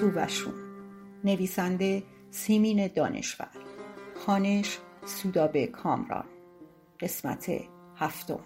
سووشون. نویسنده سیمین دانشور. خانش سودابه کامران. قسمت هفتم.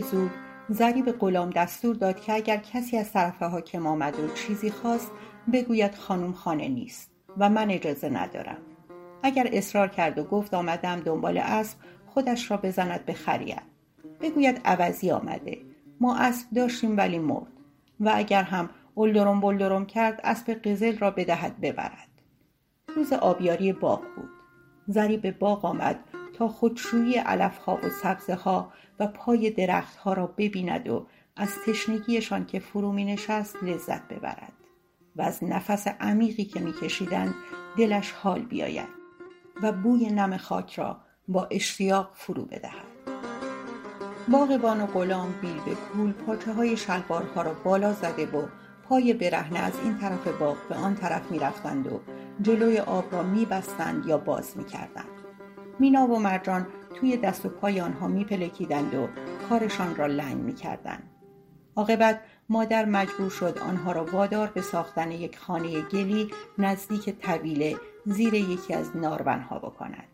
زود زری به غلام دستور داد که اگر کسی از طرف حاکم آمد و چیزی خواست بگوید خانم خانه نیست و من اجازه ندارم. اگر اصرار کرد و گفت آمدم دنبال اسب خودش را بزند به خرید بگوید عوضی آمده. ما اسب داشتیم ولی مرد. و اگر هم اولدرم بلدرم کرد اسب قزل را بدهد ببرد. روز آبیاری باغ بود. زری به باغ آمد تا خودشویی علفها و سبزه ها و پای درختها را ببیند و از تشنگیشان که فرو می نشست لذت ببرد و از نفس عمیقی که می کشیدند دلش حال بیاید و بوی نم خاک را با اشتیاق فرو بدهد باغبان و غلام بیل به کول پاچه های شلوارها را بالا زده و پای برهنه از این طرف باغ به آن طرف می رفتند و جلوی آب را می بستند یا باز می کردند. مینا و مرجان توی دست و پای آنها میپلکیدند و کارشان را لنگ می‌کردند. عاقبت مادر مجبور شد آنها را وادار به ساختن یک خانه گلی نزدیک طویله زیر یکی از نارونها بکند.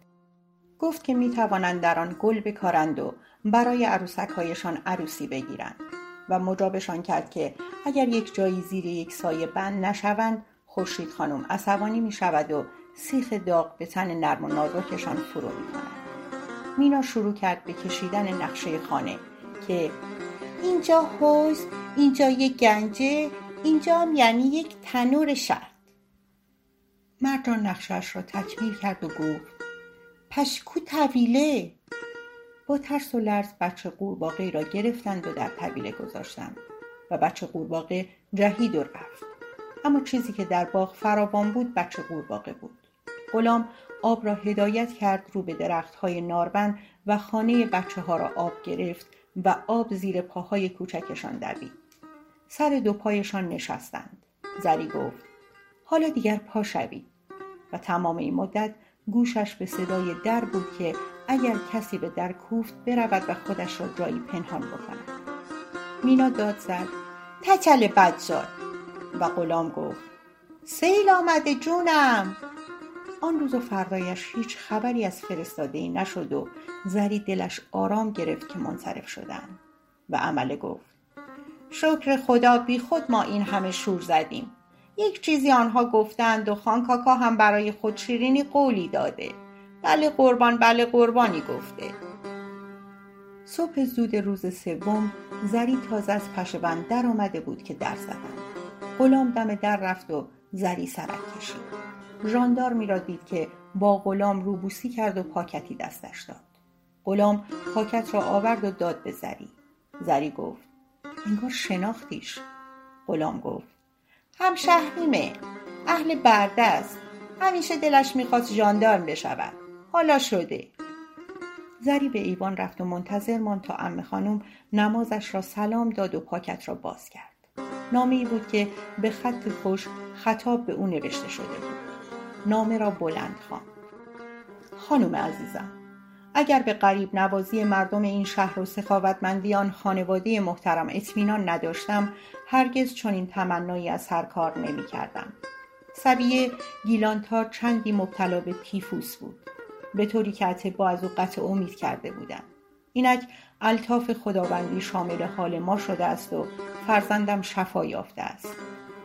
گفت که می توانند در آن گل بکارند و برای عروسکهایشان عروسی بگیرند و مجابشان کرد که اگر یک جایی زیر یک سایه بند نشوند خورشید خانم عصبانی می شود و سیخ داغ به تن نرم و نازکشان فرو می کند. مینا شروع کرد به کشیدن نقشه خانه که اینجا حوز اینجا یک گنجه اینجا هم یعنی یک تنور شرط مرجان نقشهاش را تکمیل کرد و گفت پشکو طویله. با ترس و لرز بچه قورباغه را گرفتند و در طویله گذاشتند و بچه قورباغه جهید و رفت. اما چیزی که در باغ فراوان بود بچه قورباغه بود. غلام آب را هدایت کرد رو به درخت های ناربن و خانه بچه ها را آب گرفت و آب زیر پاهای کوچکشان دوید. سر دو پایشان نشستند. زری گفت حالا دیگر پا شوید و تمام این مدت گوشش به صدای در بود که اگر کسی به در کوفت برود و خودش را جایی پنهان بکند. مینا داد زد تچل بدزاد و غلام گفت سیل آمده جونم آن روز و فردایش هیچ خبری از فرستاده ای نشد و زری دلش آرام گرفت که منصرف شدن و عمله گفت شکر خدا بی خود ما این همه شور زدیم. یک چیزی آنها گفتند و خان کاکا هم برای خود شیرینی قولی داده. بله قربان بله قربانی گفته. صبح زود روز سوم زری تازه از پشهبند در آمده بود که در زدند. غلام دم در رفت و زری سرک کشید. ژاندارمی را دید که با غلام روبوسی کرد و پاکتی دستش داد. غلام پاکت را آورد و داد به زری. زری گفت انگار شناختیش. غلام گفت هم شهریمه اهل برده است همیشه دلش می‌خواست ژاندارم بشود. حالا شده. زری به ایوان رفت و منتظر ماند تا ام خانم نمازش را سلام داد و پاکت را باز کرد. نامی بود که به خط خوش خطاب به او نوشته شده بود. نامه را بلند خواند. خانم عزیزم اگر به قریب نوازی مردم این شهر و سخاوتمندی خانواده محترم اطمینان نداشتم هرگز چنین تمنایی از هر کار نمی کردم. سبیه گیلانتار چندی مبتلا به تیفوس بود. به طوری که اتبا از او قطع امید کرده بودند اینک الطاف خداوندی شامل حال ما شده است و فرزندم شفا یافته است.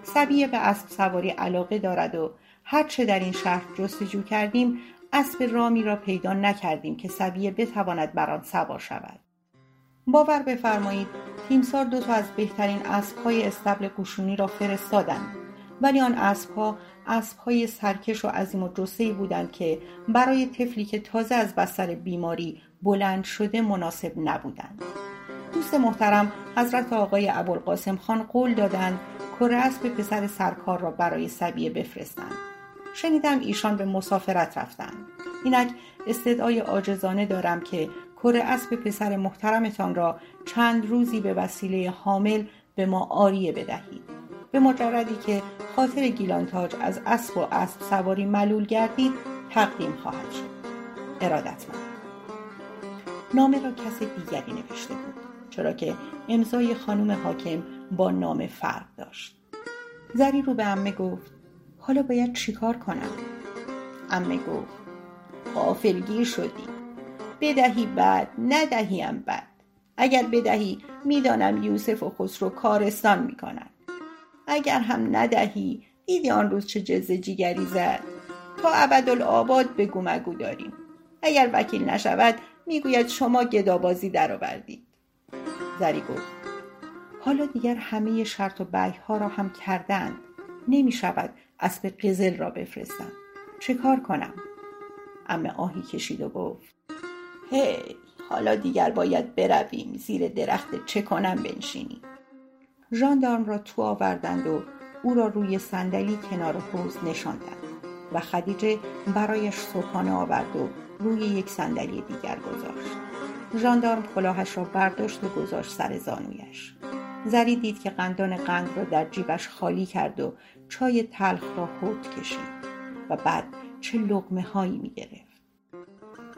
سبیه به اسب سواری علاقه دارد و هرچه در این شهر جستجو کردیم اسب رامی را پیدا نکردیم که سبیه بتواند بر آن سوار شود. باور بفرمایید تیمسار دو تا از بهترین اسبهای استبل قشونی را فرستادند. ولی آن اسبها اسبهای سرکش و عظیم و جسهای بودند که برای طفلی که تازه از بستر بیماری بلند شده مناسب نبودند. دوست محترم حضرت آقای ابوالقاسم خان قول دادند کره اسب پسر سرکار را برای سبیه بفرستند. شنیدم ایشان به مسافرت رفتند. اینک استدعای آجزانه دارم که کره اسب پسر محترمتان را چند روزی به وسیله حامل به ما آریه بدهید. به مجردی که خاطر گیلانتاج از اسب و اسب سواری ملول گردید تقدیم خواهد شد. ارادتمند. نامه را کس دیگری نوشته بود چرا که امضای خانم حاکم با نام فرق داشت. زری رو به امه گفت حالا باید چیکار کنم؟ امه گفت غافلگیر شدی. بدهی بد ندهیم بد اگر بدهی می‌دانم یوسف و خسرو کارستان می‌کنند اگر هم ندهی دیدی آن روز چه جز جیگری زد. تا ابدالآباد بگو مگو داریم. اگر وکیل نشود می‌گوید شما گدابازی درآوردید. زری گفت حالا دیگر همه شرط و بیه ها را هم کردند. نمی شود اسب قزل را بفرستم. چه کار کنم؟ امه آهی کشید و گفت هی حالا دیگر باید برویم. زیر درخت چه کنم بنشینی. ژاندارم را تو آوردند و او را روی صندلی کنار حوز نشاندند و خدیجه برایش صبحانه آورد و روی یک صندلی دیگر گذاشت. ژاندارم کلاهش را برداشت و گذاشت سر زانویش. زری دید که قندان قند را در جیبش خالی کرد و چای تلخ را حوت کشید و بعد چه لغمه هایی می گرفت.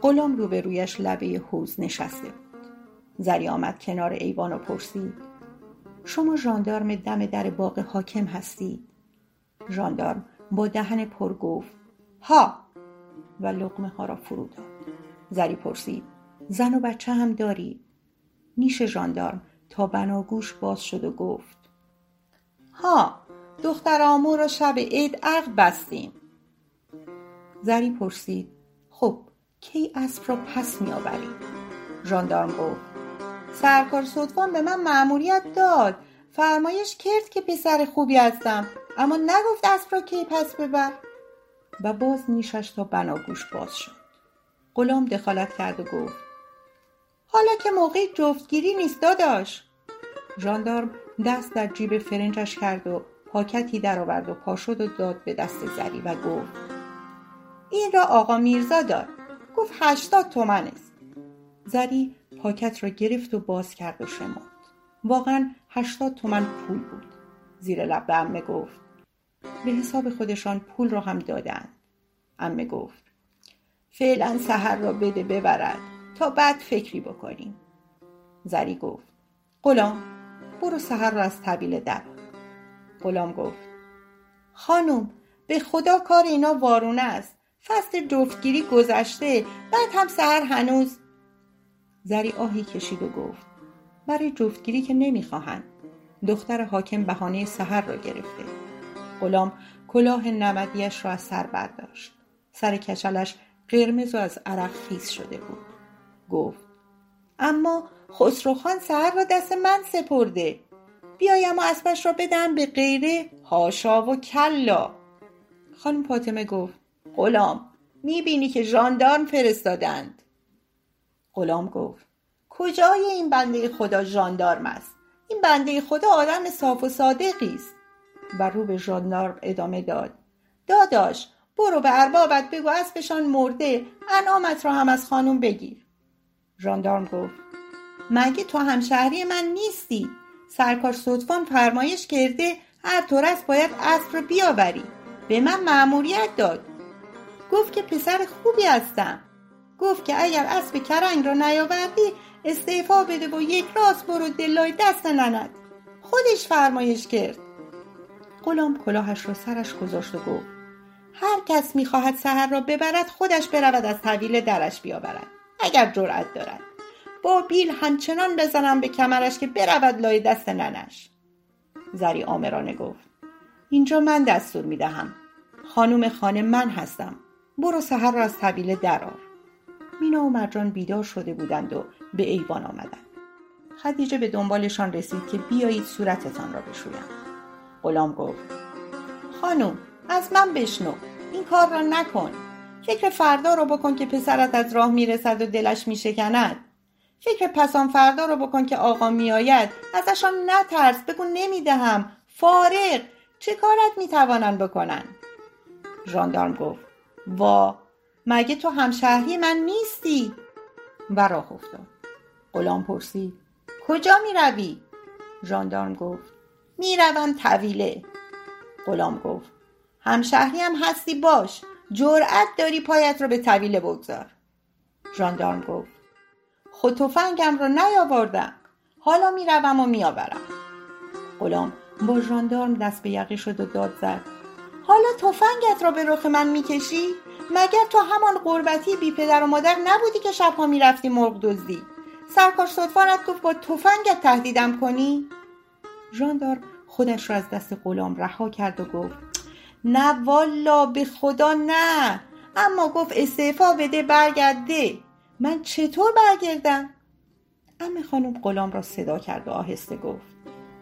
غلام روبرویش لبه حوز نشسته بود. زری آمد کنار ایوان و پرسید شما ژاندارم دم در باغ حاکم هستید؟ ژاندارم با دهن پر گفت ها و لقمه ها را فرو داد. زری پرسید زن و بچه هم داری؟ نیش ژاندارم تا بناگوش باز شد و گفت ها دختر آمو را شب عید عقد بستیم. زری پرسید خب کی اسب را پس می آورید ژاندارم گفت سرکار صدفان به من مأموریت داد. فرمایش کرد که پسر خوبی هستم اما نگفت اسب را کی پس ببر. و باز نیشش تا بناگوش باز شد. غلام دخالت کرد و گفت حالا که موقع جفتگیری نیست داداش. ژاندارم دست در جیب فرنجش کرد و پاکتی درآورد و پا شد و داد به دست زری و گفت این را آقا میرزا داد. گفت هشتاد تومن است. زری پاکت را گرفت و باز کرد و شمرد. واقعا هشتاد تومن پول بود. زیر لب به امه گفت به حساب خودشان پول را هم دادند. امه گفت فعلا سهر را بده ببرد تا بعد فکری بکنیم. زری گفت غلام برو سهر را از طویل در غلام گفت. خانم به خدا کار اینا وارونه است. فصل جفتگیری گذشته بعد هم سهر هنوز. زری آهی کشید و گفت برای جفتگیری که نمی‌خواهند. دختر حاکم بهانه سهر را گرفته. غلام کلاه نمدیش را از سر برداشت. سر کچلش قرمز و از عرق خیس شده بود. گفت اما خسروخان سهر را دست من سپرده. بیایم و اسبش را بدم به غیره هاشا و کلا. خانم فاطمه گفت غلام می‌بینی که ژاندارم فرستادند. غلام گفت کجای این بنده خدا ژاندارم است؟ این بنده خدا آدم صاف و صادقی است. و رو به ژاندارم ادامه داد داداش برو به اربابت بگو اسبشان مرده انعامت را هم از خانم بگیر. ژاندارم گفت مگه تو همشهری من نیستی؟ سرکار صدفان فرمایش کرده هر طور است باید اسب را بیاوری. به من مأموریت داد. گفت که پسر خوبی هستم. گفت که اگر اسب کرنگ را نیاوردی استعفا بده و یک راست برو دلای دست نند خودش فرمایش کرد. غلام کلاهش را سرش گذاشت و گفت هر کس می‌خواهد سهر را ببرد خودش برود از طویل درش بیاورد اگر جرأت دارد. با بیل همچنان بزنم به کمرش که برود لای دست ننش. زری آمرانه گفت اینجا من دستور می‌دهم. خانوم خانه من هستم. برو سهر را از طویله درار مینا و مرجان بیدار شده بودند و به ایوان آمدند. خدیجه به دنبالشان رسید که بیایید صورتتان را بشویم. غلام گفت. خانم از من بشنو. این کار را نکن. فکر فردا رو بکن که پسرت از راه می‌رسد و دلش میشکند. فکر پسان فردا رو بکن که آقا میآید. ازشان نترس بگو نمی‌دهم. فارغ. چه کارت می‌توانند بکنن؟ ژاندارم گفت وا مگه تو همشهری من نیستی؟ و راه افتاد. غلام پرسید کجا می روی؟ ژاندارم گفت می روم طویله. غلام گفت همشهری هم هستی باش. جرأت داری پایت رو به طویله بگذار. ژاندارم گفت خود تفنگم رو نیاوردم. حالا می‌روم و میآورم. غلام با ژاندارم دست به یقی شد و داد زد. حالا تفنگت را به رخ من می‌کشی؟ مگر تو همان قربتی بی پدر و مادر نبودی که شبها می‌رفتی مرغ دزدی؟ سرکار صدفانت گفت با تفنگت تهدیدم کنی؟ ژاندارم خودش را از دست غلام رها کرد و گفت نه والا به خدا نه. اما گفت استعفا بده برگرده من چطور برگردم؟ ام خانم غلام را صدا کرد و آهسته گفت.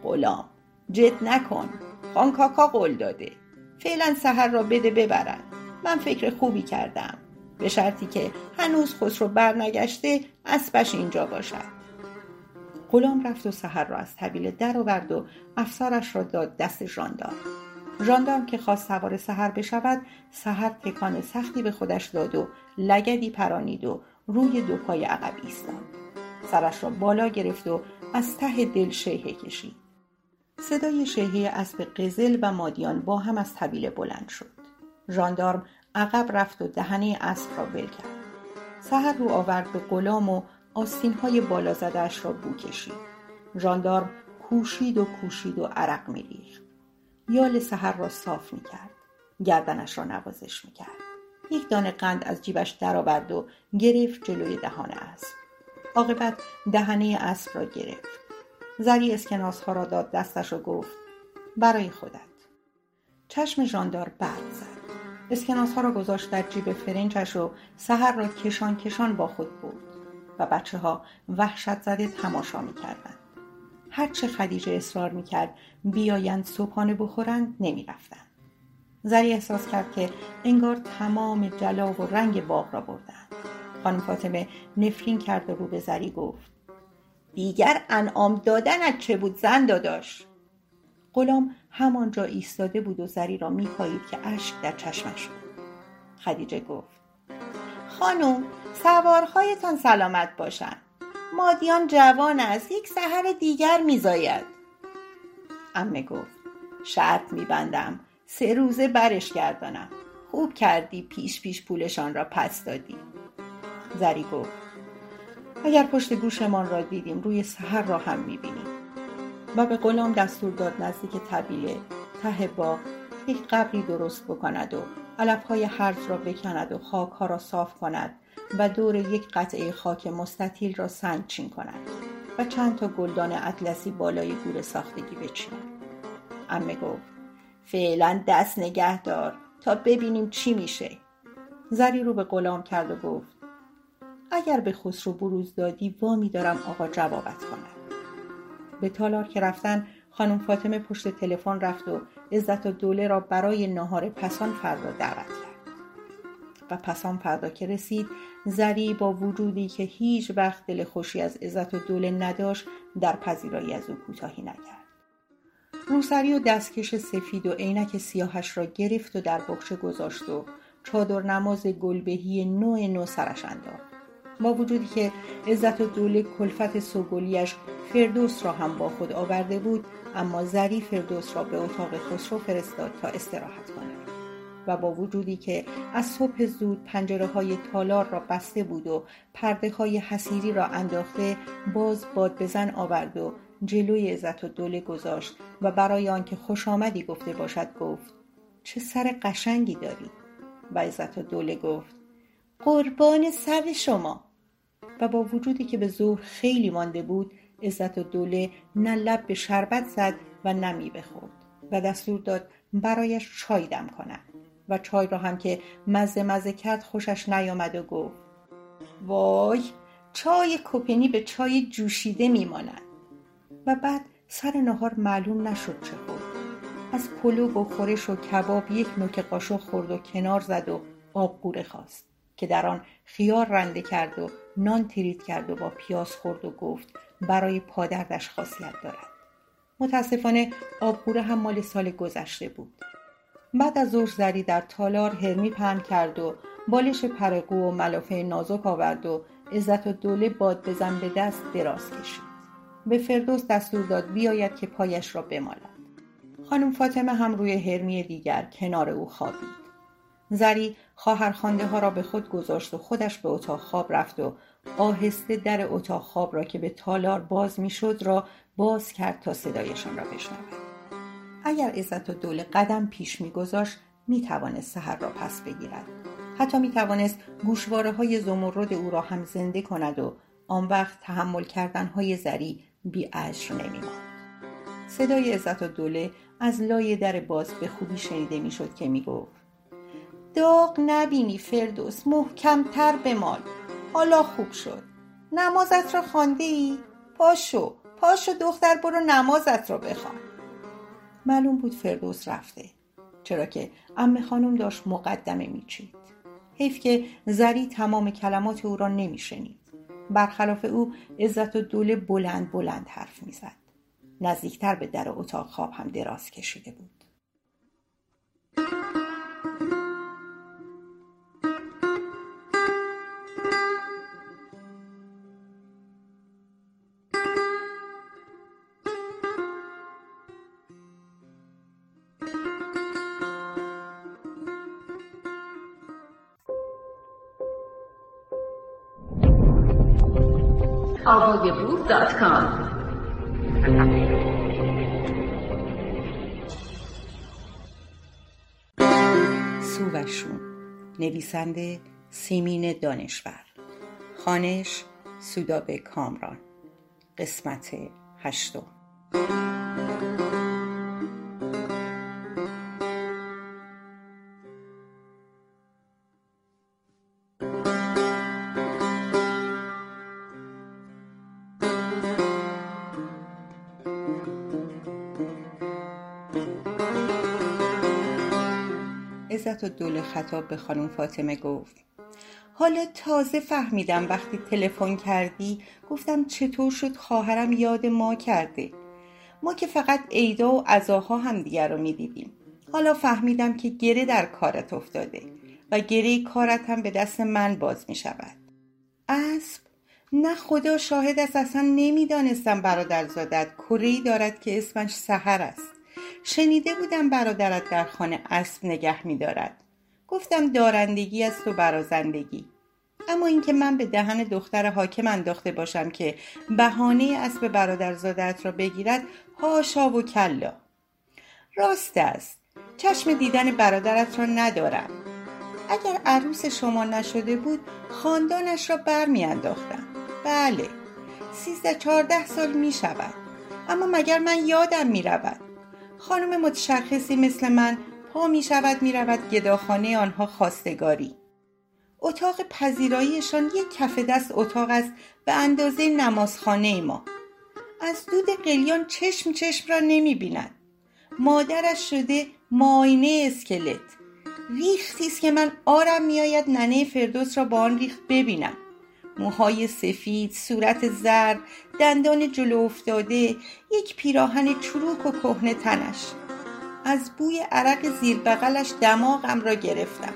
غلام جد نکن. خان کاکا قول داده. فعلا سحر را بده ببرد من فکر خوبی کردم. به شرطی که هنوز خسرو برنگشته اسبش اینجا باشد. غلام رفت و سحر را از طویله درآورد و افسارش را داد دست ژاندارم ژاندارم که خواست سوار سحر بشود سحر تکان سختی به خودش داد و لگدی پرانید و روی دو پای عقب ایستاد. سرش را بالا گرفت و از ته دل شیهه کشید. صدای شیهه اسب قزل و مادیان با هم از طویله بلند شد. ژاندارم عقب رفت و دهنه اسب را ول کرد. سحر رو آورد به غلام و های بالا زدهاش را بو کشید. ژاندارم کوشید و کوشید و عرق میریخت. یال سحر را صاف می‌کرد. گردنش را نوازش می‌کرد. یک دانه قند از جیبش درآورد و گرفت جلوی دهان اسب عاقبت دهنه اسب را گرفت زری اسکناس ها را داد دستش و گفت برای خودت چشم ژاندار برد زد اسکناس ها را گذاشت در جیب فرنچش و سحر را کشان کشان با خود بود و بچه ها وحشت زده تماشا کردند. هرچه خدیجه اصرار می کرد بیایند صبحانه بخورند نمی رفتند. زری احساس کرد که انگار تمام جلا و رنگ باغ را بردند. خانم فاطمه نفرین کرد و رو به زری گفت دیگر انعام دادنت چه بود زن داداش؟ غلام همانجا ایستاده بود و زری را میپایید که اشک در چشمش بود. خدیجه گفت خانم سوارهایتان سلامت باشند مادیان جوان است یک سحر دیگر میزاید. امه گفت شرط میبندم. سه روزه برش گردانم. خوب کردی پیش پیش پولشان را پس دادی. زری گفت اگر پشت گوشمان را دیدیم روی سحر را هم می‌بینیم. و به غلام دستور داد نزدیک طبیله ته باغ یک قبری درست بکند و علفهای هرز را بکند و خاکها را صاف کند و دور یک قطعه خاک مستطیل را سنگچین کند و چند تا گلدان اطلسی بالای گور ساختگی بچیند امه گفت فعلا دست نگه دار تا ببینیم چی میشه. زری رو به غلام کرد و گفت اگر به خسرو بروز دادی وامی دارم آقا جوابت کند به تالار که رفتن خانم فاطمه پشت تلفن رفت و عزت و دوله را برای ناهار پسان فردا دعوت کرد. و پسان فردا که رسید زری با وجودی که هیچ وقت دل خوشی از عزت و دوله نداشت در پذیرایی از او کوتاهی نکرد. روسری و دستکش سفید و عینک سیاهش را گرفت و در بخشه گذاشت و چادر نماز گلبهی نوع نو سرش انداخت. با وجودی که عزت و دوله کلفت سوگلیش فردوس را هم با خود آورده بود اما زری فردوس را به اتاق خسرو فرستاد تا استراحت کند. و با وجودی که از صبح زود پنجره های تالار را بسته بود و پرده های حسیری را انداخته باز باد بزن آورد و جلوی عزت و دوله گذاشت و برای آنکه خوش آمدی گفته باشد گفت چه سر قشنگی داری؟ و عزت و دوله گفت قربان سر شما. و با وجودی که به ظهر خیلی مانده بود عزت و دوله نه لب به شربت زد و نمی بخورد. و دستور داد برایش چای دم کند. و چای را هم که مزه مزه کرد خوشش نیامد و گفت وای چای کپنی به چای جوشیده میماند و بعد سر نهار معلوم نشد چه خورد. از پلو و خورش و کباب یک نوک قاشق خورد و کنار زد و آب قوره خواست که در آن خیار رنده کرد و نان تریت کرد و با پیاز خورد و گفت برای پادردش خاصیت دارد. متاسفانه آبگوره هم مال سال گذشته بود. بعد از ظهر زری در تالار هرمی پهن کرد و بالش پرقو و ملافه نازک آورد و عزت و دوله باد بزن به دست دراز کشید. به فردوس دستور داد بیاید که پایش را بمالد. خانم فاطمه هم روی هرمی دیگر کنار او خوابید. زری خواهرخوانده ها را به خود گذاشت و خودش به اتاق خواب رفت و آهسته در اتاق خواب را که به تالار باز می‌شد را باز کرد تا صدایشان را بشنود. اگر عزت و دوله قدم پیش میگذاشت می‌توانست سحر را پس بگیرد. حتی می‌توانست گوشواره های زمرد او را هم زنده کند و آن وقت تحمل کردن های زری بی اجر نمیماند. صدای عزت و دوله از لای در باز به خوبی شنیده می‌شد که می‌گفت داغ نبینی فردوس محکمتر بمال. حالا خوب شد. نمازت را خانده ای؟ پاشو پاشو دختر برو نمازت را بخوان. معلوم بود فردوس رفته. چرا که ام خانم داشت مقدمه میچید. حیف که زری تمام کلمات او را نمیشنید. برخلاف او عزت و دوله بلند بلند حرف می‌زد. نزدیکتر به در اتاق خواب هم دراز کشیده بود. آوایبور.com سووشون. نویسنده سیمین دانشور. خانش سودابه کامران. قسمت هشتم. دوله خطاب به خانم فاطمه گفت. حالا تازه فهمیدم وقتی تلفن کردی گفتم چطور شد خواهرم یاد ما کرده. ما که فقط عیدا و عزاها هم دیگر رو می‌دیدیم. حالا فهمیدم که گره در کارت افتاده و گره کارت هم به دست من باز می شود اسب؟ نه خدا شاهد است اصلا نمی‌دانستم برادرزادت کره دارد که اسمش سهر است. شنیده بودم برادرت در خانه اسب نگه می دارد. گفتم دارندگی است و برازندگی. اما اینکه من به دهن دختر حاکم انداخته باشم که بهانه اسب برادرزادت را بگیرد هاشا و کلا. راست است. چشم دیدن برادرت را ندارم. اگر عروس شما نشده بود خاندانش را برمیانداختم. بله سیزده چهارده سال می شود اما مگر من یادم می رود خانم متشخصی مثل من پا می شود می رود گداخانه آنها خواستگاری. اتاق پذیراییشان یک کف دست اتاق است به اندازه نمازخانه ما. از دود قلیان چشم چشم را نمی بیند. مادرش شده ماینه اسکلت. ریختی است که من آرم میآید ننه فردوس را با آن ریخت ببینم. موهای سفید، صورت زرد، دندان جلو افتاده، یک پیراهن چروک و کهنه تنش. از بوی عرق زیر بغلش دماغم را گرفتم.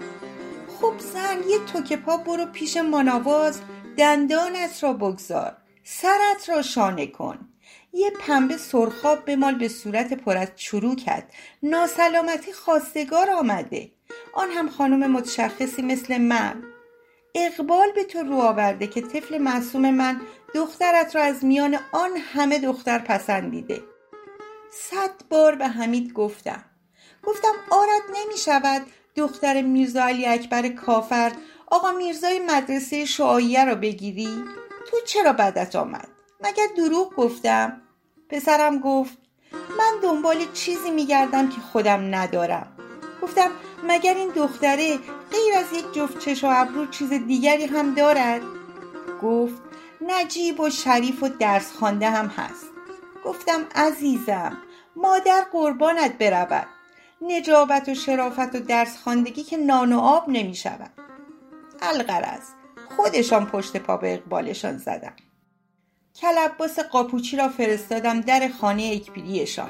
خب زن یه توک پا برو پیش ماناواز دندانت را بگذار سرت را شانه کن. یه پنبه سرخاب بمال به صورت پر از چروکت ناسلامتی خواستگار آمده. آن هم خانم متشخصی مثل من. اقبال به تو رو آورده که طفل معصوم من دخترت را از میان آن همه دختر پسندیده. صد بار به حمید گفتم گفتم آرد نمی شود دختر میرزا علی اکبر کافر آقا میرزای مدرسه شعاییه را بگیری؟ تو چرا بدت آمد؟ مگر دروغ گفتم؟ پسرم گفت من دنبال چیزی میگردم که خودم ندارم گفتم مگر این دختره غیر از یک جفت چش و ابرو چیز دیگری هم دارد گفت نجیب و شریف و درس خوانده هم هست گفتم عزیزم مادر قربانت برود. نجابت و شرافت و درس خواندگی که نان و آب نمی شود. الغرض خودشان پشت پا به اقبالشان زدم. کلباس قاپوچی را فرستادم در خانه اکبیلیشان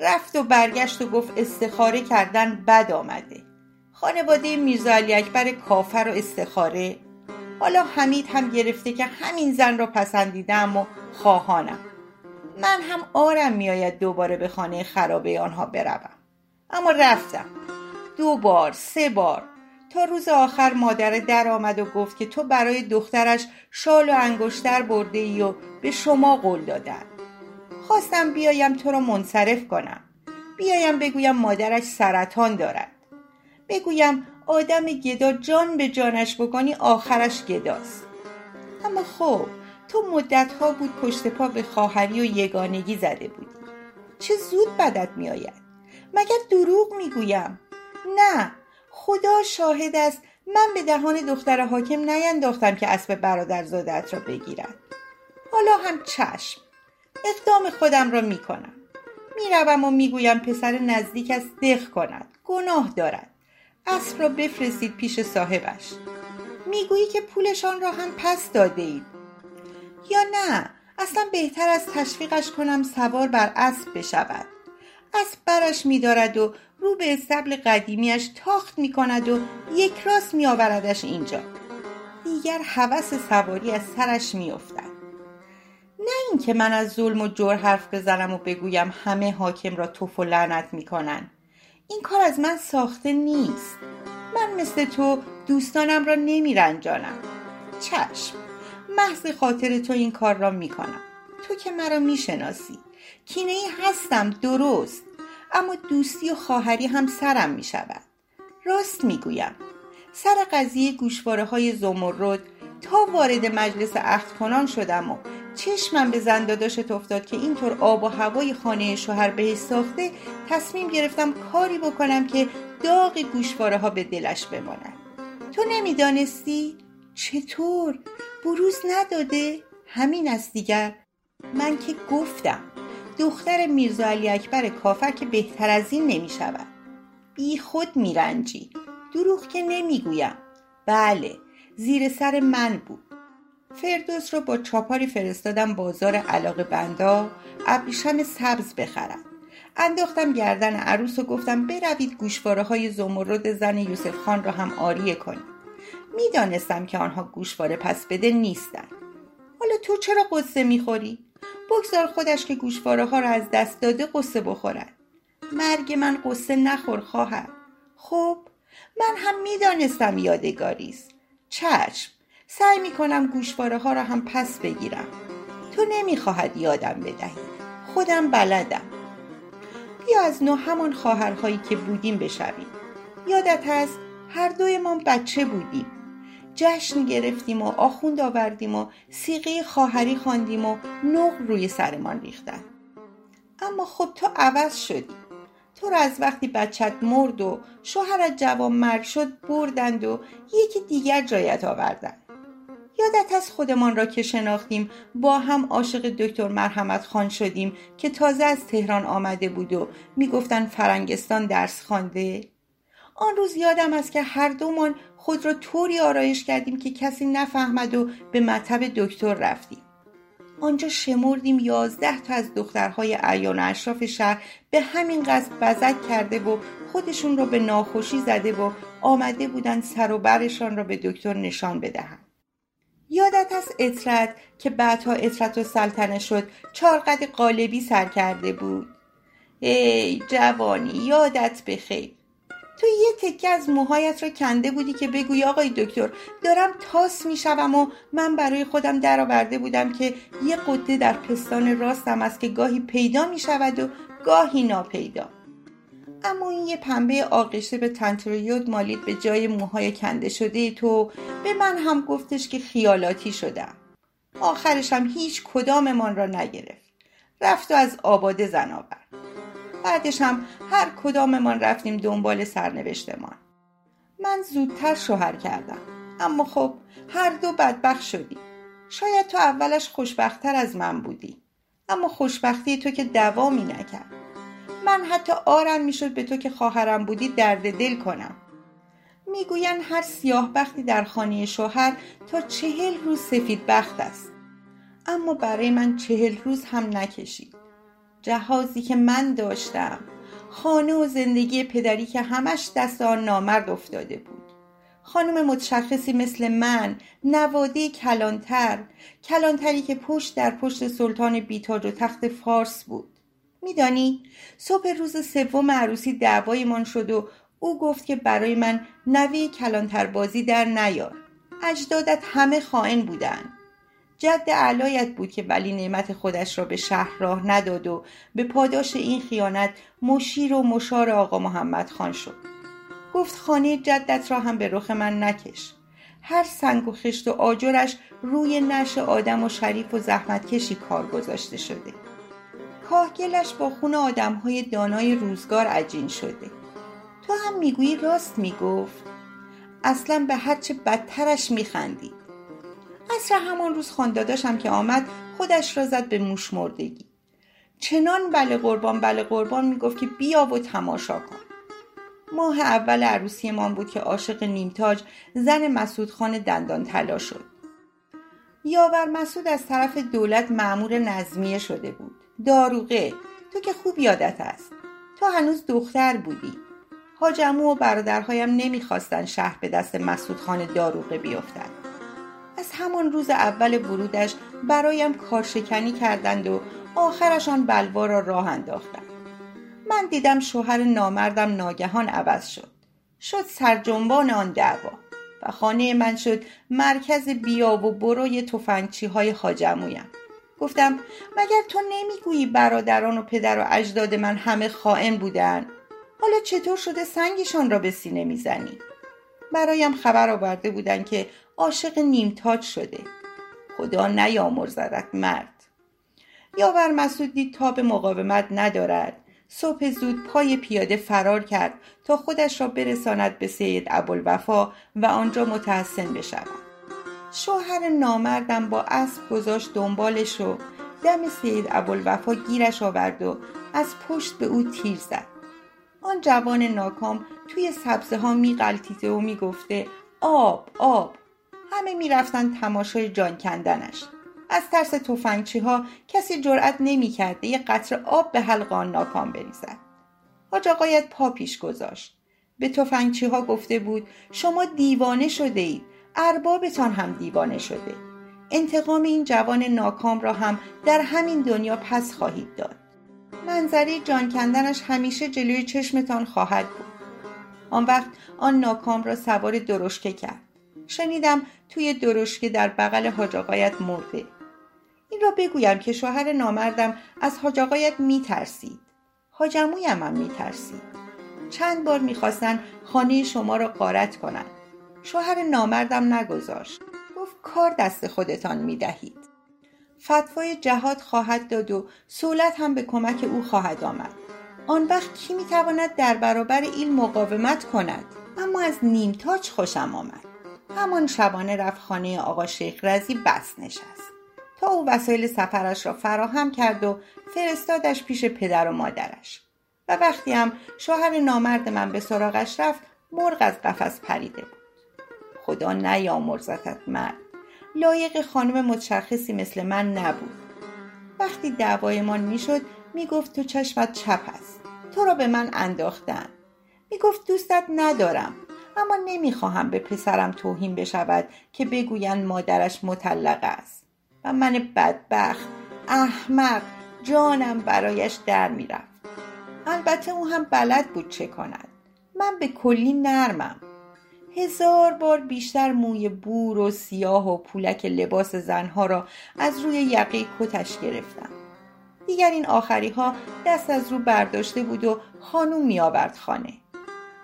رفت و برگشت و گفت استخاره کردن بد آمده. خانواده میرزا علی اکبر کافر و استخاره. حالا حمید هم گرفته که همین زن را پسندیدم و خواهانم. من هم آرم میآید دوباره به خانه خرابه آنها بروم. اما رفتم. دو بار سه بار. تا روز آخر مادر در آمد و گفت که تو برای دخترش شال و انگشتر برده ای و به شما قول دادن. خواستم بیایم تو را منصرف کنم. بیایم بگویم مادرش سرطان دارد. بگویم آدم گدا جان به جانش بکنی آخرش گداست. اما خب تو مدتها بود پشت پا به خواهری و یگانگی زده بودی. چه زود بدت میآید. مگر دروغ می‌گویم؟ نه. خدا شاهد است من به دهان دختر حاکم نینداختم که اسب برادر زادت را بگیرد. حالا هم چشم. اقدام خودم را می‌کنم. می‌روم و می‌گویم پسر نزدیک است دق کند. گناه دارد. اسب را بفرستید پیش صاحبش. می‌گویی که پولشان را هم پس داده اید یا نه؟ اصلا بهتر از تشویقش کنم سوار بر اسب بشود. اسب برش میدارد و رو به استبل قدیمیش تاخت می کند و یک راست می آوردش اینجا. دیگر هوس سواری از سرش می افتد. نه اینکه من از ظلم و جور حرف بزنم و بگویم همه حاکم را توف و لعنت می کنن. این کار از من ساخته نیست. من مثل تو دوستانم را نمی رنجانم چشم. محض خاطر تو این کار را می کنم تو که مرا می شناسی کینه ای هستم درست. اما دوستی و خواهری هم سرم می شود راست می گویم سر قضیه گوشواره های زمرد تا وارد مجلس عهد کنان شدم و چشمم به زنداداشت افتاد که اینطور آب و هوای خانه شوهر بهش ساخته تصمیم گرفتم کاری بکنم که داغ گوشواره ها به دلش بماند تو نمی‌دانستی؟ چطور؟ بروز نداده؟ همین است دیگر. من که گفتم دختر میرزا علی اکبر کافر که بهتر از این نمی شود بی خود میرنجی. دروغ که نمی‌گویم. بله زیر سر من بود. فردوس رو با چاپاری فرستادم بازار علاقه بندا ابریشم سبز بخرم. انداختم گردن عروس و گفتم بروید گوشواره های زمرد زن یوسف خان را هم آریه کنید. می‌دانستم که آنها گوشواره پس بده نیستن حالا تو چرا قصه می‌خوری؟ بگذار خودش که گوشواره ها را از دست داده قصه بخورد. مرگ من قصه نخور خواهر. خب من هم می‌دانستم یادگاریست چشم سعی می‌کنم گوشواره ها را هم پس بگیرم. تو نمی‌خواهد یادم بدهی. خودم بلدم. بیا از نو همان خواهرهایی که بودیم بشویم. یادت هست هر دویمان بچه بودیم. جشن گرفتیم و آخوند آوردیم و سیغه خواهری خواندیم و نقل روی سرمان ریختن. اما خب تو عوض شدی. تو را از وقتی بچت مرد و شوهرت جوان مرگ شد بردند و یکی دیگر جایت آوردن. یادت از خودمان را که شناختیم با هم عاشق دکتر مرحمت خان شدیم که تازه از تهران آمده بود و می‌گفتن فرنگستان درس خوانده. آن روز یادم است که هر دومان خود را طوری آرایش کردیم که کسی نفهمد و به مطب دکتر رفتیم. آنجا شمردیم یازده تا از دخترهای اعیان و اشراف شهر به همین قصد بزک کرده و خودشون را به ناخوشی زده و آمده بودند سر و برشان را به دکتر نشان بدهند. یادت از اطرت که بعدها اطرت و سلطنه شد چارقد قالبی سر کرده بود؟ ای جوانی یادت بخیر. تو یه تکه از موهایت را کنده بودی که بگوی آقای دکتر دارم تاس می‌شوم و من برای خودم درآورده بودم که یه قده در پستان راستم است که گاهی پیدا می شود و گاهی ناپیدا. اما این یه پنبه آغشته به تنترویود مالید به جای موهای کنده شده تو به من هم گفتش که خیالاتی شدم آخرش هم هیچ کداممان را نگرفت. رفت و از آباده زن آورد بعدش هم هر کداممان رفتیم دنبال سرنوشتمان. من زودتر شوهر کردم. اما خب هر دو بدبخت شدیم. شاید تو اولش خوشبختتر از من بودی. اما خوشبختی تو که دوامی نکرد. من حتی آرم می‌شد به تو که خواهرم بودی درد دل کنم. می‌گویند هر سیاه بختی در خانه شوهر تا چهل روز سفید بخت است. اما برای من چهل روز هم نکشید. جهازی که من داشتم. خانه و زندگی پدری که همش دست آن نامرد افتاده بود. خانم متشخصی مثل من نواده کلانتر کلانتری که پشت در پشت سلطان بیتاج و تخت فارس بود. میدانی صبح روز سوم عروسی دعوایمان شد و او گفت که برای من نوه کلانتر بازی در نیار. اجدادت همه خائن بودن جد علایت بود که ولی نعمت خودش را به شهر راه نداد و به پاداش این خیانت مشیر و مشار آقا محمد خان شد. گفت خانه جدت را هم به رخ من نکش. هر سنگ و خشت و آجرش روی نش آدم و شریف و زحمتکشی کار گذاشته شده. کاهگلش با خون آدمهای دانای روزگار عجین شده. تو هم می‌گویی راست می‌گفت؟ اصلا به هرچه بدترش میخندید عصر همان روز خانداداشم که آمد خودش را زد به موش مردگی. چنان بله قربان بله قربان می‌گفت که بیا و تماشا کن. ماه اول عروسیمان بود که عاشق نیمتاج زن مسعود خان دندان طلا شد. یاور مسعود از طرف دولت معمور نظمیه شده بود. داروغه تو که خوب یادت است. تو هنوز دختر بودی. حاجمو و برادرهایم نمی‌خواستند شهر به دست مسعود خان داروغه بیفتد. همان روز اول ورودش برایم کارشکنی کردند و آخرشان بلوا را راه انداختند. من دیدم شوهر نامردم ناگهان عوض شد. شد سرجنبان آن دعوا و خانه من شد مرکز بیا و بروی تفنگچی های حاجمویم گفتم مگر تو نمی‌گویی برادران و پدر و اجداد من همه خائن بودن؟ حالا چطور شده سنگشان را به سینه می‌زنی؟ برایم خبر آورده بودند که عاشق نیمتاج شده. خدا نیامرزدت مرد. یاور مسعود دید تاب مقاومت ندارد. صبح زود پای پیاده فرار کرد تا خودش را برساند به سید ابوالوفا و آنجا متحسن بشود. شوهر نامردم با اسب گذاشت دنبالش و دم سید ابوالوفا گیرش آورد و از پشت به او تیر زد. آن جوان ناکام توی سبزه ها می و می گفته آب آب. همه می رفتن تماشای جان کندنش. از ترس توفنگچی ها کسی جرأت نمی کرده یه قطر آب به حلق آن ناکام بریزد. حاج آقایت پا پیش گذاشت. به توفنگچی ها گفته بود شما دیوانه شده اید. اربابتان هم دیوانه شده. انتقام این جوان ناکام را هم در همین دنیا پس خواهید داد. منظره جان کندنش همیشه جلوی چشمتان خواهد بود. آن وقت آن ناکام را سوار درشکه کرد. شنیدم توی درشکه در بغل حاج مرده. این را بگویم که شوهر نامردم از حاج آقایت میترسید. حاجمویم هم میترسید. چند بار می‌خواستن خانه شما را قارت کنند شوهر نامردم نگذاشت. گفت کار دست خودتان می‌دهید. فتوای جهاد خواهد داد و سولت هم به کمک او خواهد آمد. آن وقت کی می‌تواند در برابر این مقاومت کند؟ اما از نیمتاج خوشم آمد. همان شبانه رفت خانه آقا شیخ رزی بس نشست. تا او وسایل سفرش را فراهم کرد و فرستادش پیش پدر و مادرش. و وقتی هم شوهر نامرد من به سراغش رفت مرغ از قفس پریده بود. خدا نیامرزتت مرد. لایق خانم متشخصی مثل من نبود. وقتی دعوایمان می‌شد می‌گفت تو چشمت چپ است تو را به من انداختن. می‌گفت دوستت ندارم. اما نمی‌خواهم به پسرم توهین بشود که بگویند مادرش مطلقه است. و من بدبخت احمق جانم برایش در می‌رفت. البته او هم بلد بود چه کند. من به کلی نرمم. هزار بار بیشتر موی بور و سیاه و پولک لباس زنها را از روی یقه کتش گرفتم. دیگر این آخری ها دست از رو برداشته بود و خانوم می آورد خانه.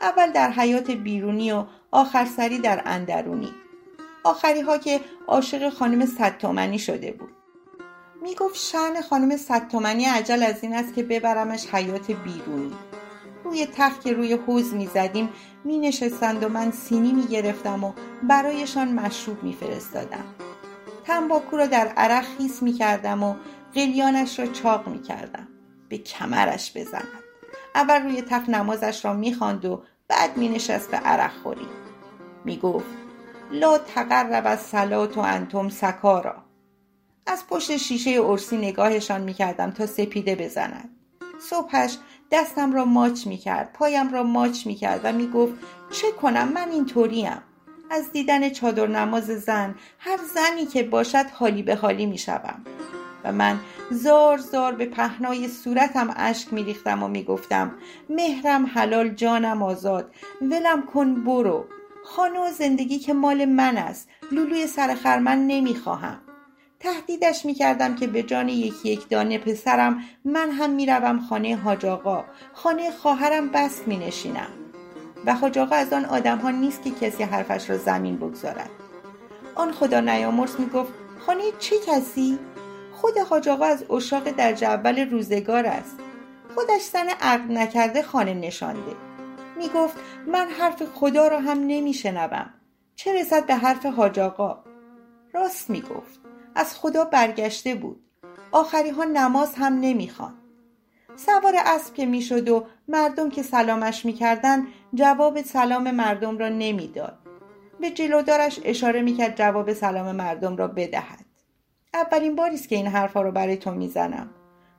اول در حیات بیرونی و آخر سری در اندرونی. آخری ها که عاشق خانم ستامنی شده بود. می گفت شن خانم ستامنی عجل از این است که ببرمش حیات بیرونی. روی تخت که روی حوز می زدیم می نشستند و من سینی می گرفتم و برایشان مشروب می فرستادم تنباکو را در عرق خیس می کردم و قلیانش را چاق می کردم به کمرش بزند اول روی تخت نمازش را می و بعد می نشست به عرق خوری. می گفت لا تقرب از سلات و انتم سکارا. از پشت شیشه ارسی نگاهشان می کردم تا سپیده بزند. صبحش دستم را ماچ می کرد پایم را ماچ می کرد و می گفت چه کنم؟ من اینطوریم. از دیدن چادر نماز زن هر زنی که باشد حالی به حالی می شوم. و من زار زار به پهنای صورتم اشک می ریختم و می گفتم مهرم حلال جانم آزاد ولم کن برو. خانه و زندگی که مال من است لولوی سر خرمن نمی خواهم تهدیدش می کردم که به جان یکی یک دانه پسرم من هم می روم خانه حاج آقا. خانه خواهرم بس می نشینم و حاج آقا از آن آدم ها نیست که کسی حرفش را زمین بگذارد. آن خدا نیامرز می گفت خانه چه کسی؟ خود حاج آقا از اشاق در اول روزگار است. خودش زن عقل نکرده خانه نشانده. می گفت من حرف خدا را هم نمی شنوم چه رسد به حرف حاج آقا؟ راست می گفت از خدا برگشته بود. آخری ها نماز هم نمی‌خوان. سوار اسب که می‌شد و مردم که سلامش می‌کردن جواب سلام مردم را نمی‌داد. به جلودارش اشاره می‌کرد جواب سلام مردم را بدهد. اولین باری است که این حرفها رو برای تو می‌زنم.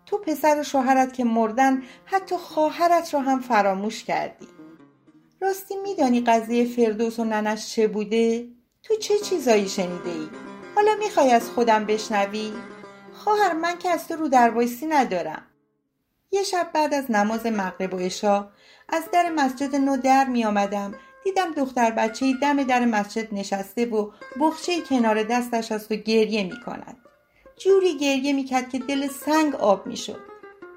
تو پسر و شوهرت که مردن حتی خواهرت را هم فراموش کردی. راستی میدانی قضیه فردوس و ننش چه بوده؟ تو چه چیزایی شنیده ای حالا می‌خوای از خودم بشنوی؟ خواهر من که از تو رو در ندارم. یه شب بعد از نماز مغرب و عشا از در مسجد نو در می آمدم دیدم دختر بچه دم در مسجد نشسته و بخچه کنار دستش است و گریه می کند. جوری گریه می کرد که دل سنگ آب می شد.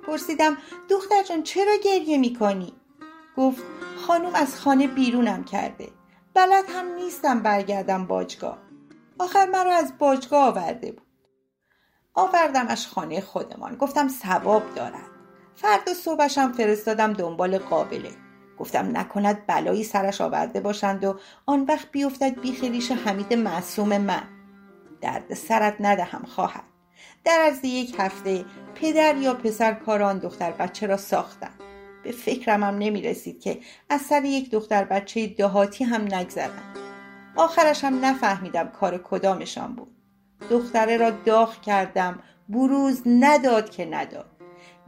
پرسیدم دختر جان چرا گریه می کنی؟ گفت خانم از خانه بیرونم کرده. بلد هم نیستم برگردم باجگاه. آخر مرا از باجگاه آورده بود. آوردمش خانه خودمان. گفتم ثواب دارد. فردا صبحشم فرستادم دنبال قابله. گفتم نکند بلایی سرش آورده باشند و آن وقت بیفتد بیخ حمید معصوم من. درد سرت ندهم خواهد. در عرض یک هفته پدر یا پسر کار آن دختر بچه را ساختم به فکرم هم نمی رسید که از سر یک دختر بچه دهاتی هم نگذرم آخرش هم نفهمیدم کار کدامشان بود. دختره را داغ کردم بروز نداد که نداد.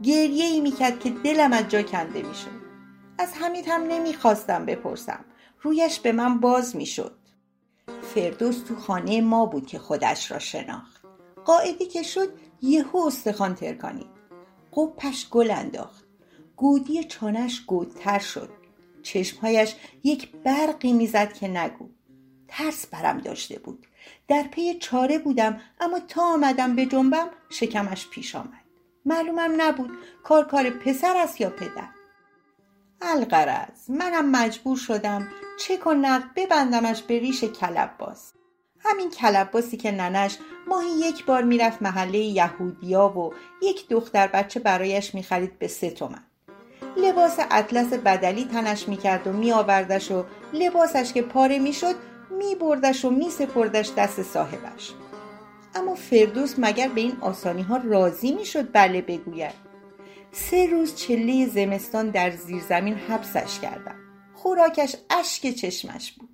گریه ای می‌کرد که دلم از جا کنده می‌شد. از حمید هم نمی‌خواستم بپرسم. رویش به من باز می‌شد. فردوس تو خانه ما بود که خودش را شناخت. قاعدی که شد یهو استخوان ترکانید قپش گل انداخت. گودی چانش گودتر شد. چشمهایش یک برقی می‌زد که نگو. ترس برم داشته بود. در پی چاره بودم اما تا آمدم به جنبم شکمش پیش آمد. معلومم نبود کار کار پسر است یا پدر. القرز منم مجبور شدم چک و نقد ببندمش به ریش کلب باز همین کلب بازی که ننش ماهی یک بار می‌رفت محله یهودیا و یک دختر بچه برایش می‌خرید به سه تومن. لباس اطلس بدلی تنش می‌کرد و میآوردش و لباسش که پاره می‌شد میبردش و میسپردش دست صاحبش. اما فردوس مگر به این آسانی ها راضی می‌شد؟ بله بگوید. سه روز چله زمستان در زیر زمین حبسش کردم. خوراکش اشک چشمش بود.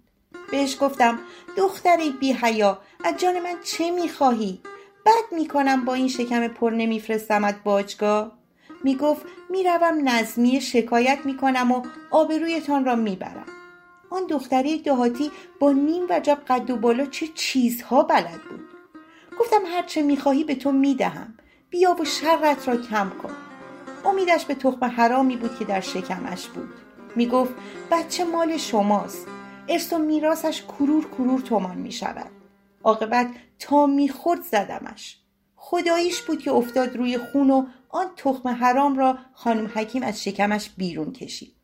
بهش گفتم دختری بی حیا از جان من چه می‌خواهی؟ بد می‌کنم با این شکم پر نمیفرستمت باجگاه. می‌گفت می‌روم نظمی شکایت می‌کنم و آبرویتان را می‌برم. آن دختری دهاتی با نیم وجب قد و بالا چه چیزها بلد بود. گفتم هرچه می‌خواهی به تو می‌دهم. بیا و شرت را کم کن. امیدش به تخم حرامی بود که در شکمش بود. می‌گفت بچه مال شماست. ارث و میراسش کرور کرور تومان می شود عاقبت تا می‌خورد زدمش. خداییش بود که افتاد روی خون و آن تخم حرام را خانم حکیم از شکمش بیرون کشید.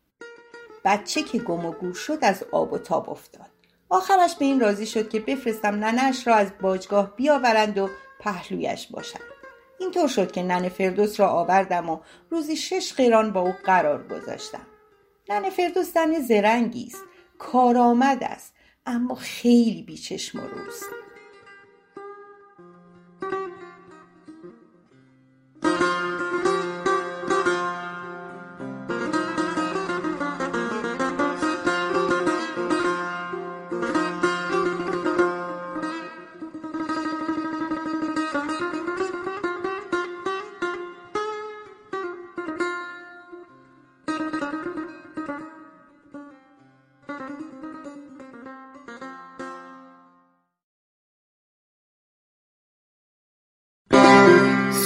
بچه که گم و گور شد از آب و تاب افتاد. آخرش به این راضی شد که بفرستم ننش را از باجگاه بیاورند و پهلویش باشند. اینطور شد که نن فردوس را آوردم و روزی شش قیران با او قرار گذاشتم. نن فردوس زن زرنگی است. کارآمد است. اما خیلی بیچشم و روست.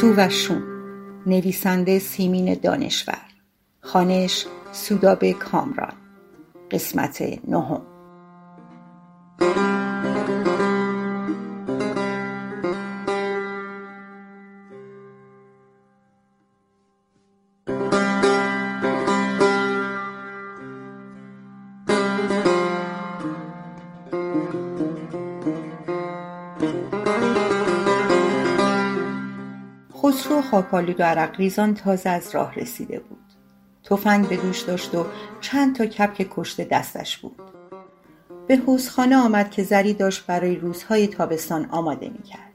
کو و شون نویسنده سیمین دانشور خانش سوداب کامران قسمت نهم. خاکالود و عرق ریزان تازه از راه رسیده بود. تفنگ به دوش داشت و چند تا کپک کشته دستش بود. به حوزخانه آمد که زری داشت برای روزهای تابستان آماده می‌کرد.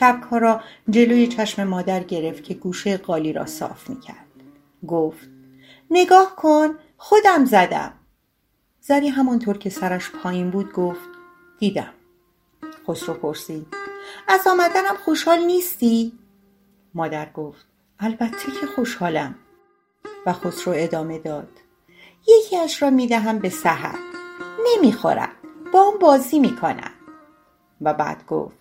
کپک ها را جلوی چشم مادر گرفت که گوشه قالی را صاف می‌کرد. گفت نگاه کن خودم زدم. زری همانطور که سرش پایین بود گفت دیدم. خسرو پرسید از آمدنم خوشحال نیستی؟ مادر گفت البته که خوشحالم. و خسرو ادامه داد یکی اش را می‌دهم به سحر نمی‌خورد با اون بازی می‌کنم و بعد گفت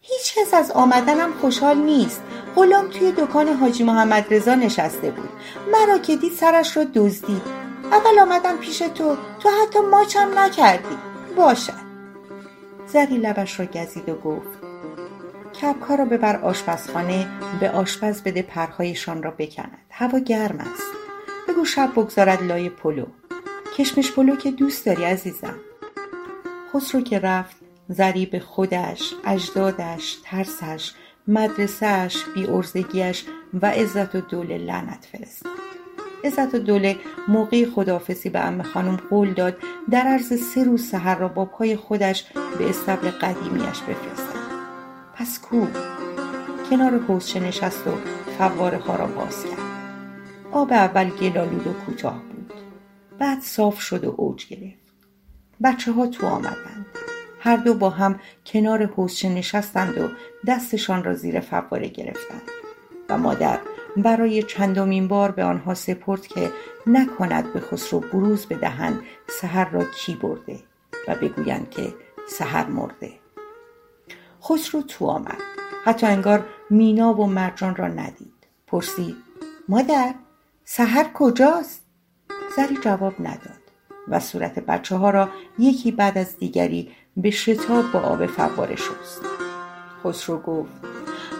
هیچ کس از آمدنم خوشحال نیست. غلام توی دکان حاجی محمد رضا نشسته بود. مرا که دید سرش را دزدید. اول آمدم پیش تو تو حتی ماچم نکردی. باشد. زری لبش را گزید و گفت کپکا را ببر آشپزخانه به آشپز بده پرهایشان را بکند. هوا گرم است. بگو شب بگذارد لای پلو. کشمش پلو که دوست داری عزیزم. خسرو که رفت زری به خودش اجدادش ترسش مدرسهش بیارزگیش و عزت و دوله لعنت فرستاد. عزت و دوله موقع خداحافظی به ام خانم قول داد در عرض سه روز سحر را با پای خودش به استبل قدیمیش بفرستد پس کو کنار حوزچه نشست و فواره ها را باز کرد. آب اول گلالود و کوتاه بود. بعد صاف شد و اوج گرفت. بچه ها تو آمدند. هر دو با هم کنار حوزچه نشستند و دستشان را زیر فواره گرفتند. و مادر برای چندمین بار به آنها سپرد که نکند به خسرو بروز بدهند سحر را کی برده و بگویند که سحر مرده. خسرو تو آمد. حتی انگار مینا و مرجان را ندید. پرسید مادر سحر کجاست؟ زری جواب نداد و صورت بچه ها را یکی بعد از دیگری به شتاب با آب فواره شست. خسرو گفت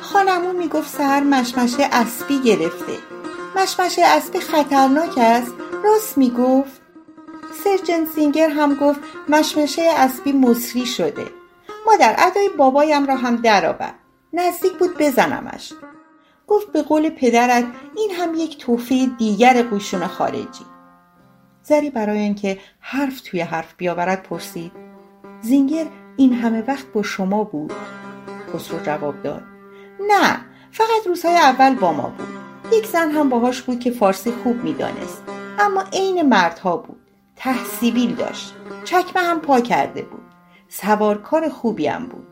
خانمو می‌گفت سهر مشمشه اسبی گرفته. مشمشه اسبی خطرناک است. راست می‌گفت. سرجن سینگر هم گفت مشمشه اسبی مصری شده. مادر ادای بابایم را هم درآورد نزدیک بود بزنمش. گفت به قول پدرت این هم یک توفه دیگر قوشون خارجی. زری برای اینکه حرف توی حرف بیاورد پرسید زینگر این همه وقت با شما بود؟ خسرو جواب داد نه فقط روزهای اول با ما بود. یک زن هم باهاش بود که فارسی خوب می‌دانست. اما عین مردها بود. تحصیبیل داشت. چکمه هم پا کرده بود. سوارکار خوبی هم بود.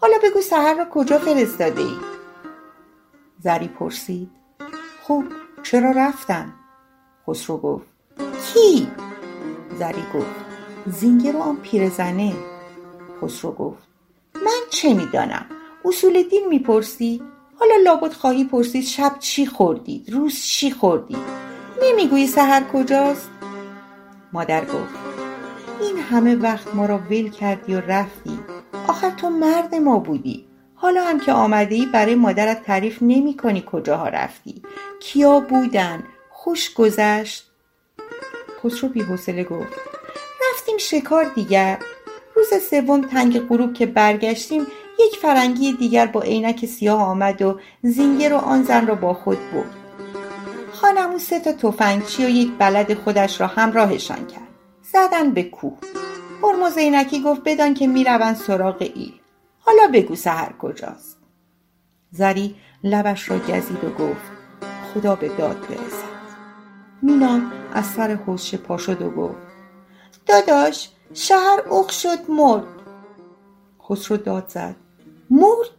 حالا بگو سهر را کجا فرستاده ای؟ زری پرسید. خوب چرا رفتن؟ خسرو گفت. کی؟ زری گفت. زینگر و آن پیرزنه. خسرو گفت. من چه می‌دانم؟ اصول دین می‌پرسی؟ حالا لابد خواهی پرسید شب چی خوردید روز چی خوردید؟ نمی‌گویی سهر کجاست؟ مادر گفت. این همه وقت ما را ول کردی و رفتی. آخر تو مرد ما بودی. حالا هم که آمده ای برای مادرت تعریف نمی کنی کجاها رفتی. کیا بودن؟ خوش گذشت. خسرو بیحوصله گفت. رفتیم شکار دیگر. روز سوم تنگ غروب که برگشتیم یک فرنگی دیگر با عینک سیاه آمد و زینگر و آن زن را با خود برد. خانمو سه تا تفنگچی و یک بلد خودش را همراهشان کرد. زدن به کوه. هرمز عینکی گفت بدان که می‌روند سراغ ایل. حالا بگو سهر کجاست. زری لبش را گزید و گفت خدا به داد برسد. مینا از سر حوزشه پا شد و گفت داداش شهر اخ شد مرد. خسرو داد زد. مرد؟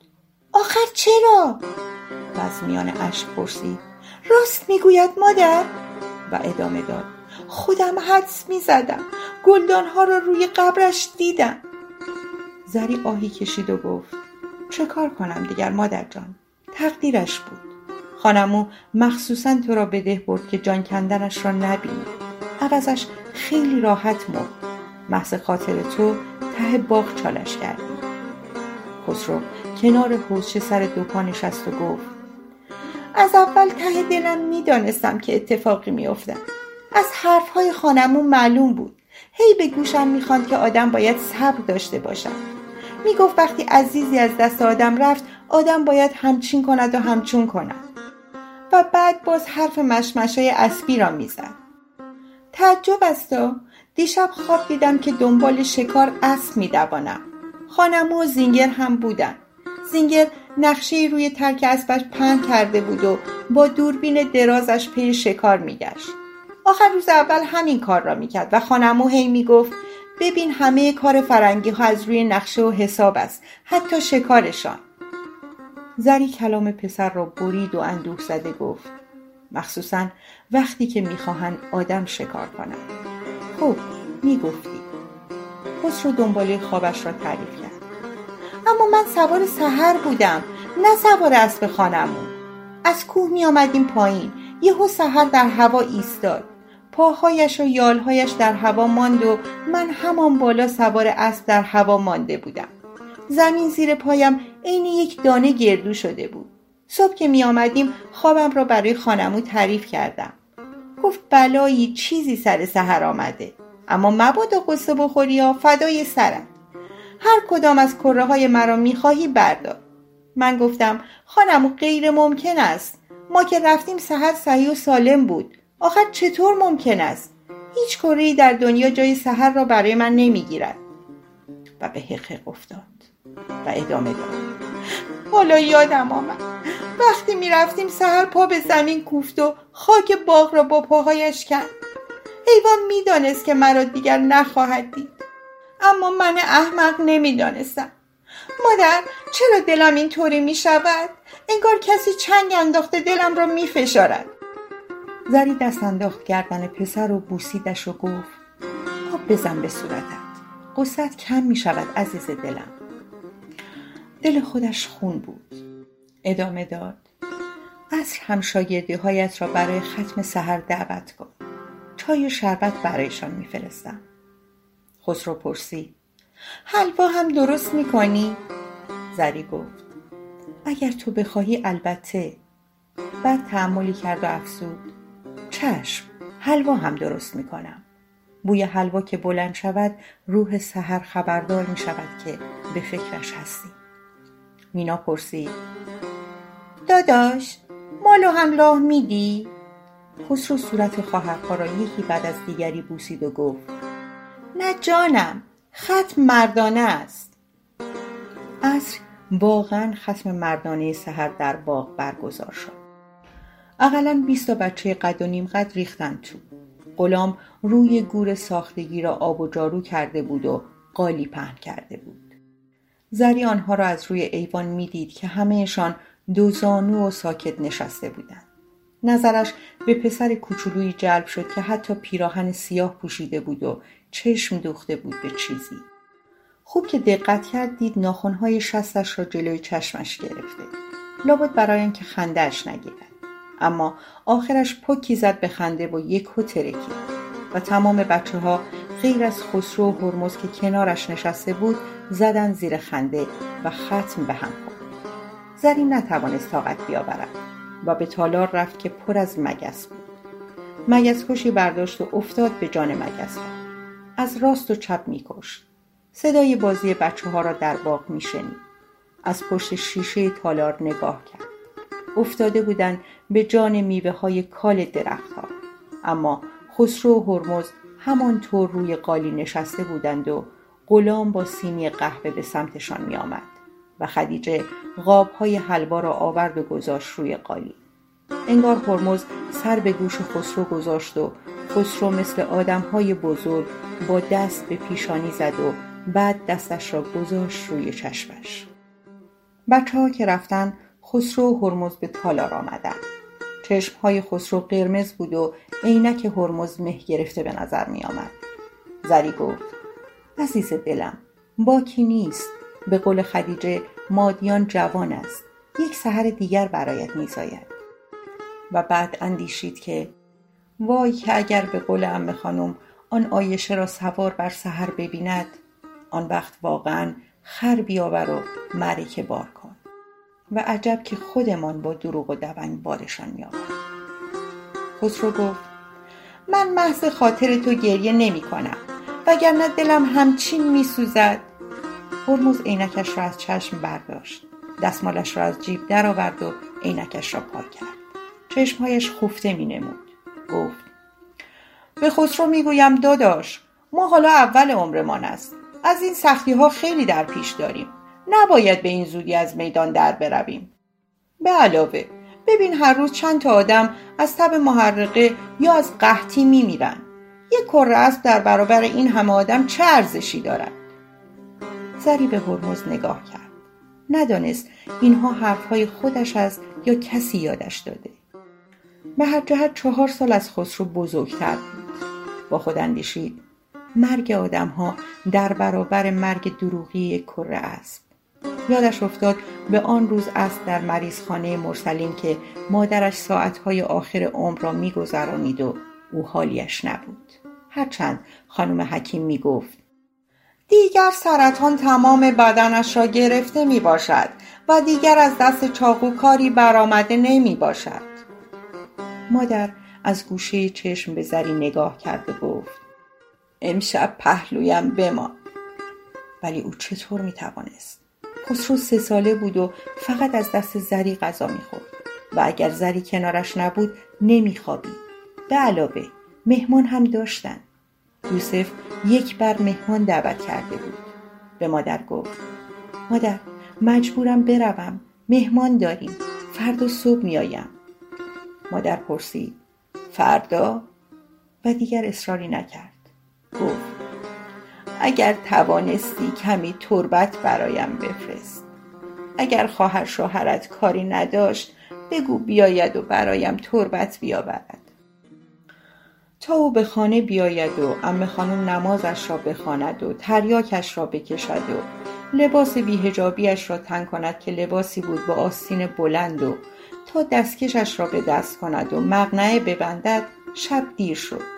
آخر چرا؟ و از میان اشک پرسید راست می‌گوید مادر؟ و ادامه داد. خودم حدس می‌زدم. گلدانها را روی قبرش دیدم. زری آهی کشید و گفت چه کار کنم دیگر مادر جان؟ تقدیرش بود. خانمو مخصوصا تو را بده برد که جان کندنش را نبینی. عوضش خیلی راحت مرد. محض خاطر تو ته باغ چالش کردی. خسرو کنار حوزچه سر دکان نشست و گفت از اول ته دلم می‌دانستم که اتفاقی میافتد. از حرفهای خانمون معلوم بود. هی به گوشم می‌خواند که آدم باید صبر داشته باشد. می‌گفت وقتی عزیزی از دست آدم رفت آدم باید همچین کند و همچون کند. و بعد باز حرف مشمشای اسبی را می‌زد. تعجب است و دیشب خواب دیدم که دنبال شکار اسب میدوانم. خانمو و زینگر هم بودن. زینگر نقشه روی ترک اسبش پهن کرده بود و با دوربین درازش پی شکار میگشت. آخر روز اول همین کار را می‌کرد و خانمو هی می‌گفت ببین همه کار فرنگی ها از روی نقشه و حساب است حتی شکارشان. زری کلام پسر را برید و اندوه زده گفت مخصوصا وقتی که می‌خواهند آدم شکار کنند. خب می‌گفتی. خسرو دنباله خوابش را تعریف کرد. اما من سوار سهر بودم نه سوار اسب خانمون. از کوه می آمدیم پایین یهو سهر در هوا ایستاد. پاهایش و یالهایش در هوا ماند و من همان بالا سوار اسب در هوا مانده بودم. زمین زیر پایم عین یک دانه گردو شده بود. صبح که می آمدیم خوابم را برای خانمو تعریف کردم. گفت بلایی چیزی سر سهر آمده. اما مبادا قصه بخوری یا فدای سرت هر کدام از کره های مرا می‌خواهی بردار. من گفتم خانم غیر ممکن است. ما که رفتیم سهر صحیح و سالم بود. آخر چطور ممکن است؟ هیچ کره در دنیا جای سهر را برای من نمی‌گیرد. و به حقیق افتاد و ادامه داد. حالا یادم آمد. وقتی می‌رفتیم سهر پا به زمین کوفت و خاک باغ را با پاهایش کرد. حیوان می‌دانست که مرا دیگر نخواهد دید. اما من احمق نمی‌دانستم. مادر چرا دلم اینطوری می شود؟ انگار کسی چنگ انداخته دلم را می فشارد. زری دست انداخت گردن پسر و بوسیدش و گفت آب بزن به صورتت قصت کم می شود عزیز دلم. دل خودش خون بود. ادامه داد عصر هم هایت را برای ختم سحر دعوت کن. چای و شربت برایشان میفرستم. خسرو پرسید حلوا هم درست می‌کنی؟ زری گفت اگر تو بخواهی البته. بعد تحملی کرد و افسود چشم. حلوا هم درست می‌کنم. بوی حلوا که بلند شود روح سحر خبردار می شود که به فکرش هستی. مینا پرسید. داداش مالو هم راه میدی؟ خسرو صورت خواهرها را یکی بعد از دیگری بوسید و گفت. نه جانم ختم مردانه است. عصر واقعا ختم مردانه سهر در باغ برگزار شد. اقلا بیست تا بچه قد و نیم قد ریختن تو. غلام روی گور ساختگی را آب و جارو کرده بود و قالی پهن کرده بود. زری آنها را از روی ایوان می‌دید که همهشان دو زانو و ساکت نشسته بودند. نظرش به پسر کوچولویی جلب شد که حتی پیراهن سیاه پوشیده بود و چشم دوخته بود به چیزی. خوب که دقت کرد دید ناخونهای شستش را جلوی چشمش گرفته. لابد برای اینکه خندهاش نگیرد. اما آخرش پکی زد به خنده و یک هو ترکید و تمام بچه ها غیر از خسرو و هرمز که کنارش نشسته بود زدن زیر خنده و ختم به هم خورد. زری نتوانست طاقت بیاورد و به تالار رفت که پر از مگس بود. مگس کشی برداشت و افتاد به جان مگس ها. از راست و چپ میکشت صدای بازی بچه ها را در باغ میشنید از پشت شیشه تالار نگاه کرد. افتاده بودند به جان میوه های کال درختها. اما خسرو و هرمز همانطور روی قالی نشسته بودند و غلام با سینی قهوه به سمتشان می آمد و خدیجه غاب های حلوا را آورد و گذاشت روی قالی. انگار هرمز سر به گوش خسرو گذاشت و خسرو مثل آدم های بزرگ با دست به پیشانی زد و بعد دستش را گذاشت روی چشمش. بچه ها که رفتن خسرو و هرمز به تالار آمدن چشم های خسرو قرمز بود و عینک هرمز مه گرفته به نظر می آمد. زری گفت عزیز دلم باکی نیست. به قول خدیجه مادیان جوان است. یک سحر دیگر برایت میزاید. و بعد اندیشید که وای که اگر به قول ام خانم آن آیشه را سوار بر سحر ببیند آن وقت واقعا خر بیاور و معرکه بار و عجب که خودمان با دروغ و دبنگ بارشان میآورد خسرو گفت من محض خاطر تو گریه نمی کنم وگرنه دلم همچین می سوزد هرمز عینکش را از چشم برداشت. دستمالش را از جیب درآورد و عینکش را پاک کرد. چشمهایش خفته می نمود گفت به خسرو می‌گویم داداش ما حالا اول عمرمان است. از این سختی ها خیلی در پیش داریم. نباید به این زودی از میدان در برویم. به علاوه ببین هر روز چند تا آدم از تب محرقه یا از قحطی میمیرن. یک کره اسب در برابر این همه آدم چه ارزشی دارد؟ زری به هرمز نگاه کرد. ندانست اینها حرفهای خودش از یا کسی یادش داده. به هر جهت چهار سال از خسرو بزرگتر بود. با خود اندیشید مرگ آدم ها در برابر مرگ دروغی کره است یادش افتاد به آن روز است در مریضخانه مرسلین که مادرش ساعتهای آخر عمر را میگذرانید و او حالیش نبود هرچند خانم حکیم می‌گفت دیگر سرطان تمام بدنش را گرفته می باشد و دیگر از دست چاقو کاری برآمده نمی باشد. مادر از گوشه چشم به زری نگاه کرد و گفت امشب پهلویم بمان ولی او چطور می توانست؟ خسرو سه ساله بود و فقط از دست زری غذا می‌خورد. و اگر زری کنارش نبود نمیخوابید به علاوه مهمان هم داشتن. یوسف یک بر مهمان دعوت کرده بود. به مادر گفت مادر مجبورم بروم. مهمان داریم. فردا صبح میآیم. مادر پرسید فردا؟ و دیگر اصراری نکرد. گفت اگر توانستی کمی تربت برایم بفرست. اگر خواهر شوهرت کاری نداشت بگو بیاید و برایم تربت بیاورد. تا او به خانه بیاید و ام خانم نمازش را بخواند و تریاکش را بکشد و لباس بیهجابیش را تن کند که لباسی بود با آستین بلند و تا دستکشش را به دست کند و مقنعه ببندد شب دیر شد.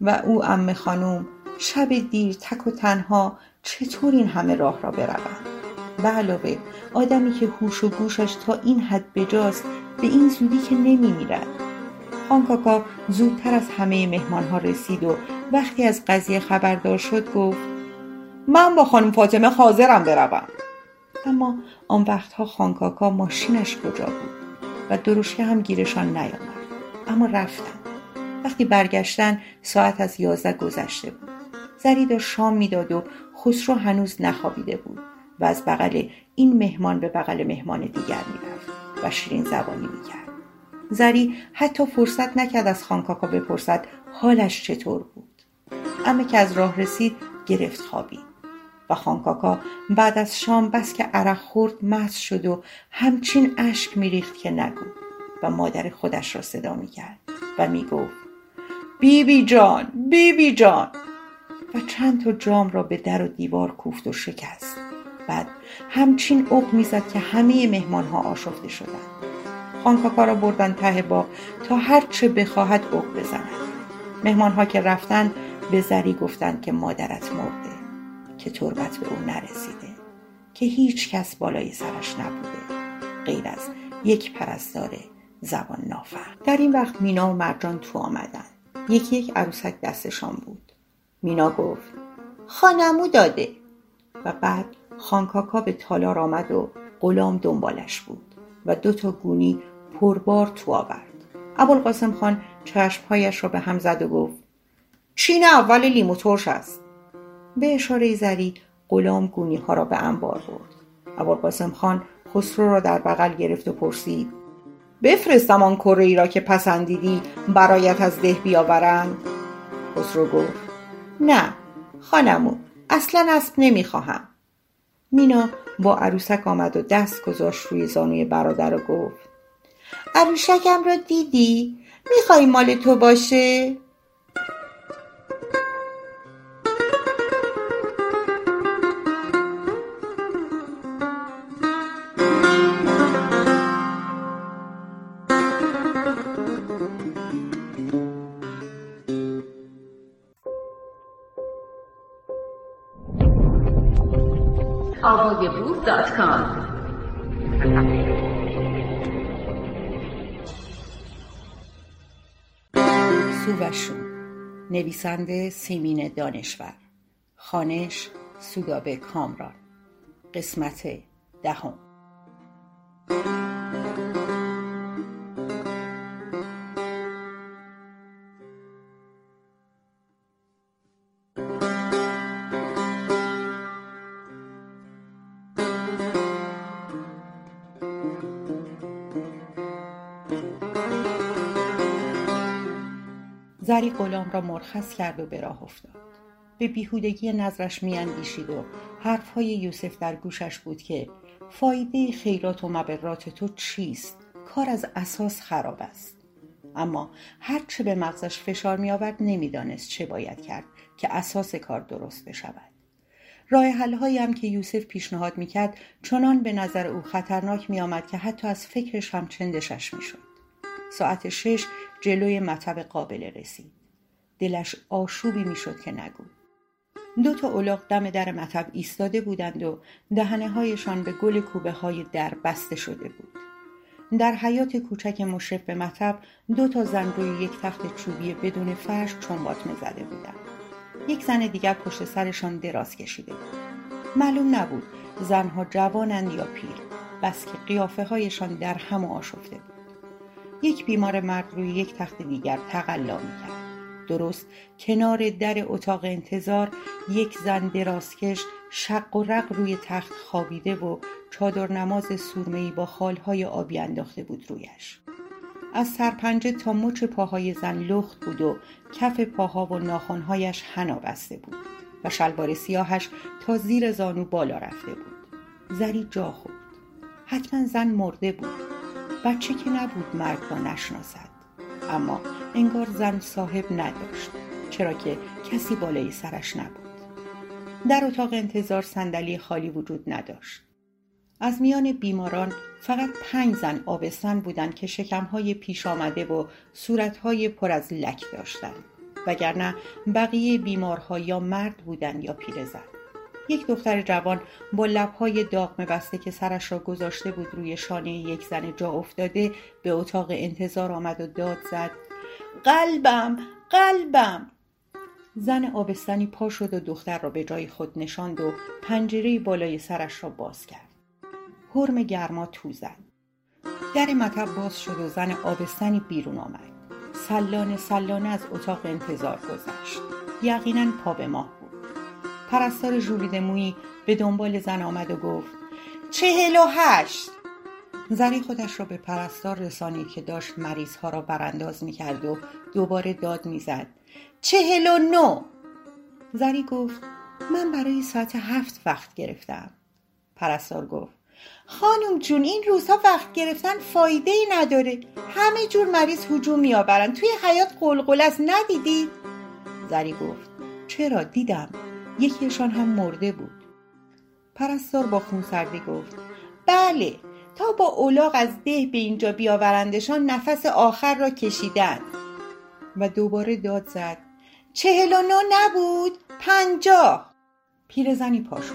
و او ام خانم شب دیر تک و تنها چطور این همه راه را برود به علاوه آدمی که هوش و گوشش تا این حد بجاست به این زودی که نمیمیرد. کاکا زودتر از همه مهمان ها رسید و وقتی از قضیه خبردار شد گفت من با خانم فاطمه حاضرم بروم. اما آن وقتها خانکاکا ماشینش کجا بود؟ و درشکه هم گیرشان نیامد. اما رفتن. وقتی برگشتن ساعت از یازده گذشته بود. زریدا شام می‌داد و خسرو هنوز نخوابیده بود و از بغل این مهمان به بغل مهمان دیگر می‌رفت و شیرین زبانی می‌کرد. زری حتی فرصت نکرد از خانکاکا بپرسد حالش چطور بود. اما که از راه رسید گرفت خوابید و خانکاکا بعد از شام بس که عرق خورد مست شد و همچین اشک میریخت که نگو و مادر خودش را صدا می‌کرد و می‌گفت بیبی جان بیبی جان. و چند تا جام را به در و دیوار کوفت و شکست. بعد همچین اوق می‌زد که همه مهمان ها آشفته شدند. خانکاکا را بردن ته باغ تا هر چه بخواهد اوق بزند. مهمان ها که رفتن به زری گفتند که مادرت مرده که تربت به او نرسیده که هیچ کس بالای سرش نبوده. غیر از یک پرستار زبان نافر در این وقت مینا و مرجان تو آمدن. یکی یک عروسک دستشان بود. مینا گفت خانمو داده. و بعد خانکاکا به تالار آمد و غلام دنبالش بود و دو تا گونی پربار تو آورد. ابوالقاسم خان چشمهایش را به هم زد و گفت چین اول لیمو ترش است. به اشاره زری غلام گونی ها را به انبار برد. ابوالقاسم خان خسرو را در بغل گرفت و پرسید بفرستم آن کره ای را که پسندیدی برایت از ده بیاورند؟ خسرو گفت نه خانمون اصلا اسب نمی‌خواهم مینا با عروسک آمد و دست گذاشت روی زانوی برادر و گفت عروسکم را دیدی؟ می‌خوای مال تو باشه؟ سو نویسنده سیمین دانشور. خانش سودابه کامران. قسمت دهم. زری غلام را مرخص کرد و به راه افتاد. به بیهودگی نظرش میاندیشید و حرفهای یوسف در گوشش بود که فایده خیرات و مبرات تو چیست؟ کار از اساس خراب است. اما هرچه به مغزش فشار می آورد نمی‌دانست چه باید کرد که اساس کار درست بشود. راه هم که یوسف پیشنهاد می‌کرد چنان به نظر او خطرناک می آمد که حتی از فکرش هم چندشش می‌شد. ساعت شش جلوی مطب قابل رسید. دلش آشوبی می‌شد که نگو. دو تا الاغ دم در مطب ایستاده بودند و دهنه هایشان به گل کوبه های در بسته شده بود. در حیات کوچک مشرف به مطب دو تا زن روی یک تخت چوبی بدون فرش چنباتمه زده بودند. یک زن دیگر پشت سرشان دراز کشیده بود. معلوم نبود زنها جوانند یا پیر بس که قیافه هایشان در هم آشفته بود. یک بیمار مرد روی یک تخت دیگر تقلا می‌کرد. درست. کنار در اتاق انتظار یک زن درازکش شق و رق روی تخت خوابیده و چادر نماز سورمهای با خالهای آبی انداخته بود رویش. از سرپنجه تا مچ پاهای زن لخت بود و کف پاها و ناخونهایش حنا بسته بود و شلوار سیاهش تا زیر زانو بالا رفته بود. زری جا خورد. حتما زن مرده بود. بچه که نبود مرد را نشناسد. اما انگار زن صاحب نداشت چرا که کسی بالای سرش نبود. در اتاق انتظار صندلی خالی وجود نداشت. از میان بیماران فقط پنج زن آبستن بودند که شکمهای پیش آمده و صورتهای پر از لک داشتند وگرنه بقیه بیمارها یا مرد بودند یا پیرزن. یک دختر جوان با لبهای داغ بسته که سرش را گذاشته بود روی شانه یک زن جا افتاده به اتاق انتظار آمد و داد زد. قلبم قلبم. زن آبستنی پا شد و دختر را به جای خود نشاند و پنجره بالای سرش را باز کرد. حرم گرما تو زد. در مطب باز شد و زن آبستنی بیرون آمد. سلانه سلانه از اتاق انتظار گذشت. یقینا پا به ماه پرستار ژولیده مویی به دنبال زن آمد و گفت چهل و هشت. زنی خودش را به پرستار رسانید که داشت مریضها را برانداز می‌کرد و دوباره داد می‌زد. چهل و نو زنی گفت من برای ساعت هفت وقت گرفتم. پرستار گفت خانم جون این روزها وقت گرفتن فایده ای نداره. همه جور مریض هجوم میآورند. توی حیات قلقل از ندیدید زری گفت چرا؟ دیدم. یکیشان هم مرده بود. پرستار با خونسردی گفت بله. تا با اولاغ از ده به اینجا بیاورندشان نفس آخر را کشیدند. و دوباره داد زد. چهل و نو نبود پنجاه. پیرزنی پا شد.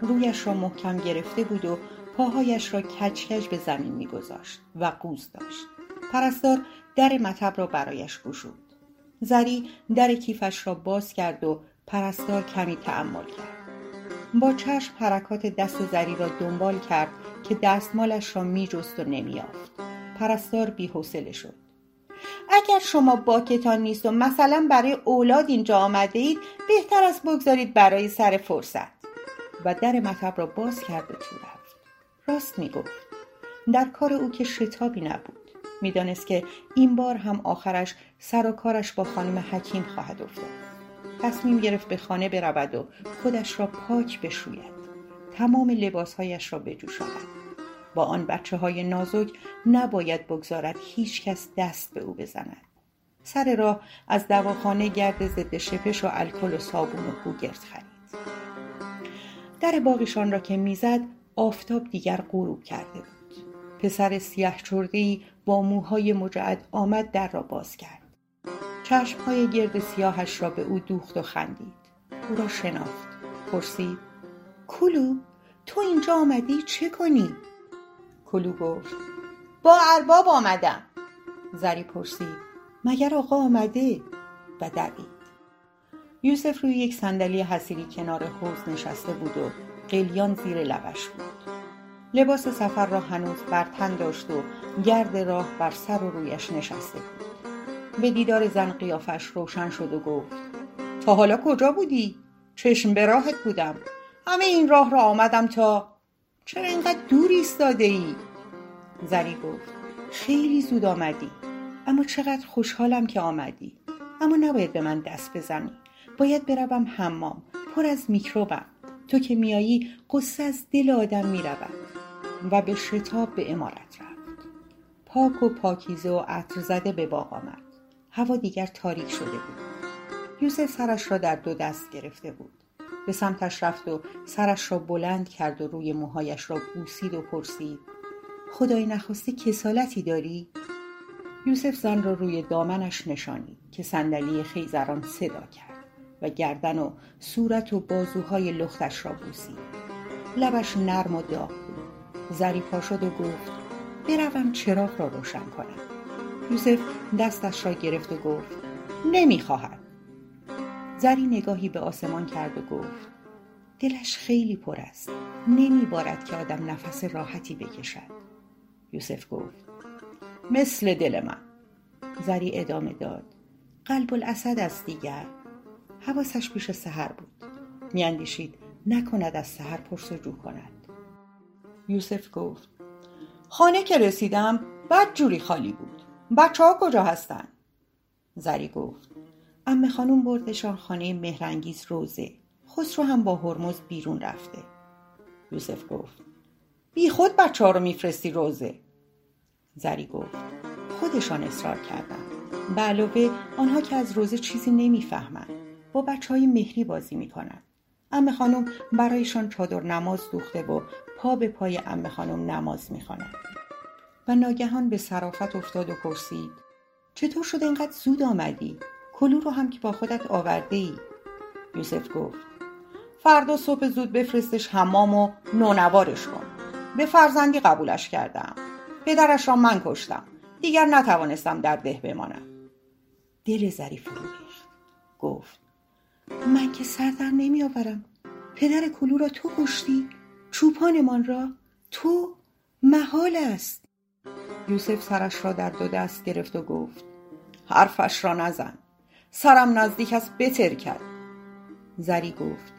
رویش را محکم گرفته بود و پاهایش را کچکش به زمین میگذاشت و قوز داشت. پرستار در مطب را برایش گشود. زری در کیفش را باز کرد و پرستار کمی تعمل کرد. با چشم حرکات دست زری را دنبال کرد که دستمالش را میجست و نمیافت پرستار بیحوصله شد. اگر شما باکتان نیست و مثلا برای اولاد اینجا آمده اید بهتر است بگذارید برای سر فرصت. و در مطب را باز کرد و تو رفت. راست می‌گفت در کار او که شتابی نبود. می‌دانست که این بار هم آخرش سر و کارش با خانم حکیم خواهد افتاد. تصمیم گرفت به خانه برود و خودش را پاک بشوید. تمام لباسهایش را بجوشاند. با آن بچه های نازک نباید بگذارد هیچ کس دست به او بزند. سر راه از دواخانه گرد ضد شپش و الکل و صابون و گوگرد خرید. در باغشان را که می‌زد آفتاب دیگر غروب کرده بود. پسر سیاه چردهی با موهای مجعد آمد در را باز کرد. های گرد سیاهش را به او دوخت و خندید. او را شناخت. پرسید کلو تو اینجا آمدی؟ چه کنی؟ کلو گفت. با ارباب آمدم. زری پرسید. مگر آقا آمده؟ و دوید. یوسف روی یک صندلی حسیری کنار حوز نشسته بود و قلیان زیر لبش بود. لباس سفر را هنوز بر تن داشت و گرد راه بر سر و رویش نشسته بود. به دیدار زن قیافش روشن شد و گفت تا حالا کجا بودی؟ چشم به راهت بودم. همه این راه را آمدم تا چرا اینقدر دور ایستاده ای؟ زری گفت خیلی زود آمدی. اما چقدر خوشحالم که آمدی. اما نباید به من دست بزنی. باید بروم حمام. پر از میکروبم. تو که میایی قصه از دل آدم می‌رود. و به شتاب به امارت رفت. پاک و پاکیزه و عطر زده به باغ آمد. هوا دیگر تاریک شده بود. یوسف سرش را در دو دست گرفته بود. به سمتش رفت و سرش را بلند کرد و روی موهایش را بوسید و پرسید. خدای نخواسته کسالتی داری؟ یوسف زن را روی دامنش نشانید که صندلی خیزران صدا کرد و گردن و صورت و بازوهای لختش را بوسید. لبش نرم و داغ بود. زری پا شد و گفت بروم چراغ را روشن کنم. یوسف دستش را گرفت و گفت نمی‌خواهد. زری نگاهی به آسمان کرد و گفت دلش خیلی پر است. نمیبارد که آدم نفس راحتی بکشد. یوسف گفت مثل دل من. زری ادامه داد قلب الاسد است دیگر. حواسش پیش سهر بود. میاندیشید نکند از سهر پرسجو کند. یوسف گفت خانه که رسیدم بد جوری خالی بود. بچه ها کجا هستن؟ زری گفت امه خانوم بردشان خانه مهرنگیز روزه. خسرو هم با هرمز بیرون رفته. یوسف گفت بی خود بچه رو میفرستی روزه. زری گفت خودشان اصرار کردن. به علاوه آنها که از روزه چیزی نمی‌فهمند با بچه های مهری بازی می‌کنند. امه خانم برایشان چادر نماز دوخته و پا به پای امه خانم نماز می‌خواند. و ناگهان به صرافت افتاد و پرسید چطور شده اینقدر زود آمدی؟ کلو رو هم که با خودت آورده ای یوسف گفت فردا صبح زود بفرستش حمام و نونوارش کن. به فرزندی قبولش کردم. پدرش را من کشتم. دیگر نتوانستم در ده بمانم. دل زری فرو ریخت. گفت من که سر در نمی آورم پدر کلو را تو کشتی؟ چوپانمان را؟ تو محال است. یوسف سرش را در دو دست گرفت و گفت حرفش را نزن. سرم نزدیک است بتر کرد. زری گفت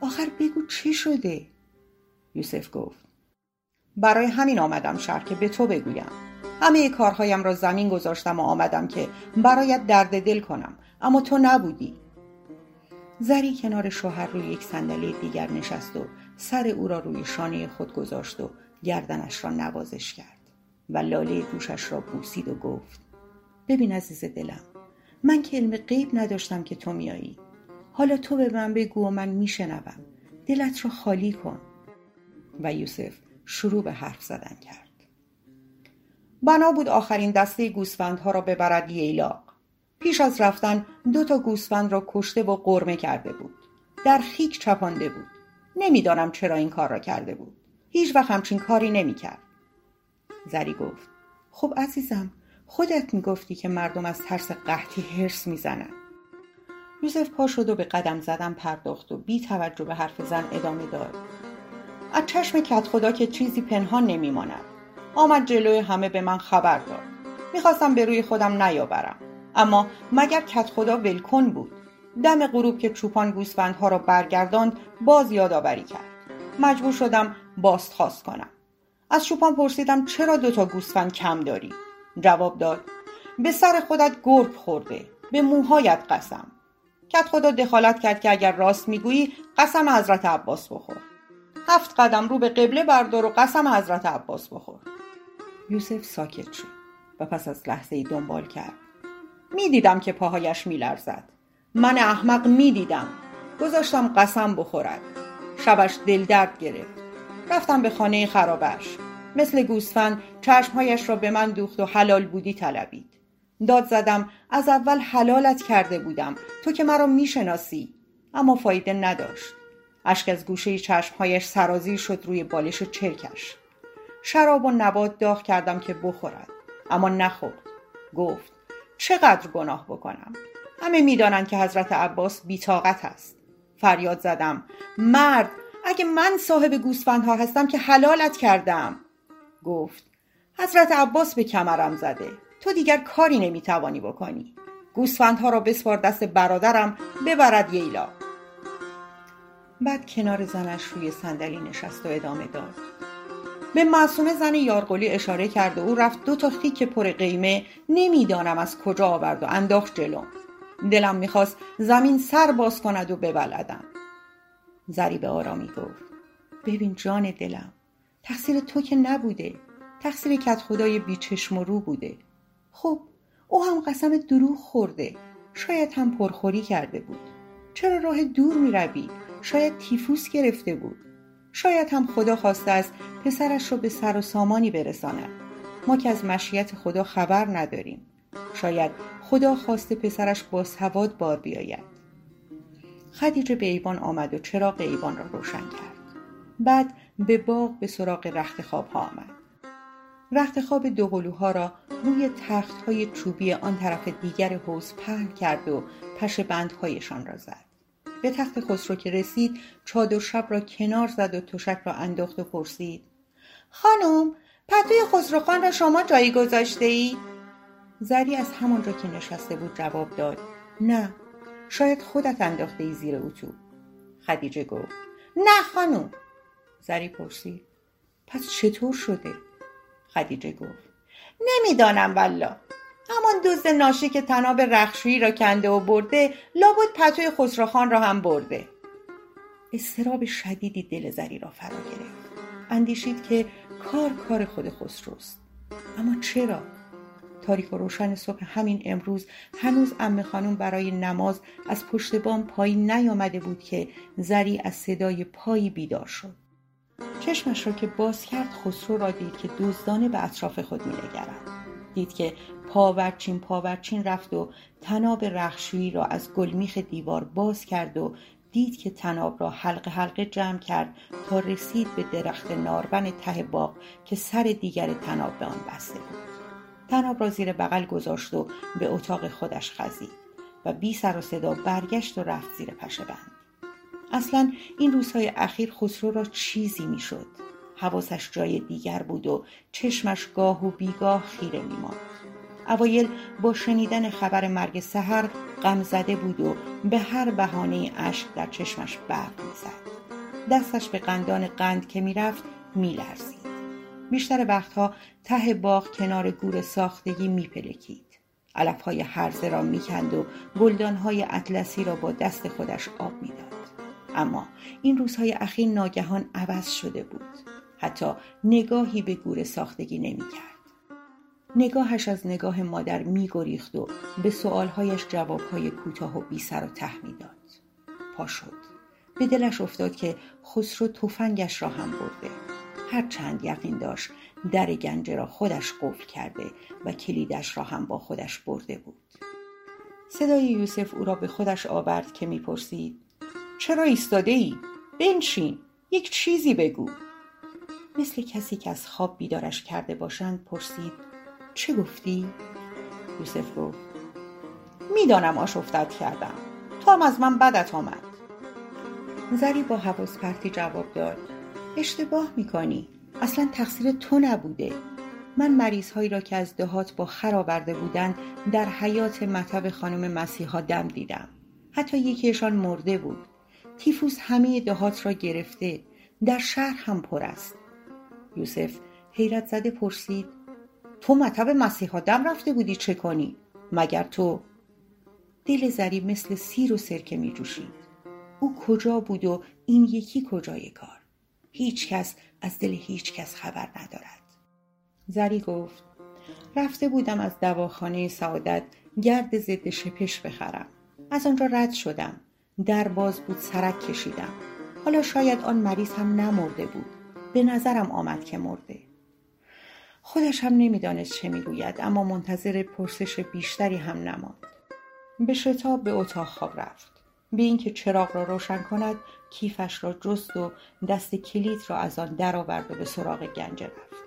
آخر بگو چی شده؟ یوسف گفت برای همین آمدم شهر که به تو بگویم. همه کارهایم را زمین گذاشتم و آمدم که برایت درد دل کنم اما تو نبودی. زری کنار شوهر روی یک صندلی دیگر نشست و سر او را روی شانه خود گذاشت و گردنش را نوازش کرد و لاله گوشش را بوسید و گفت ببین عزیز دلم من که علم غیب نداشتم که تو میایی. حالا تو به من بگو و من میشنوم. دلت را خالی کن. و یوسف شروع به حرف زدن کرد. بنا بود آخرین دسته گوسفندها را ببرد ییلاق. پیش از رفتن دو تا گوسفند را کشته و قرمه کرده بود. در خیک چپانده بود. نمی‌دانم چرا این کار را کرده بود. هیچ وقت همچین کاری نمی‌کرد. زری گفت خب عزیزم خودت می‌گفتی که مردم از ترس قحطی هرس می‌زنند یوسف پا شد و به قدم زدن پرداخت و بی توجه به حرف زن ادامه داد. از چشم کت خدا که چیزی پنهان نمیماند. آمد جلوی همه به من خبر داد. می‌خواستم به روی خودم نیاورم. اما مگر کت خدا ولکن بود؟ دم غروب که چوپان گوسفندها را برگرداند باز یادآوری کرد. مجبور شدم بازخواست کنم. از چوپان پرسیدم چرا دوتا گوسفند کم داری؟ جواب داد. به سر خودت گرگ خورده. به موهایت قسم. کت خدا دخالت کرد که اگر راست می‌گویی قسم حضرت عباس بخور. هفت قدم رو به قبله بردار و قسم حضرت عباس بخور. یوسف ساکت شد و پس از لحظه ای دنبال کرد. می‌دیدم که پاهایش میلرزد. من احمق می‌دیدم. گذاشتم قسم بخورد. شبش دل درد گرفت. رفتم به خانه خرابش. مثل گوسفند چشمهایش را به من دوخت و حلال بودی طلبید. داد زدم از اول حلالت کرده بودم. تو که مرا می‌شناسی. اما فایده نداشت. اشک از گوشه چشمهایش سرازیر شد روی بالش چرکش. شراب و نبات داغ کردم که بخورد. اما نخورد. گفت چقدر گناه بکنم؟ همه می‌دانند که حضرت عباس بیتاقت است. فریاد زدم مرد اگه من صاحب گوسفندها هستم که حلالت کردم. گفت حضرت عباس به کمرم زده. تو دیگر کاری نمی‌توانی بکنی. گوسفندها را بسپار دست برادرم ببرد ییلا. بعد کنار زنش روی صندلی نشست و ادامه داد. به معصومه زن یارقلی اشاره کرد و او رفت دو تا خیک پر قیمه نمی‌دانم از کجا آورد و انداخت جلوم دلم می‌خواست زمین سر باز کند و ببلدم. زری به آرامی گفت ببین جان دلم تقصیر تو که نبوده. تقصیر کت خدای بیچشم و رو بوده. خب او هم قسم دروغ خورده. شاید هم پرخوری کرده بود. چرا راه دور می روی؟ شاید تیفوس گرفته بود. شاید هم خدا خواسته است پسرش را به سر و سامانی برساند. ما که از مشیت خدا خبر نداریم. شاید خدا خواسته پسرش با سواد بار بیاید. خدیجه به ایوان آمد و چراغ ایوان را روشن کرد. بعد به باغ به سراغ رخت خواب ها آمد. رخت خواب دوقلوها را روی تخت های چوبی آن طرف دیگر حوز پهن کرد و پشه بندهایشان را زد. به تخت خسرو که رسید چادر شب را کنار زد و تشک را انداخت و پرسید خانم پتوی خسروخان را شما جایی گذاشته ای؟ زری از همانجا که نشسته بود جواب داد نه شاید خودت انداخته ای زیر اتو خدیجه گفت نه خانم. زری پرسید پس چطور شده؟ خدیجه گفت. نمی‌دانم والا همان دوز ناشی که تناب رخشویی را کنده و برده لابد پتوی خسروخان را هم برده. استراب شدیدی دل زری را فرا گرفت. اندیشید که کار کار خود خسروست. اما چرا؟ تاریک و روشن صبح همین امروز هنوز ام خانم برای نماز از پشت بام پایین نیامده بود که زری از صدای پایی بیدار شد. چشمش را که باز کرد خسرو را دید که دزدانه به اطراف خود مینگرد دید که پاورچین پاورچین رفت و تناب رخشویی را از گلمیخ دیوار باز کرد و دید که تناب را حلقه حلقه جمع کرد تا رسید به درخت ناربن ته باغ که سر دیگر تناب به آن بسته بود. تناب را زیر بغل گذاشت و به اتاق خودش خزید و بی سر و صدا برگشت و رفت زیر پشه بند. اصلا این روزهای اخیر خسرو را چیزی می‌شد. حواسش جای دیگر بود و چشمش گاه و بیگاه خیره میماند. اوایل با شنیدن خبر مرگ سحر غم زده بود و به هر بهانه اشک در چشمش برق می‌زد. دستش به قندان قند که می‌رفت میلرزید. بیشتر وقتها ته باغ کنار گور ساختگی میپلکید. علفهای هرزه را می‌کند و گلدانهای اطلسی را با دست خودش آب می‌داد. اما این روزهای اخیر ناگهان عوض شده بود. حتی نگاهی به گور ساختگی نمی‌کرد. نگاهش از نگاه مادر میگریخت و به سؤالهایش جوابهای کوتاه و بی سر و ته می‌داد. پا شد. به دلش افتاد که خسرو تفنگش را هم برده. هرچند یقین داشت در گنجه را خودش قفل کرده و کلیدش را هم با خودش برده بود. صدای یوسف او را به خودش آورد که می‌پرسید چرا ایستاده ای؟ بنشین. یک چیزی بگو. مثل کسی که از خواب بیدارش کرده باشند پرسید چه گفتی؟ یوسف گفت می‌دانم آشفتت کردم. تو هم از من بدت آمد. زری با حواس پرتی جواب داد اشتباه می‌کنی. اصلا تقصیر تو نبوده. من مریض هایی را که از دهات با خر آورده بودند در حیات مطب خانم مسیحا دم دیدم. حتی یکیشان مرده بود. تیفوس همه دهات را گرفته در شهر هم پر است. یوسف حیرت زده پرسید تو مطب مسیحا دم رفته بودی چه کنی؟ مگر تو؟ دل زری مثل سیر و سرکه می جوشید. او کجا بود و این یکی کجای کار؟ هیچ کس از دل هیچ کس خبر ندارد. زری گفت رفته بودم از دواخانه سعادت گرد ضد شپش بخرم. از آنجا رد شدم. در باز بود سرک کشیدم. حالا شاید آن مریض هم نمرده بود. به نظرم آمد که مرده. خودش هم نمی‌دانست چه می‌گوید اما منتظر پرسش بیشتری هم نماند. به شتاب به اتاق خواب رفت. بی اینکه چراغ را روشن کند کیفش را جست و دست کلید را از آن درآورد و به سراغ گنجه رفت.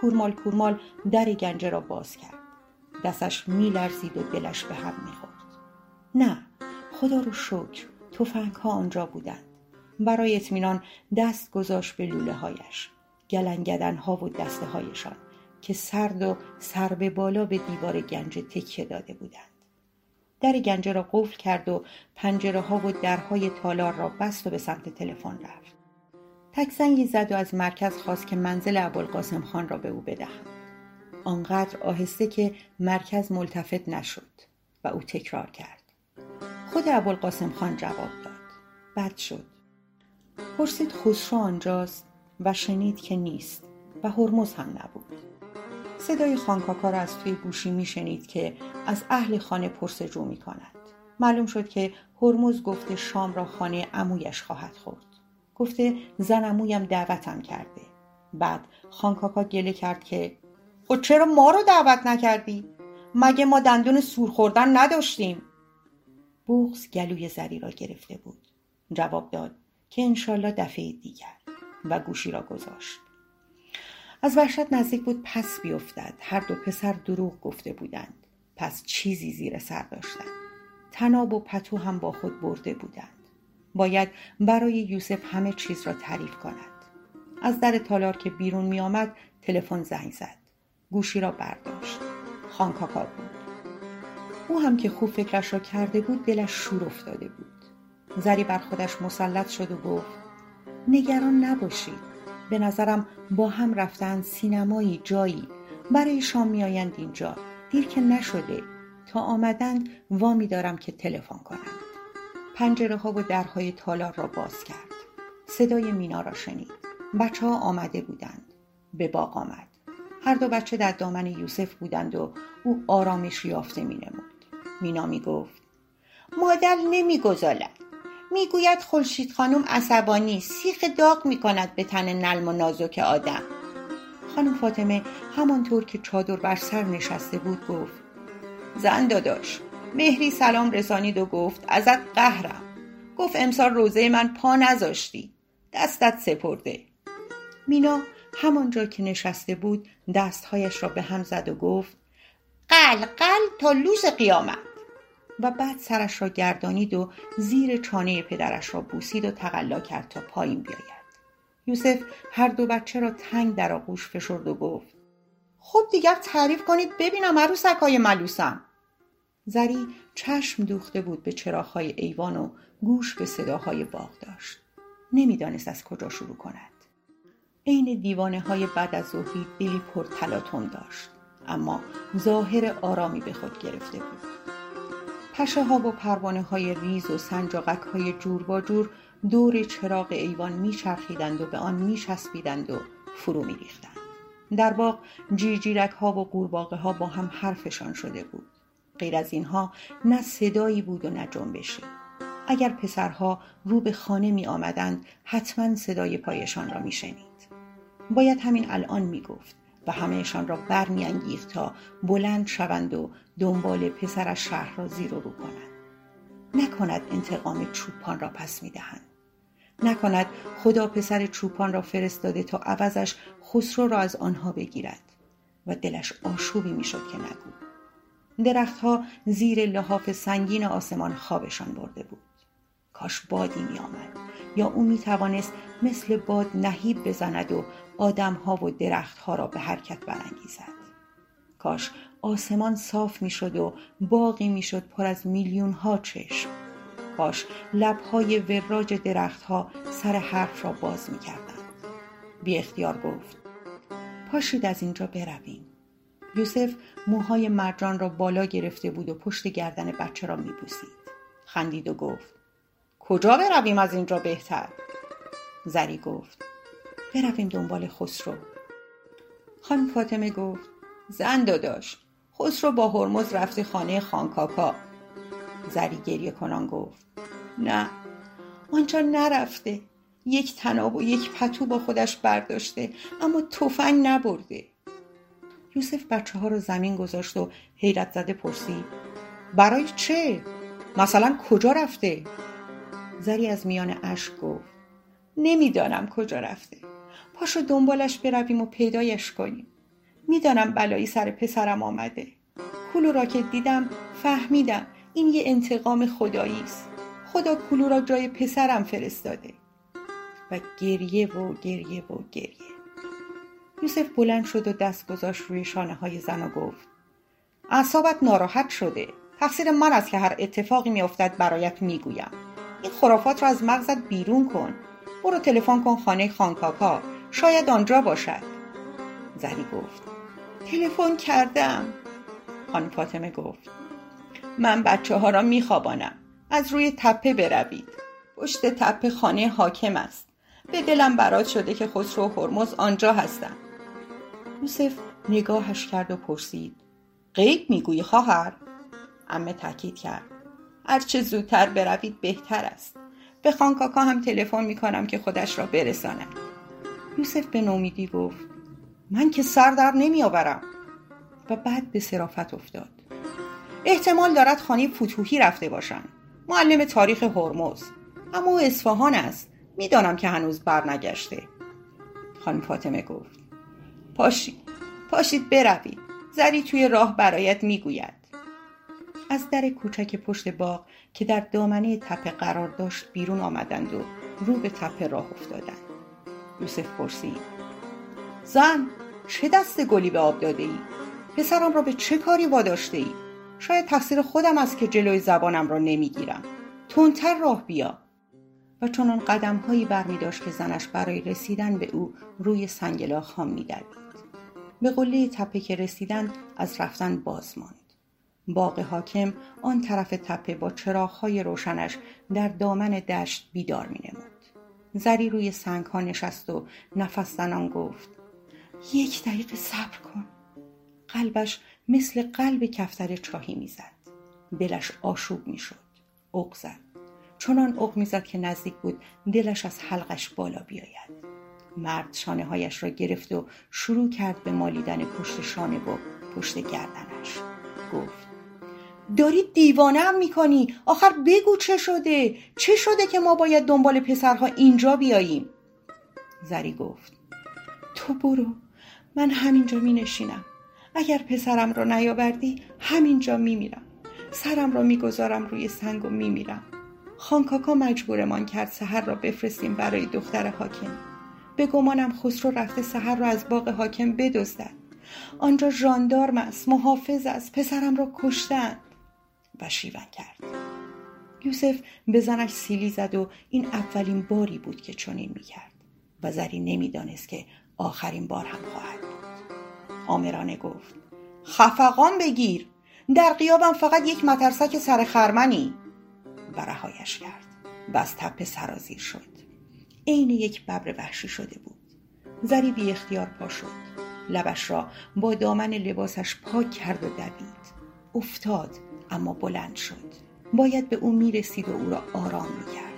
کورمال کورمال در گنجه را باز کرد. دستش میلرزید و دلش به هم می‌خورد. نه خدا رو شکر توفنگ ها آنجا بودند. برای اطمینان دست گذاشت به لوله هایش گلنگدن ها و دسته هایشان که سرد و سر به بالا به دیوار گنج تکیه داده بودند. در گنجه را قفل کرد و پنجره ها و درهای تالار را بست و به سمت تلفن رفت. تکزنگی زد و از مرکز خواست که منزل ابوالقاسم خان را به او بدهند آنقدر آهسته که مرکز ملتفت نشد و او تکرار کرد. خود ابوالقاسم خان جواب داد بد شد پرسید خسرو آنجاست و شنید که نیست و هرمز هم نبود صدای خانکاکا را از توی گوشی میشنید که از اهل خانه پرسجو می کند. معلوم شد که هرمز گفته شام را خانه امویش خواهد خورد. گفته زن امویم دعوتم کرده. بعد خانکاکا گله کرد که خب چرا ما رو دعوت نکردی؟ مگه ما دندون سور خوردن نداشتیم؟ بغز گلوی زری را گرفته بود. جواب داد که انشالله دفعه دیگر و گوشی را گذاشت. از وحشت نزدیک بود پس بیفتد. هر دو پسر دروغ گفته بودند. پس چیزی زیر سر داشتند. تناب و پتو هم با خود برده بودند. باید برای یوسف همه چیز را تعریف کند. از در تالار که بیرون می آمد تلفن زنگ زد. گوشی را برداشت. خانکاکا بود. او هم که خوب فکرش را کرده بود دلش شور افتاده بود. زری بر خودش مسلط شد و گفت نگران نباشید. به نظرم با هم رفتن سینمایی جایی. برای شام میآیند اینجا. دیر که نشده. تا آمدند وامی دارم که تلفن کنند. پنجره ها و درهای تالار را باز کرد. صدای مینا را شنید. بچه ها آمده بودند. به باغ آمد. هر دو بچه در دامن یوسف بودند و او آرامش یافته می نمود. مینا می گفت مادر نمی گذالد می‌گوید خورشید خانم عصبانی سیخ داغ می‌کند به تن نلم و نازک آدم. خانم فاطمه همانطور که چادر بر سر نشسته بود گفت زن داداش مهری سلام رسانید و گفت ازت قهرم. گفت امسال روزه من پا نذاشتی. دستت سپرده. مینا همانجا که نشسته بود دستهایش را به هم زد و گفت قل قل تا لوس قیامت. و بعد سرش را گردانید و زیر چانه پدرش را بوسید و تقلا کرد تا پایین بیاید. یوسف هر دو بچه را تنگ در آغوش فشرد و گفت خب دیگر تعریف کنید ببینم عروسک های ملوسم. زری چشم دوخته بود به چراغهای ایوان و گوش به صداهای باغ داشت. نمی‌دانست از کجا شروع کند. عین دیوانه های بعد از ظهری دلی پر تلاطم داشت. اما ظاهر آرامی به خود گرفته بود. پشه ها و پروانه های ریز و سنجاقک های جور با جور دور چراغ ایوان میچرخیدند و به آن میچسبیدند و فرو میریختند. در باغ جیرجیرک ها و قورباغه ها با هم حرفشان شده بود. غیر از اینها نه صدایی بود و نه جنبشی. اگر پسرها رو به خانه می آمدند حتما صدای پایشان را می شنید. باید همین الان می گفت و همهشان را برمیانگیخت تا بلند شوند و دنبال پسرش شهر را زیر و رو کنند. نکند انتقام چوپان را پس می‌دهند. نکند خدا پسر چوپان را فرستاده تا عوضش خسرو را از آنها بگیرد و دلش آشوبی می‌شد که نگو. درختها زیر لحاف سنگین آسمان خوابشان برده بود. کاش بادی می آمد یا او می توانست مثل باد نهیب بزند و آدمها و درختها را به حرکت برانگیزد. کاش آسمان صاف می‌شد و باقی می‌شد پر از میلیون ها چشم. کاش لبهای وراج درختها سر حرف را باز می‌کردند. بی اختیار گفت پاشید از اینجا برویم. یوسف موهای مرجان را بالا گرفته بود و پشت گردن بچه را میبوسید. خندید و گفت کجا برویم از اینجا بهتر؟ زری گفت برویم دنبال خسرو. خانم فاطمه گفت زن داداش خسرو با هرمز رفته خانه خانکاکا. زری گریه کنان گفت نه آنجا نرفته. یک تناب و یک پتو با خودش برداشته اما تفنگ نبرده. یوسف بچه ها رو زمین گذاشت و حیرت زده پرسید برای چه؟ مثلا کجا رفته؟ زری از میان اشک گفت نمی‌دانم کجا رفته. پاشو دنبالش برویم و پیدایش کنیم. می‌دانم بلایی سر پسرم آمده. کلو را که دیدم فهمیدم این یه انتقام خدایی است. خدا کلو را جای پسرم فرستاده. و گریه و گریه و گریه. یوسف بلند شد و دست گذاشت روی شانه های زن و گفت اعصابت ناراحت شده. تقصیر من است که هر اتفاقی میافتد برایت می‌گویم. این خرافات را از مغزت بیرون کن. برو تلفن کن خانه خانکاکا. شاید آنجا باشد. زری گفت تلفن کردم. خانم فاطمه گفت من بچه ها را میخوابانم. از روی تپه بروید. پشت تپه خانه حاکم است. به دلم برات شده که خسرو و هرمز آنجا هستم یوسف نگاهش کرد و پرسید غیب می‌گویی خواهر؟ امه تاکید کرد هرچه زودتر بروید بهتر است. به خانکاکا هم تلفن می‌کنم که خودش را برساند. یوسف به نومیدی گفت من که سر در نمیآورم. و بعد به صرافت افتاد. احتمال دارد خانه فتوحی رفته باشند. معلم تاریخ هرمز. اما او اصفهان است. می‌دانم که هنوز برنگشته. خانم فاطمه گفت پاشید پاشید بروید. زری توی راه برایت می‌گوید. از در کوچک پشت باغ که در دامنه تپه قرار داشت بیرون آمدند و رو به تپه راه افتادند. یوسف پرسید زن چه دست گلی به آب داده ای؟ پسرم را به چه کاری واداشته ای؟ شاید تقصیر خودم است که جلوی زبانم را نمی‌گیرم تندتر راه بیا و چنان قدم هایی برمی داشت که زنش برای رسیدن به او روی سنگلا خام می به قله تپه که رسیدند از رفتن باز ماند. باغ حاکم آن طرف تپه با چراغهای روشنش در دامن دشت بیدار می نمود. زری روی سنگ ها نشست و نفس زنان گفت یک دقیقه صبر کن. قلبش مثل قلب کفتر چاهی می‌زد. دلش آشوب می‌شد. اق زد. چنان اق می‌زد که نزدیک بود دلش از حلقش بالا بیاید. مرد شانه هایش را گرفت و شروع کرد به مالیدن پشت شانه و پشت گردنش گفت داری دیوانه هم می‌کنی. آخر بگو چه شده. چه شده که ما باید دنبال پسرها اینجا بیاییم؟ زری گفت. تو برو. من همینجا می نشینم اگر پسرم را نیاوردی همینجا می میرم سرم را می‌گذارم روی سنگ و می میرم خانکاکا مجبورمان کرد سهر را بفرستیم برای دختر حاکم. به گمانم خسرو رفته سهر را از باغ حاکم بدزدد. آنجا ژاندارم است محافظ است. پسرم را کشتند و شیون کرد. یوسف به زنش سیلی زد و این اولین باری بود که چنین می‌کرد و زری نمی‌دانست که آخرین بار هم خواهد بود. آمرانه گفت خفقان بگیر در قیابم فقط یک مترسک سر خرمنی. و رهایش کرد و از تپه سرازیر شد. عین یک ببر وحشی شده بود. زری بی اختیار پا شد. لبش را با دامن لباسش پاک کرد و دوید. افتاد اما بلند شد. باید به او می‌رسید و او را آرام می‌کرد.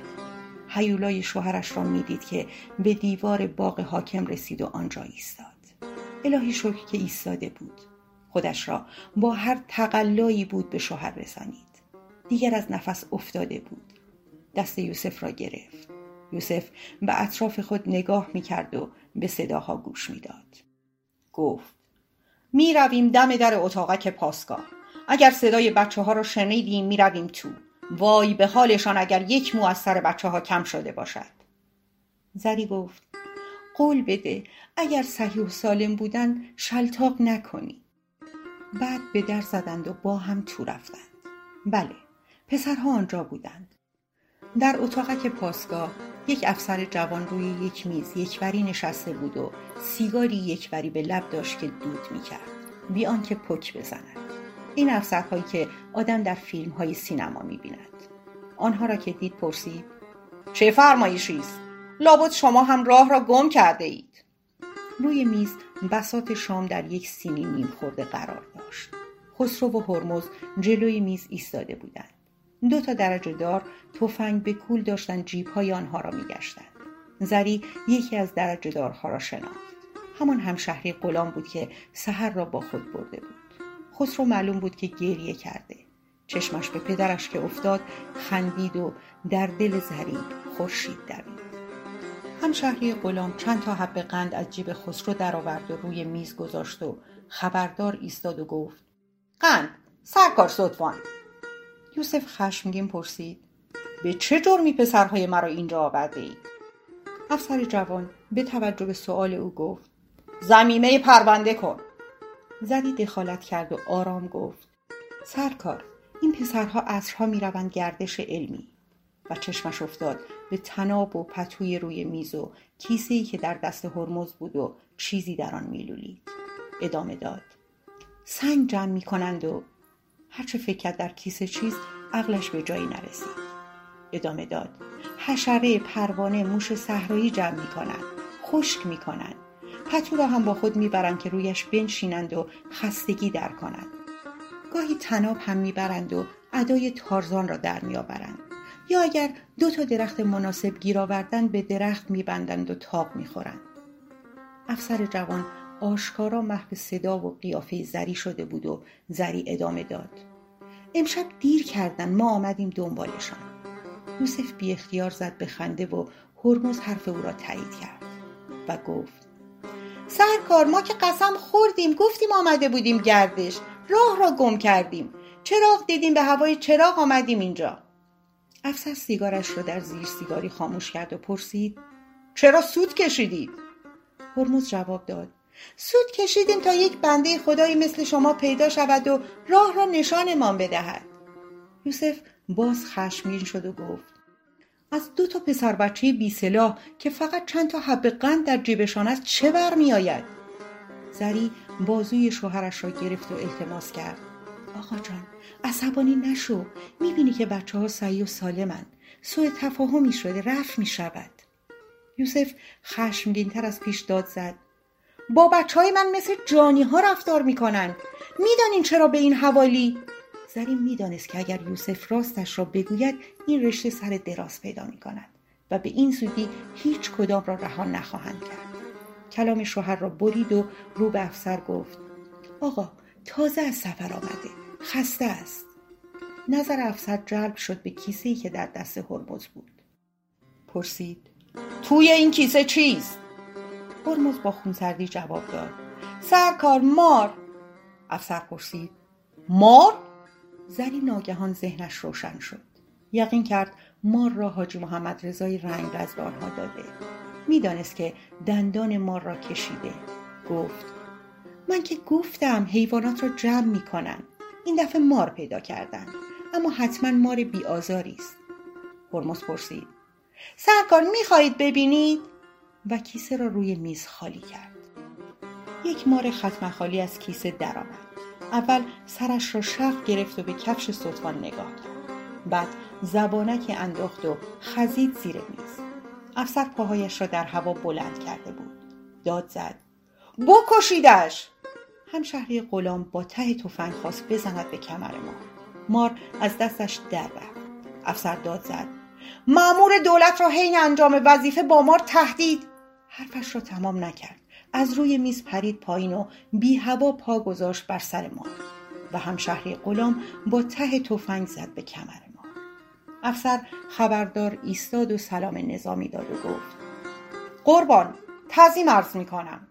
هیولای شوهرش را می‌دید که به دیوار باغ حاکم رسید و آنجا ایستاد. الهی شکر که ایستاده بود. خودش را با هر تقلایی بود به شوهر رسانید. دیگر از نفس افتاده بود. دست یوسف را گرفت. یوسف به اطراف خود نگاه می کرد و به صداها گوش می‌داد. گفت می رویم دم در اتاقک پاسگاه. اگر صدای بچه ها را شنیدیم می رویم تو. وای به حالشان اگر یک مو از سر بچه ها کم شده باشد. زری گفت قول بده اگر صحیح و سالم بودند شلتاق نکنی. بعد به در زدند و با هم تو رفتند. بله پسرها آنجا بودند. در اتاقک پاسگاه یک افسر جوان روی یک میز یکوری نشسته بود و سیگاری یکوری به لب داشت که دود می‌کرد. بی آنکه پک بزند. این افسرهایی که آدم در فیلم های سینما می‌بیند. آنها را که دید پرسید چه فرمایشی است؟ لابد شما هم راه را گم کرده اید روی میز بسات شام در یک سینی نیم خورده قرار داشت. خسرو و هرمز جلوی میز ایستاده بودند. دو تا درجه دار تفنگ به کول داشتن جیب های آنها را میگشتند. زری یکی از درجه دارها را شناخت. همان همشهری غلام بود که سحر را با خود برده بود. خسرو معلوم بود که گریه کرده. چشمش به پدرش که افتاد خندید و در دل زری خورشید دوید. همشهری غلام چند تا حب قند از جیب خسرو درآورد و روی میز گذاشت و خبردار ایستاد و گفت قند سرکار صدفان یوسف خشمگین پرسید به چه جرمی پسرهای مرا اینجا آورده اید افسر جوان به توجه به سؤال او گفت زمیمه پرونده کن. زدی دخالت کرد و آرام گفت. سرکار این پسرها عصرها می‌روند گردش علمی. و چشمش افتاد به تناب و پتوی روی میز و کیسه که در دست هرمز بود و چیزی در آن میلولید. ادامه داد. سنگ جمع می کنند و هرچه فکر کرد در کیسه چیز عقلش به جایی نرسید. ادامه داد. حشره پروانه موش صحرایی جمع می کنند خشک می کنند پتو را هم با خود می‌برند که رویش بنشینند و خستگی در کنند. گاهی تناب هم می‌برند و ادای تارزان را در میآورند. یا اگر دو تا درخت مناسب گیر آوردن به درخت میبندند و تاب می‌خورند. افسر جوان آشکارا محو صدا و قیافه زری شده بود و زری ادامه داد. امشب دیر کردن ما آمدیم دنبالشان. یوسف بی اختیار زد به خنده و هرمز حرف او را تایید کرد و گفت سرکار ما که قسم خوردیم گفتیم آمده بودیم گردش. راه را گم کردیم. چراغ دیدیم به هوای چراغ آمدیم اینجا. افسر سیگارش را در زیر سیگاری خاموش کرد و پرسید چرا سود کشیدید؟ هرمز جواب داد سود کشیدیم تا یک بنده خدایی مثل شما پیدا شود و راه را نشانمان بدهد. یوسف باز خشمگین شد و گفت از دو تا پسر بچه بی سلاح که فقط چند تا حب قند در جیبشان است چه برمیآید؟ زری بازوی شوهرش را گرفت و التماس کرد. آقا جان عصبانی نشو. می‌بینی که بچه ها سعی و سالمن. سوء تفاهمی شده رفت می‌شود. یوسف خشمگینتر از پیش داد زد. با بچه های من مثل جانی ها رفتار می‌کنن. می‌دانین چرا به این حوالی؟ زرین می‌دانست که اگر یوسف راستش را بگوید این رشته سر دراز پیدا می کند و به این زودی هیچ کدام را رها نخواهند کرد. کلام شوهر را برید و رو به افسر گفت آقا تازه از سفر آمده خسته است. نظر افسر جلب شد به کیسه ای که در دست هرمز بود. پرسید توی این کیسه چیست؟ هرمز با خونسردی جواب داد سرکار مار. افسر پرسید مار؟ زری ناگهان ذهنش روشن شد. یقین کرد مار را حاجی محمد رضای رنگ آنها داده. می‌دانست که دندان مار را کشیده. گفت من که گفتم حیوانات را جمع می‌کنن. این دفعه مار پیدا کردن اما حتما مار بیآزاری است. هرمز پرسید سرکار می‌خواهید ببینید؟ و کیسه را روی میز خالی کرد. یک مار ختم خالی از کیسه درآمد. اول سرش را شق گرفت و به کفش سلطان نگاه کرد. بعد زبانک انداخت و خزید زیر میز. افسر پاهایش را در هوا بلند کرده بود. داد زد. بکشیدش! همشهری غلام با ته تفنگ خواست بزند به کمر مار مار از دستش در رفت. افسر داد زد. مامور دولت را حین انجام وظیفه با مار تهدید! حرفش را تمام نکرد. از روی میز پرید پایین و بی هوا پا گذاشت بر سر ما. و همشهری غلام با ته تفنگ زد به کمر ما. افسر خبردار ایستاد و سلام نظامی داد و گفت قربان تعظیم عرض می کنم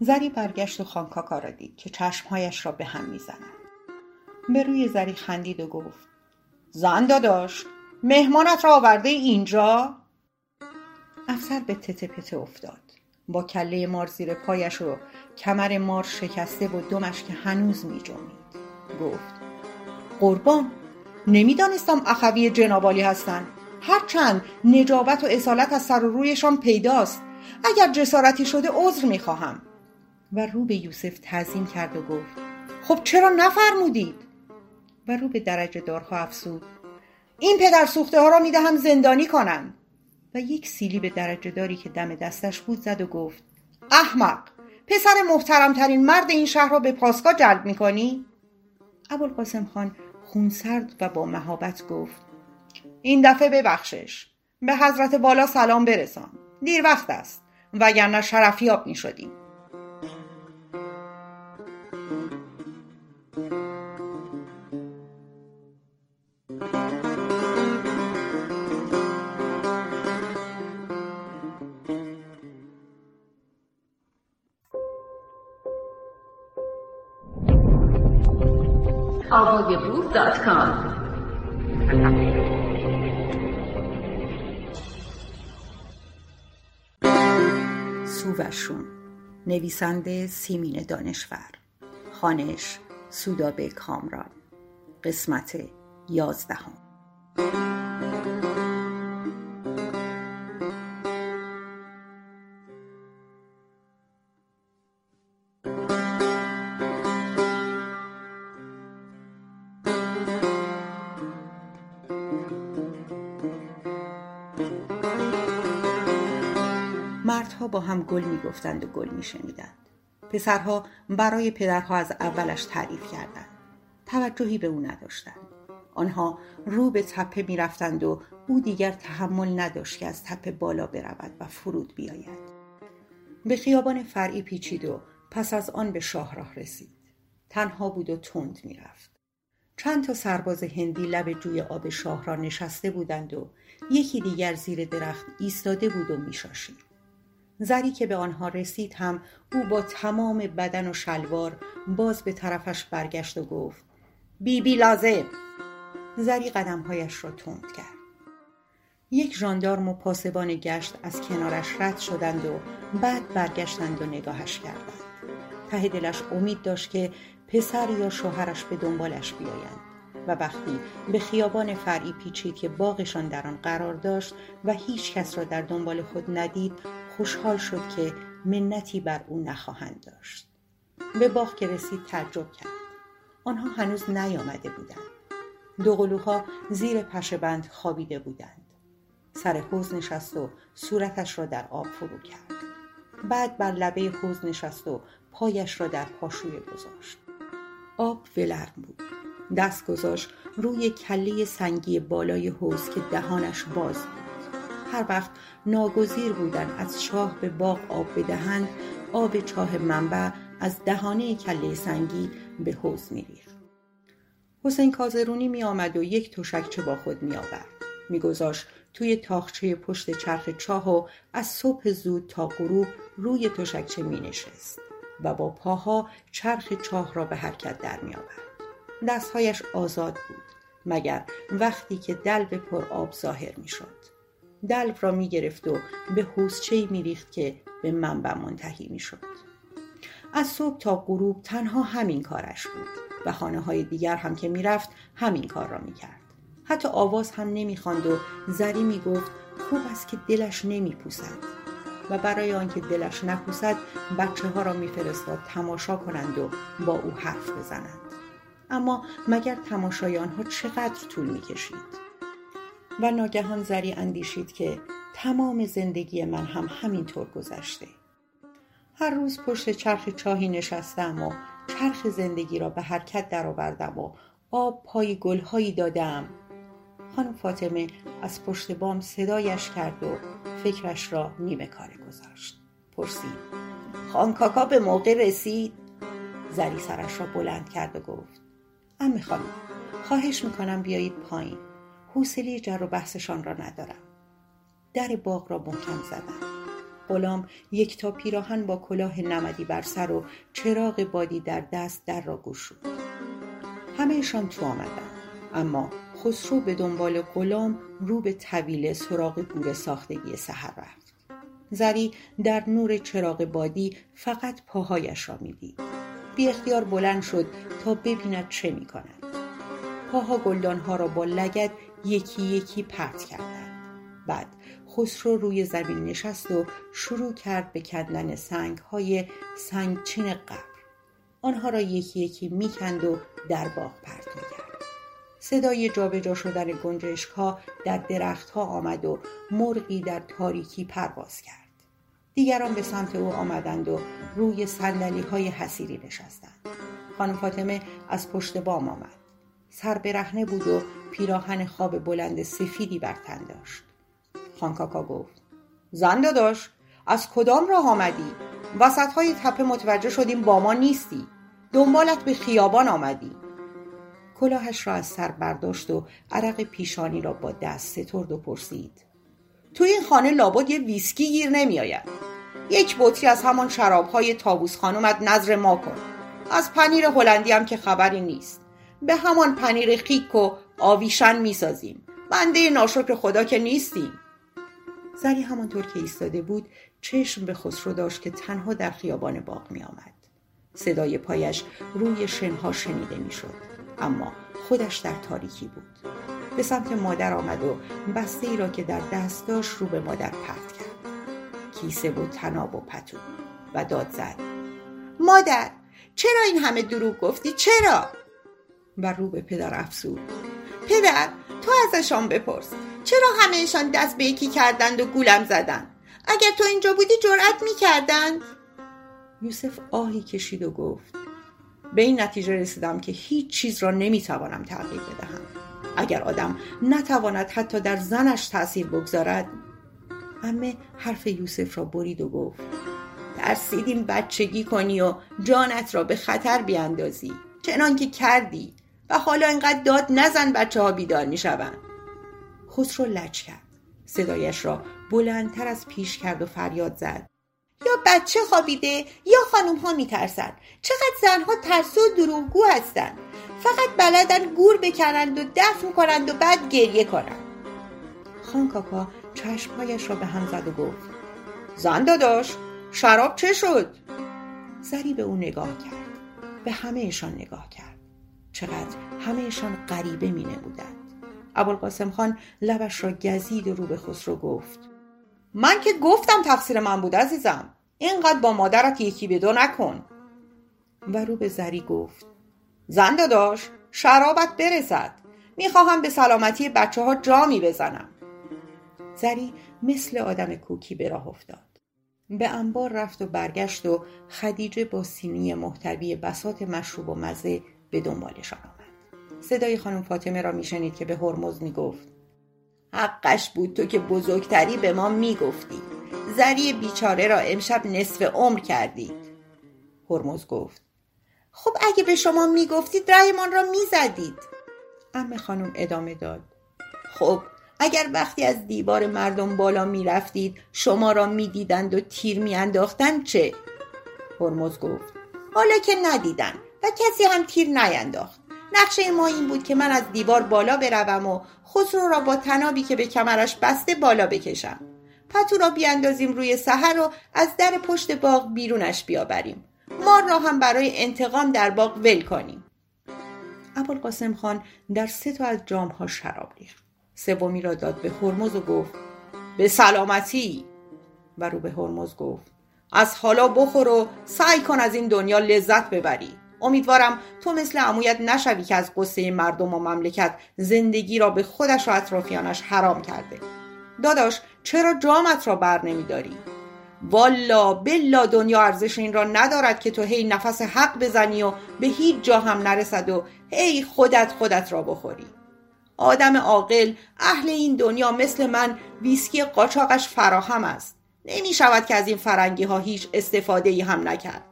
زری برگشت و خانکاکا را دید که چشمهایش را به هم می‌زند به روی زری خندید و گفت زن داداش مهمانت را آورده اینجا؟ افسر به تته پته افتاد. با کله مار زیر پایش و کمر مار شکسته و دمش که هنوز می. گفت قربان نمی‌دانستم اخوی جنابالی هستند هرچند نجابت و اصالت از سر و رویشان پیداست. اگر جسارتی شده عذر می‌خواهم و رو به یوسف تعظیم کرد و گفت خب چرا نفرمودید؟ و رو به درجه دارها افسود این پدر سوخته ها را می‌دهم زندانی کنند. و یک سیلی به درجه داری که دم دستش بود زد و گفت احمق پسر محترمترین مرد این شهر را به پاسگاه جلب می‌کنی؟ ابوالقاسم خان خونسرد و با مهابت گفت این دفعه ببخشش به حضرت بالا سلام برسان دیر وقت است وگرنه شرفیاب می شدیم آوایبروح.com سووشون نویسنده سیمین دانشور. خانش سودابه کامران قسمت یازدهم. گل می گفتند و گل می شنیدند. پسرها برای پدرها از اولش تعریف کردند. توجهی به او نداشتند. آنها رو به تپه می رفتند و او دیگر تحمل نداشت که از تپه بالا برود و فرود بیاید. به خیابان فرعی پیچید و پس از آن به شاهراه رسید. تنها بود و تند می رفت. چند تا سرباز هندی لب جوی آب شاه را نشسته بودند و یکی دیگر زیر درخت ایستاده بود و میشاشید. زری که به آنها رسید هم او با تمام بدن و شلوار باز به طرفش برگشت و گفت بی بی لازم. زری قدمهایش را تند کرد. یک ژاندارم و پاسبان گشت از کنارش رد شدند و بعد برگشتند و نگاهش کردند. ته دلش امید داشت که پسر یا شوهرش به دنبالش بیایند. و وقتی به خیابان فرعی پیچید که باغشان در آن قرار داشت و هیچ کس را در دنبال خود ندید خوشحال شد که منتی بر او نخواهند داشت. به باغ که رسید تعجب کرد. آنها هنوز نیامده بودند. دو قلوها زیر پشه بند خوابیده بودند. سر حوز نشست و صورتش را در آب فرو کرد. بعد بر لبه حوز نشست و پایش را در پاشوی گذاشت. آب ولرم بود. دست گذاشت روی کله سنگی بالای حوز که دهانش باز بود هر وقت ناگزیر بودن از چاه به باغ آب بدهند آب چاه منبع از دهانه کله سنگی به حوز میریخت حسین کازرونی می آمد و یک تشکچه با خود می آورد. می گذاشت توی تاخچه پشت چرخ چاه و از صبح زود تا غروب روی تشکچه می نشست و با پاها چرخ چاه را به حرکت در می آورد. دستهایش آزاد بود مگر وقتی که دلو پر آب ظاهر می شد. دلو را می گرفت و به حوزچه می ریخت که به منبع منتهی می شد. از صبح تا غروب تنها همین کارش بود و خانه های دیگر هم که می‌رفت همین کار را می‌کرد حتی آواز هم نمی‌خواند و زری می‌گفت خوب است که دلش نمیپوسد و برای آنکه دلش نپوسد بچه ها را میفرستاد تماشا کنند و با او حرف بزنند اما مگر تماشای آنها چقدر طول می‌کشید؟ و ناگهان زری اندیشید که تمام زندگی من هم همینطور گذشته. هر روز پشت چرخ چاهی نشستم و چرخ زندگی را به حرکت درآوردم و آب پای گلهایی دادم. خانم فاطمه از پشت بام صدایش کرد و فکرش را نیمه کاره گذاشت. پرسید خان کاکا به موقع رسید؟ زری سرش را بلند کرد و گفت ام خانم خواهش می‌کنم بیایید پایین. حوصله جر و بحثشان را ندارم. در باغ را محکم زدم. غلام یک تا پیراهن با کلاه نمدی بر سر و چراغ بادی در دست در را گشود همهشان تو آمدند اما خسرو به دنبال غلام رو به طویله سراغ گور ساختگی سحر رفت. زری در نور چراغ بادی فقط پاهایش را می‌دید. بی اختیار بلند شد تا ببیند چه می کند. پاها گلدانها را با لگد یکی یکی پرت کردند. بعد خسرو روی زمین نشست و شروع کرد به کندن سنگ های سنگچین قبر آنها را یکی یکی می‌کند و در باغ پرت می‌کرد صدای جابجا شدن گنجشک ها در درخت ها آمد و مرغی در تاریکی پرواز کرد دیگران به سمت او آمدند و روی سندلی های حسیری نشستند. خانم فاطمه از پشت بام آمد. سر برهنه بود و پیراهن خواب بلند سفیدی بر تن داشت. خانکاکا گفت زن داداش از کدام راه آمدی؟ وسط های تپه متوجه شدیم با ما نیستی. دنبالت به خیابان آمدی. کلاهش را از سر برداشت و عرق پیشانی را با دست سترد و پرسید تو این خانه لابد یه ویسکی گیر نمیآید یک بطری از همان شرابهای تابوس خانومت نظر ما کن از پنیر هلندی هم که خبری نیست به همان پنیر خیک و آویشن می‌سازیم بنده ناشکر خدا که نیستیم زری همانطور که ایستاده بود چشم به خسرو داشت که تنها در خیابان باغ می آمد. صدای پایش روی شنها شنیده می شد. اما خودش در تاریکی بود. به سمت مادر آمد و بسته ای را که در دست داشت رو به مادر پرت کرد. کیسه بود تناب و پتو و داد زد. مادر چرا این همه دروغ گفتی؟ چرا؟ و رو به پدر افسود. پدر تو ازشان بپرس چرا همهشان دست به یکی کردند و گولم زدند اگر تو اینجا بودی جرأت می‌کردند یوسف آهی کشید و گفت به این نتیجه رسیدم که هیچ چیز را نمی‌توانم تغییر بدهم اگر آدم نتواند حتی در زنش تأثیر بگذارد. امه حرف یوسف را برید و گفت ترسیدیم بچگی کنی و جانت را به خطر بیاندازی. چنان که کردی و حالا اینقدر داد نزن بچه ها بیدار می‌شوند. خسرو لج کرد. صدایش را بلندتر از پیش کرد و فریاد زد. یا بچه خوابیده یا خانم ها میترسن چقدر زنها ترسو و دروغگو هستند. فقط بلدن گور بکنند و دفن کنند و بعد گریه کنند. خان کاکا چشمهایش را به هم زد و گفت زن داداش شراب چه شد؟ زری به او نگاه کرد به همهشان نگاه کرد. چقدر همهشان غریبه می نمودند. ابوالقاسم خان لبش را گزید و رو به خسرو گفت من که گفتم تقصیر من بود عزیزم اینقدر با مادرت یکی به دو نکن. و رو به زری گفت زن داداش شرابت برسد. می‌خواهم به سلامتی بچه ها جامی بزنم. زری مثل آدم کوکی به راه افتاد. به انبار رفت و برگشت و خدیجه با سینی محتوی بسات مشروب و مزه به دنبالشان آمد. صدای خانم فاطمه را میشنید که به هرمز می‌گفت حقش بود تو که بزرگتری به ما می‌گفتی. زری بیچاره را امشب نصف عمر کردید هرمز گفت خب اگه به شما می‌گفتید رهمان را می‌زدید. ام خانم ادامه داد. خب اگر وقتی از دیوار مردم بالا می‌رفتید شما را می‌دیدند و تیر میانداختند چه؟ هرمز گفت. حالا که ندیدن و کسی هم تیر نینداخت. نقشه ما این بود که من از دیوار بالا بروم و خسرو را با تنابی که به کمرش بسته بالا بکشم. پتو را بیاندازیم روی سحر و از در پشت باغ بیرونش بیاوریم. مار را هم برای انتقام در باغ ول کنیم. ابوالقاسم خان در سه تا از جامها شراب ریخت. سومی را داد به هرمز و گفت به سلامتی. و رو به هرمز گفت از حالا بخور و سعی کن از این دنیا لذت ببری. امیدوارم تو مثل عمویت نشوی که از قصه مردم و مملکت زندگی را به خودش و اطرافیانش حرام کرده. داداش چرا جامت را بر نمیداری؟ والا بلا دنیا ارزش این را ندارد که تو هی نفس حق بزنی و به هیچ جا هم نرسد و هی خودت خودت را بخوری. آدم عاقل اهل این دنیا مثل من ویسکی قاچاقش فراهم است. نمی شود که از این فرنگی ها هیچ استفاده ای هم نکرد.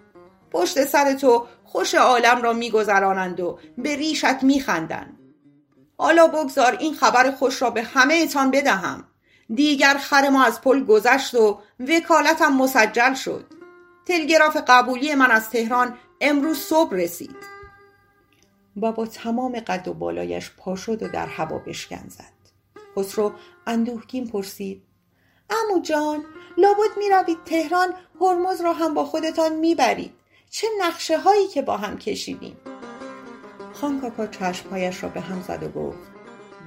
پشت سر تو خوش عالم را میگذرانند و به ریشت میخندند حالا بگذار این خبر خوش را به همه ایتان بدهم. دیگر خر ما از پل گذشت و وکالتم مسجل شد. تلگراف قبولی من از تهران امروز صبح رسید. و با تمام قد و بالایش پا شد و در هوا بشکن زد. خسرو اندوهگین پرسید امو جان لابد می روید تهران هرمز را هم با خودتان می‌برید. چه نقشه هایی که با هم کشیدیم؟ خان کاکا چشمهایش را به هم زد و گفت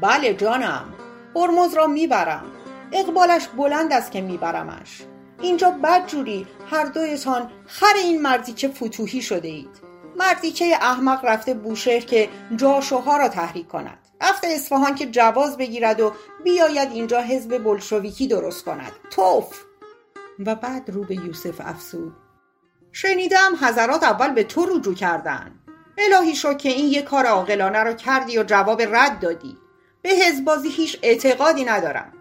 بله جانم هرمز را می‌برم. اقبالش بلند است که میبرمش. اینجا بدجوری هر دویتان خر این مردیچه فتوحی شده اید. مردیچه احمق رفته بوشهر که جاشوها را تحریک کند. رفته اصفهان که جواز بگیرد و بیاید اینجا حزب بلشویکی درست کند. توف! و بعد رو به یوسف افسود شنیدم حضرات اول به تو رجوع کردن الهی شو که این یه کار عاقلانه رو کردی و جواب رد دادی. به حزبازی هیچ اعتقادی ندارم.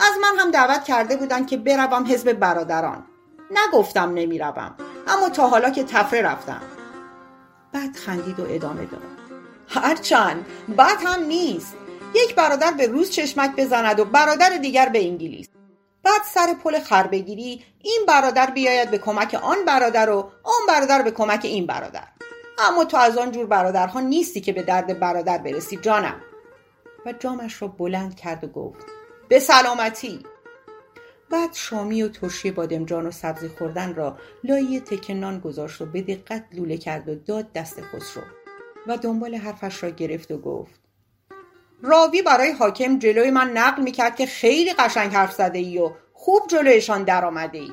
از من هم دعوت کرده بودن که بروم حزب برادران. نگفتم نمی‌روم اما تا حالا که تفره رفتم. بعد خندید و ادامه داد. هرچند بد هم نیست. یک برادر به روز چشمک بزند و برادر دیگر به انگلیس. بعد سر پل خر بگیری این برادر بیاید به کمک آن برادر و آن برادر به کمک این برادر. اما تو از آن جور برادرها نیستی که به درد برادر برسی جانم. و جامش را بلند کرد و گفت. به سلامتی. بعد شامی و ترشی بادمجان و سبزی خوردن را لای تکنان گذاشت و به دقت لوله کرد و داد دست خسرو و دنبال حرفش را گرفت و گفت راوی برای حاکم جلوی من نقل می‌کرد که خیلی قشنگ حرف زده ای و خوب جلویشان در آمده ای.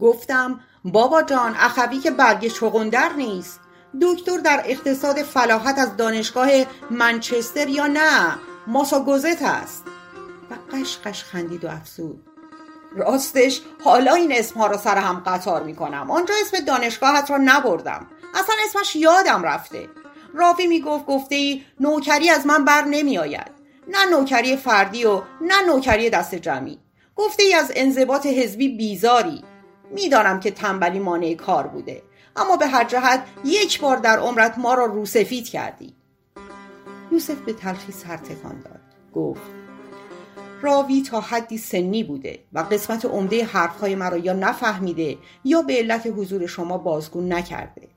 گفتم بابا جان اخوی که برگ شغندر نیست. دکتر در اقتصاد فلاحت از دانشگاه منچستر یا نه؟ ماساگوزت است. و قشقش خندید و افزود. راستش حالا این اسمها را سر هم قطار می‌کنم. آنجا اسم دانشگاهت را نبردم. اصلا اسمش یادم رفته. راوی می‌گفت گفته ای نوکری از من بر نمی آید نه نوکری فردی و نه نوکری دست جمعی. گفته ای از انضباط حزبی بیزاری. می‌دانم که تنبلی مانع کار بوده. اما به هر جهت یک بار در عمرت ما را روسفید کردی. یوسف به تلخی سر تکان داد. گفت راوی تا حدی سنی بوده و قسمت عمده حرفهای مرا یا نفهمیده یا به علت حضور شما بازگون نکرده.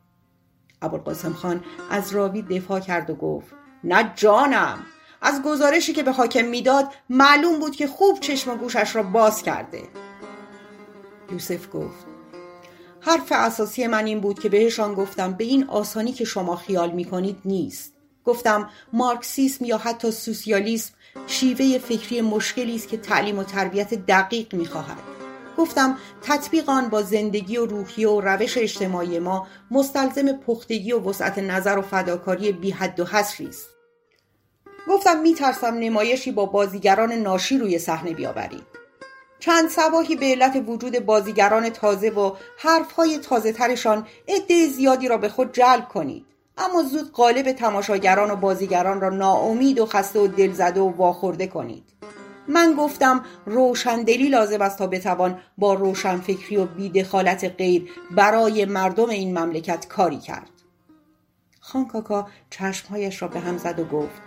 ابوالقاسم خان از راوی دفاع کرد و گفت نه جانم از گزارشی که به حاکم می‌داد معلوم بود که خوب چشم و گوشش را باز کرده. یوسف گفت حرف اساسی من این بود که بهشان گفتم به این آسانی که شما خیال می‌کنید نیست. گفتم مارکسیسم یا حتی سوسیالیسم شیوه فکری مشکلی است که تعلیم و تربیت دقیق می‌خواهد. گفتم تطبیق آن با زندگی و روحیه و روش اجتماعی ما مستلزم پختگی و وسعت نظر و فداکاری بی حد و حصری است. گفتم میترسم نمایشی با بازیگران ناشی روی صحنه بیاورید. چند سباهی به علت وجود بازیگران تازه و حرفهای تازه ترشان عده زیادی را به خود جلب کنید. اما زود قالب تماشاگران و بازیگران را ناامید و خسته و دلزده و واخورده کنید. من گفتم روشندلی لازم است تا بتوان با روشنفکری و بیدخالت غیر برای مردم این مملکت کاری کرد. خان کاکا چشمهایش را به هم زد و گفت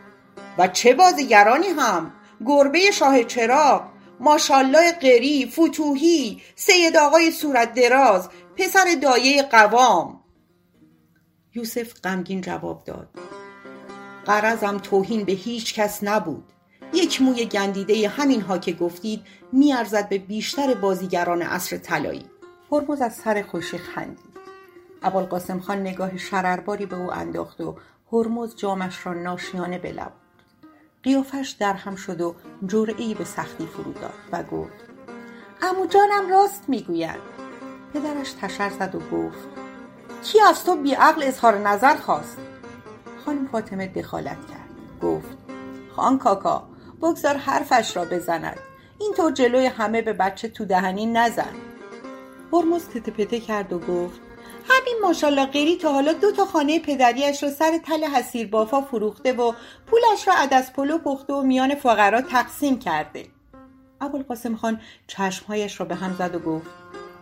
و چه بازیگرانی هم؟ گربه شاه چراغ ماشالله قری فتوهی سید آقای صورت دراز پسر دایه قوام. یوسف غمگین جواب داد. قرضم توهین به هیچ کس نبود. یک موی گندیده همینها که گفتید میارزد به بیشتر بازیگران عصر طلایی. هرمز از سر خوشی خندید. ابوالقاسم خان نگاه شررباری به او انداخت و هرمز جامش را ناشیانه بلب قیافش در هم شد و جرعی به سختی فرو داد و گفت امو جانم راست می‌گوید. پدرش تشر زد و گفت کی از تو بیعقل اظهار نظر خواست؟ خانم فاطمه دخالت کرد. گفت خان کاکا بگذار حرفش را بزند. اینطور جلوی همه به بچه تو دهنی نزن. هرمز تته کرد و گفت همین ماشالله غیری تا حالا دو تا خانه پدریش را سر تل حسیر بافا فروخته و پولش را عدس پلو پخته و میان فقرا تقسیم کرده. ابوالقاسم خان چشمهایش را به هم زد و گفت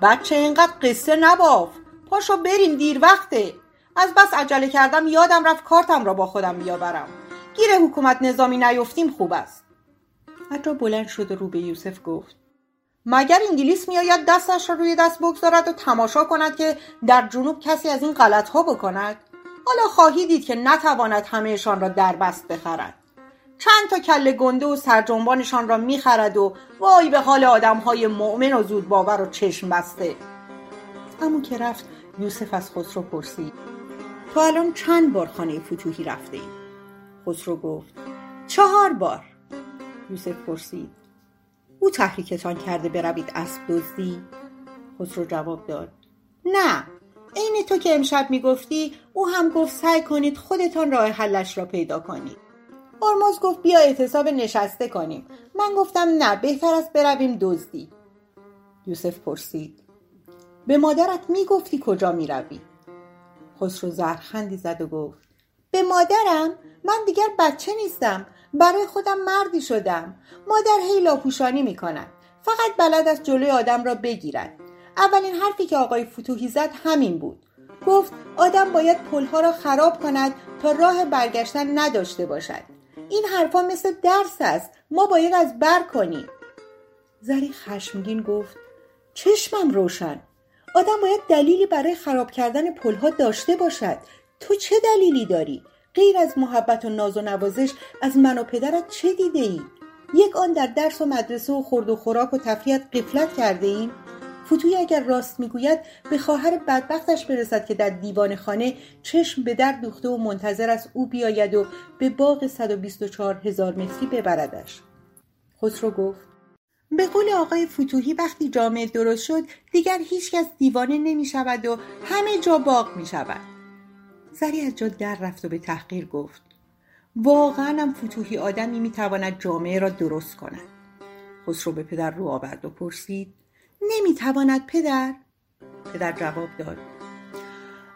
بچه اینقدر قصه نباف. پاشو بریم دیر وقته. از بس عجله کردم یادم رفت کارتم را با خودم بیاورم. گیر حکومت نظامی نیفتیم خوب است. حتی بلند شد و رو به یوسف گفت. مگر انگلیس میآید دستش را روی دست بگذارد و تماشا کند که در جنوب کسی از این غلط ها بکند؟ حالا خواهی دید که نتواند همهشان را در بست بخرد. چند تا کل گنده و سرجنبانشان را می‌خرد و وای به حال آدم های مؤمن و زود باور و چشم بسته. همون که رفت یوسف از خسرو پرسید تو الان چند بار خانه فتوحی رفته ای؟ خسرو گفت چهار بار. یوسف پرسید او تحریکتان کرده بروید اسب دزدی؟ خسرو جواب داد نه. عین تو که امشب می‌گفتی او هم گفت سعی کنید خودتان راه حلش را پیدا کنید. هرمز گفت بیا اعتصاب نشسته کنیم. من گفتم نه بهتر است برویم دزدی. یوسف پرسید به مادرت می‌گفتی کجا می‌روی؟ خسرو زرخندی زد و گفت به مادرم؟ من دیگر بچه نیستم. برای خودم مردی شدم. مادر هی لاپوشانی می‌کند. فقط بلد است جلوی آدم را بگیرد. اولین حرفی که آقای فتوحی زد همین بود. گفت آدم باید پلها را خراب کند تا راه برگشتن نداشته باشد. این حرفا مثل درس است. ما باید از بر کنیم. زری خشمگین گفت چشمم روشن. آدم باید دلیلی برای خراب کردن پلها داشته باشد تو چه دلیلی داری غیر از محبت و ناز و نوازش از من و پدرت چه دیده ای؟ یک آن در درس و مدرسه و خورد و خوراک و تفریت قفلت کرده ایم؟ فتوی اگر راست می‌گوید به خواهر بدبختش برسد که در دیوان خانه چشم به در دوخته و منتظر است او بیاید و به باغ 124 هزار متری ببردش خسرو گفت به قول آقای فتوحی وقتی جامعه درست شد دیگر هیچکس دیوانه نمی شود و همه جا باغ می شود زری از جا در رفت و به تحقیر گفت واقعا هم فتوحی آدمی می تواند جامعه را درست کند. خسرو به پدر رو آورد و پرسید نمی تواند پدر؟ پدر جواب داد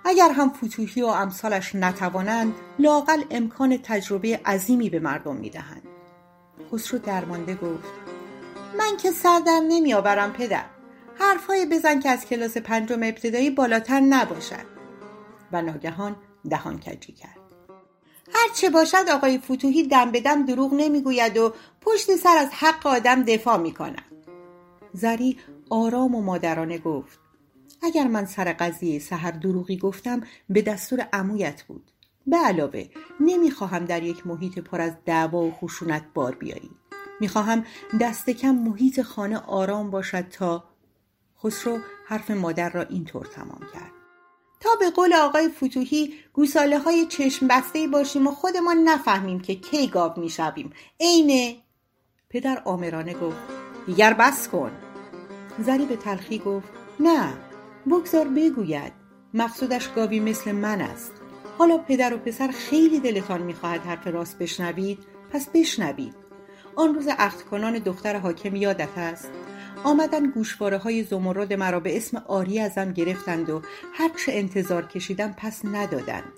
اگر هم فتوحی و امثالش نتوانند لاقل امکان تجربه عظیمی به مردم می دهند خسرو درمانده گفت من که سر در نمی آورم پدر. حرفهای بزن که از کلاس پنجم ابتدایی بالاتر نباشد و ناگهان دهان کجی کرد. هرچه باشد آقای فتوحی دم به دم دروغ نمی‌گوید و پشت سر از حق آدم دفاع می کند زری آرام و مادرانه گفت اگر من سر قضیه سهر دروغی گفتم به دستور عمویت بود. به علاوه نمی‌خواهم در یک محیط پر از دعوا و خشونت بار بیایی. می‌خواهم دست کم محیط خانه آرام باشد تا خسرو حرف مادر را اینطور تمام کرد. تا به قول آقای فتوحی گوساله های چشم بسته باشیم و خودمان نفهمیم که کی گاو می‌شویم. عینه پدر آمرانه گفت دیگر بس کن. زری به تلخی گفت نه بگذار بگوید. مقصودش گاوی مثل من است. حالا پدر و پسر خیلی دلتان می‌خواهد حرف راست بشنوید پس بشنوید. آن روز عقد کنان دختر حاکم یادت است. آمدن گوشواره های زمرد مرا به اسم آری ازم گرفتند و هرچه انتظار کشیدم پس ندادند.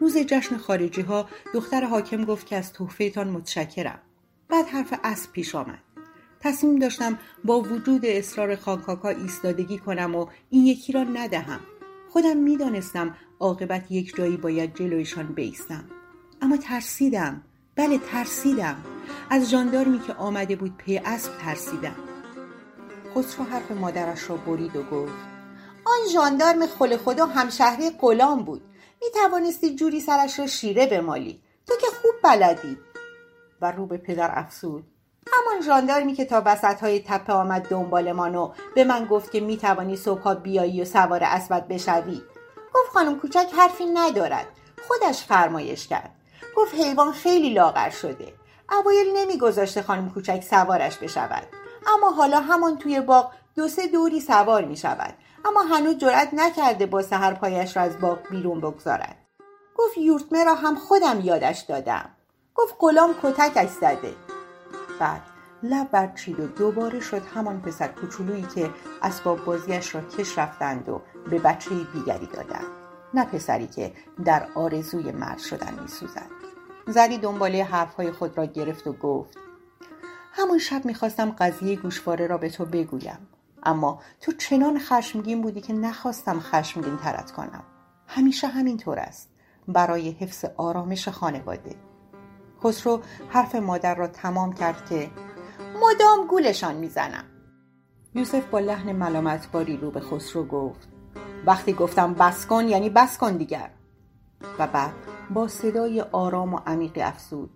روز جشن خارجی ها دختر حاکم گفت که از تحفهتان متشکرم. بعد حرف اسب پیش آمد. تصمیم داشتم با وجود اصرار خانکاکا ایستادگی کنم و این یکی را ندهم. خودم می‌دانستم عاقبت یک جایی باید جلویشان بیستم. اما ترسیدم. بله ترسیدم. از جاندارمی که آمده بود پی اسب ترسیدم. خسرو حرف مادرش را برید و گفت آن ژاندارم خل خدا همشهری غلام بود. می توانستی جوری سرش را شیره بمالی. تو که خوب بلدی. و رو به پدر افسود همان ژاندارمی که تا وسط های تپه آمد دنبالمان و به من گفت که می توانی بیایی و سوار اسبت بشوی. گفت خانم کوچک حرفی ندارد. خودش فرمایش کرد. گفت حیوان خیلی لاغر شده. اوایل نمیگذاشته خانم کوچک سوارش بشود. اما حالا همان توی باغ دو سه دوری سوار می شود اما هنوز جرأت نکرده با سهر پایش را از باغ بیرون بگذارد. گفت یورتمه را هم خودم یادش دادم. گفت غلام کتکش زده. بعد لب برچید و دوباره شد همان پسر کوچولویی که اسباب بازیش را کش رفتند و به بچه دیگری دادند. نه پسری که در آرزوی مرد شدن میسوزد. زری دنباله حرفهای خود را گرفت و گفت همون شب می‌خواستم قضیه گوشواره را به تو بگویم اما تو چنان خشمگین بودی که نخواستم خشمگین ترت کنم. همیشه همینطور است برای حفظ آرامش خانواده. خسرو حرف مادر را تمام کرد که مدام گولشان می‌زنم. یوسف با لحن ملامتباری رو به خسرو گفت وقتی گفتم بس کن یعنی بس کن دیگر. و بعد با صدای آرام و عمیقی افزود.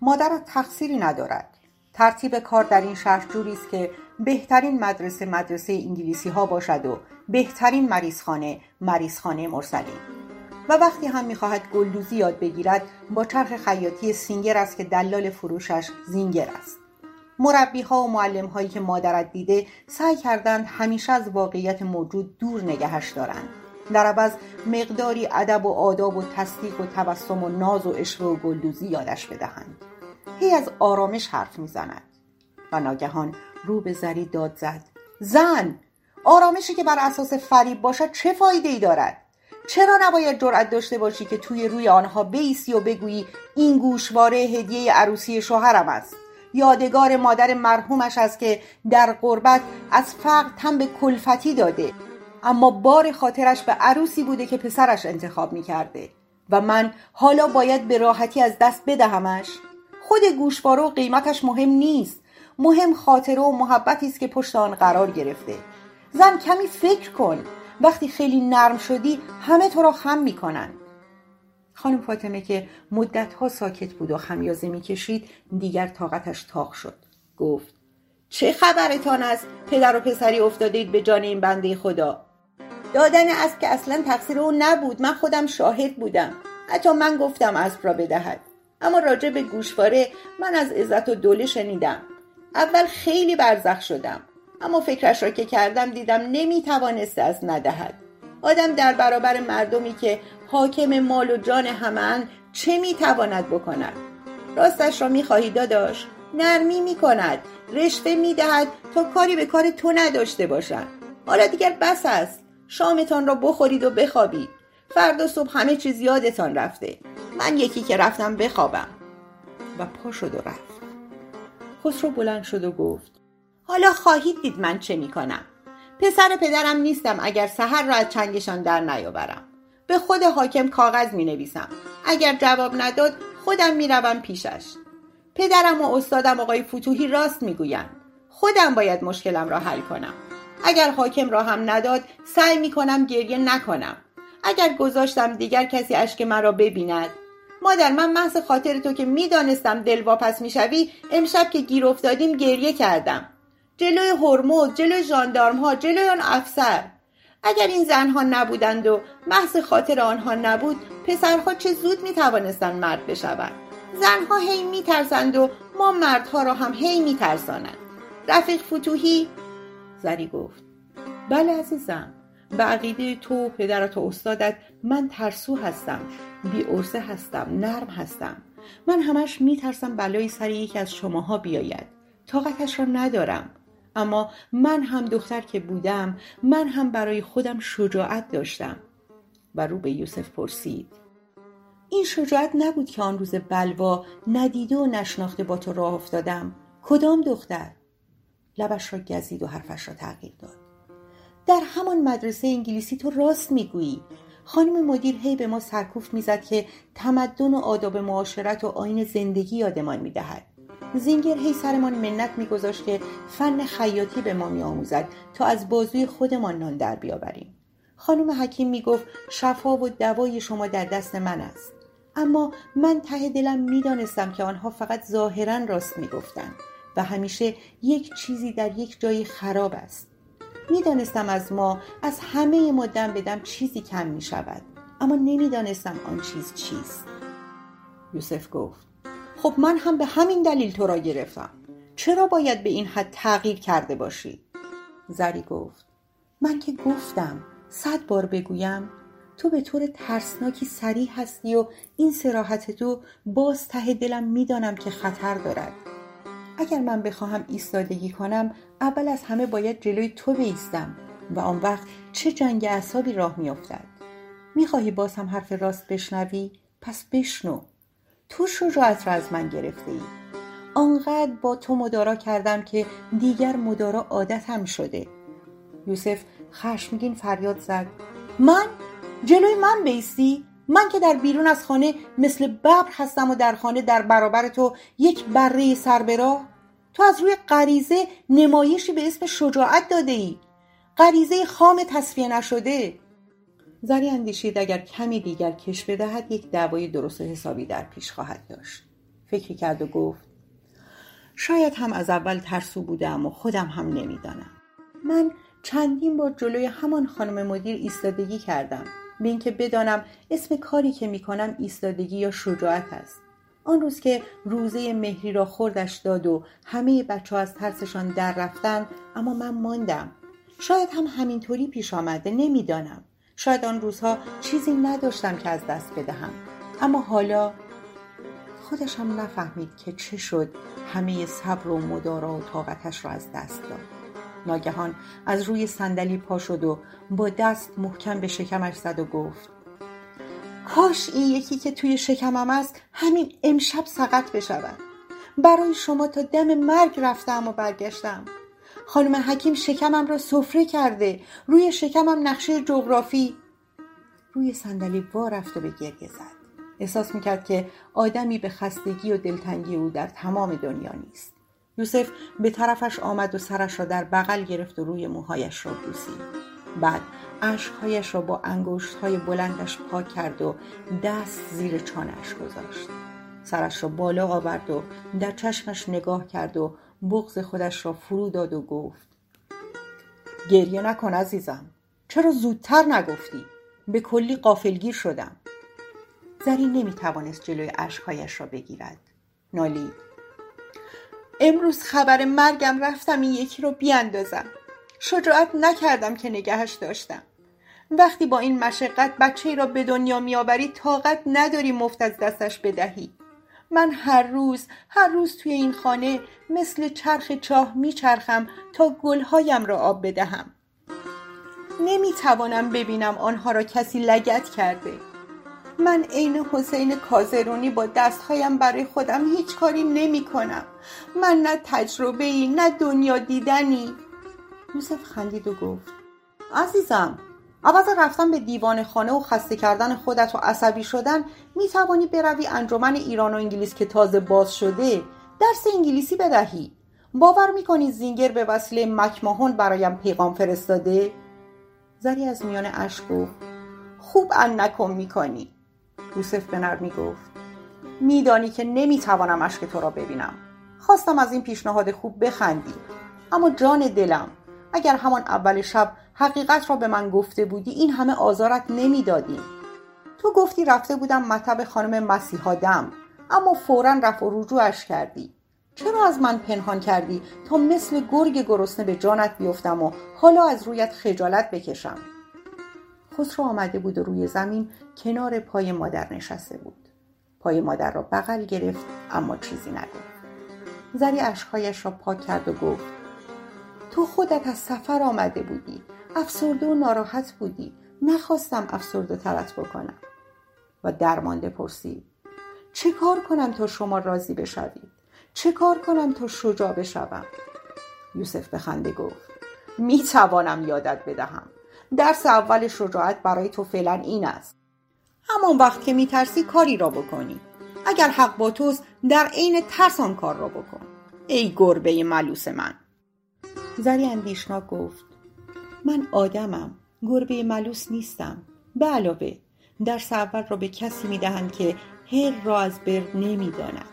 مادرت تقصیری ندارد. ترتیب کار در این شهر جوری است که بهترین مدرسه مدرسه انگلیسی ها باشد و بهترین مریضخانه مریضخانه مرسلین و وقتی هم می‌خواهد گلدوزی یاد بگیرد با چرخ خیاطی سینگر است که دلال فروشش زینگر است. مربی ها و معلم هایی که مادرت دیده سعی کردند همیشه از واقعیت موجود دور نگهش دارند. در عوض مقداری ادب و آداب و تصدیق و تبسم و ناز و اشوه و گلدوزی یادش بدهند. هی از آرامش حرف می‌زند. و ناگهان رو به زری داد زد. زن آرامشی که بر اساس فریب باشد چه فایده ای دارد؟ چرا نباید جرأت داشته باشی که توی روی آنها بیسی و بگویی این گوشواره هدیه عروسی شوهرم است؟ یادگار مادر مرحومش است که در قربت از فقر تن به کلفتی داده. اما بار خاطرش به عروسی بوده که پسرش انتخاب می کرده و من حالا باید به راحتی از دست بدهمش. خود گوشواره و قیمتش مهم نیست. مهم خاطره و محبتی است که پشت آن قرار گرفته. زن کمی فکر کن. وقتی خیلی نرم شدی همه تو را خم می‌کنن. خانم فاطمه که مدتها ساکت بود و خمیازه می‌کشید دیگر طاقتش تاق شد. گفت چه خبرتان است؟ پدر و پسری افتادید به جان این بنده خدا. دادن اسب که اصلا تقصیر او نبود. من خودم شاهد بودم. حتی من گفتم اسب را بدهد. اما راجع به گوشواره من از عزت و دوله شنیدم. اول خیلی برزخ شدم. اما فکرش را که کردم دیدم نمی‌توانسته از ندهد. آدم در برابر مردمی که حاکم مال و جان همه چه می‌تواند بکند؟ راستش را می‌خواهی داداش؟ نرمی می‌کند. رشوه می‌دهد تا کاری به کار تو نداشته باشد. حالا دیگر بس است. شامتان را بخورید و بخوابید. فردا صبح همه چیز یادتان رفته. من یکی که رفتم بخوابم. و پا شد و رفت. خسرو بلند شد و گفت حالا خواهید دید من چه می‌کنم. پسر پدرم نیستم اگر سحر را از چنگشان در نیاورم. به خود حاکم کاغذ می نویسم اگر جواب نداد خودم می روم پیشش. پدرم و استادم آقای فتوحی راست می‌گویند. خودم باید مشکلم را حل کنم. اگر حاکم را هم نداد سعی می کنم گریه نکنم. اگر گذاشتم دیگر کسی اشک مرا ببیند. مادر من محض خاطر تو که می‌دانستم دل واپس می‌شوی امشب که گیر افتادیم گریه کردم. جلوی هرمز جلوی ژاندارم ها جلوی آن افسر. اگر این زنها نبودند و محض خاطر آنها نبود پسرها چه زود می‌توانستند مرد بشوند؟ زنها هی میترسند و ما مردها را هم هی میترسانند. رفیق فتوهی زری گفت. بله عزیزم. به عقیده تو پدرت و استادت من ترسو هستم بی هستم نرم هستم. من همش میترسم بلایی سر یکی از شماها بیاید. طاقتش را ندارم. اما من هم دختر که بودم من هم برای خودم شجاعت داشتم. و رو به یوسف پرسید. این شجاعت نبود که آن روز بلوا ندیده و نشناخته با تو راه افتادم. کدام دختر؟ لبش را گزید و حرفش را تغییر داد. در همان مدرسه انگلیسی تو راست می‌گویی. خانم مدیر هی به ما سرکوفت می‌زد که تمدن و آداب معاشرت و آین زندگی یادمان می‌دهد. زینگر هی سرمان منت میگذاشت که فن خیاطی به ما میآموزد تا از بازوی خودمان نان در بیاوریم. خانم حکیم می‌گفت شفا و دوای شما در دست من است. اما من ته دلم می‌دانستم که آنها فقط ظاهرا راست می‌گفتند. و همیشه یک چیزی در یک جای خراب است. می‌دانستم از ما از همه ما دم به چیزی کم می شود اما نمی‌دانستم آن چیز چیست. یوسف گفت خب من هم به همین دلیل تو را گرفتم. چرا باید به این حد تغییر کرده باشی؟ زری گفت من که گفتم صد بار بگویم تو به طور ترسناکی سریع هستی و این سراحت تو باز ته دلم می‌دانم که خطر دارد. اگر من بخواهم ایستادگی کنم اول از همه باید جلوی تو بیستم و آن وقت چه جنگ اعصابی راه میافتد. می‌خواهی باز هم حرف راست بشنوی؟ پس بشنو. تو شجاعت را از من گرفته ای آنقدر با تو مدارا کردم که دیگر مدارا عادتم شده. یوسف خشمگین فریاد زد. من؟ جلوی من بیستی؟ من که در بیرون از خانه مثل ببر هستم و در خانه در برابر تو یک بره سربراه تو از روی غریزه نمایشی به اسم شجاعت داده ای غریزه خام تصفیه نشده. زری اندیشید اگر کمی دیگر کش بدهد یک دعوای درست حسابی در پیش خواهد داشت. فکری کرد و گفت شاید هم از اول ترسو بودم و خودم هم نمی‌دانم. من چندین بار جلوی همان خانم مدیر ایستادگی کردم. به اینکه بدانم اسم کاری که می‌کنم ایستادگی یا شجاعت است. آن روز که روزه مهری را خوردش داد و همه بچه ها از ترسشان در رفتن اما من ماندم. شاید هم همینطوری پیش آمده نمی‌دانم. شاید آن روزها چیزی نداشتم که از دست بدهم. اما حالا خودش هم نفهمید که چه شد همه صبر و مدارا و طاقتش را از دست داد. ناگهان از روی صندلی پا شد و با دست محکم به شکمش زد و گفت کاش این یکی که توی شکمم است همین امشب سقط بشود. برای شما تا دم مرگ رفتم و برگشتم. خانم حکیم شکمم را سفره کرده روی شکمم نقشه جغرافی. روی صندلی وا رفت و به گریه زد. احساس می‌کرد که آدمی به خستگی و دلتنگی او در تمام دنیا نیست. یوسف به طرفش آمد و سرش را در بغل گرفت و روی موهایش را بوسید. بعد اشکهایش را با های بلندش پاک کرد و دست زیر چانش گذاشت. سرش را بالا آورد و در چشمش نگاه کرد و بغز خودش را فرو داد و گفت گریه نکن عزیزم. چرا زودتر نگفتی؟ به کلی قافلگیر شدم. زرین نمی‌توانست جلوی اشکهایش را بگیرد. نالید امروز خبر مرگم رفتم این یکی رو بیاندازم. شجاعت نکردم که نگهش داشتم. وقتی با این مشقت بچه ای را به دنیا میآوری طاقت نداری مفت از دستش بدهی. من هر روز هر روز توی این خانه مثل چرخ چاه میچرخم تا گلهایم را آب بدهم. نمی‌توانم ببینم آنها را کسی لگت کرده. من عین حسین کازرونی با دستهایم برای خودم هیچ کاری نمی کنم من نه تجربه ای نه دنیا دیدنی. یوسف خندید و گفت عزیزم عوض رفتن به دیوان خانه و خسته کردن خودت و عصبی شدن می توانی بروی انجمن ایران و انگلیس که تازه باز شده. درس انگلیسی بدهی. باور می‌کنی زینگر به وسیله مکماهون برایم پیغام فرستاده؟ زری از میان اشک گفت. خوب ان نکن می‌کنی. یوسف به نرمی گفت. میدانی که نمی‌توانم اشک تو را ببینم. خواستم از این پیشنهاد خوب بخندی. اما جان دلم اگر همان اول شب حقیقت را به من گفته بودی این همه آزارت نمی‌دادیم تو گفتی رفته بودم مطب خانم مسیحا دم اما فورا رفع و رجوعش کردی. چرا از من پنهان کردی تا مثل گرگ گرسنه به جانت بیفتم و حالا از رویت خجالت بکشم؟ خسرو آمده بود و روی زمین کنار پای مادر نشسته بود. پای مادر را بغل گرفت اما چیزی نگفت. زری اشکهایش را پاک کرد و گفت تو خودت از سفر آمده بودی. افسرده و ناراحت بودی. نخواستم افسرده ترت بکنم. و درمانده پرسید چه کار کنم تا شما راضی بشوید؟ چه کار کنم تا شجاع بشوم؟ یوسف به خنده گفت. می توانم یادت بدهم. درس اول شجاعت برای تو فعلا این است. همان وقت که میترسی کاری را بکنی. اگر حق با توست در عین ترس آن کار را بکن. ای گربه ملوس من. زری اندیشناک گفت. من آدمم. گربه ملوس نیستم. به علاوه درس اول را به کسی می‌دهند که هر را از بر نمی‌داند.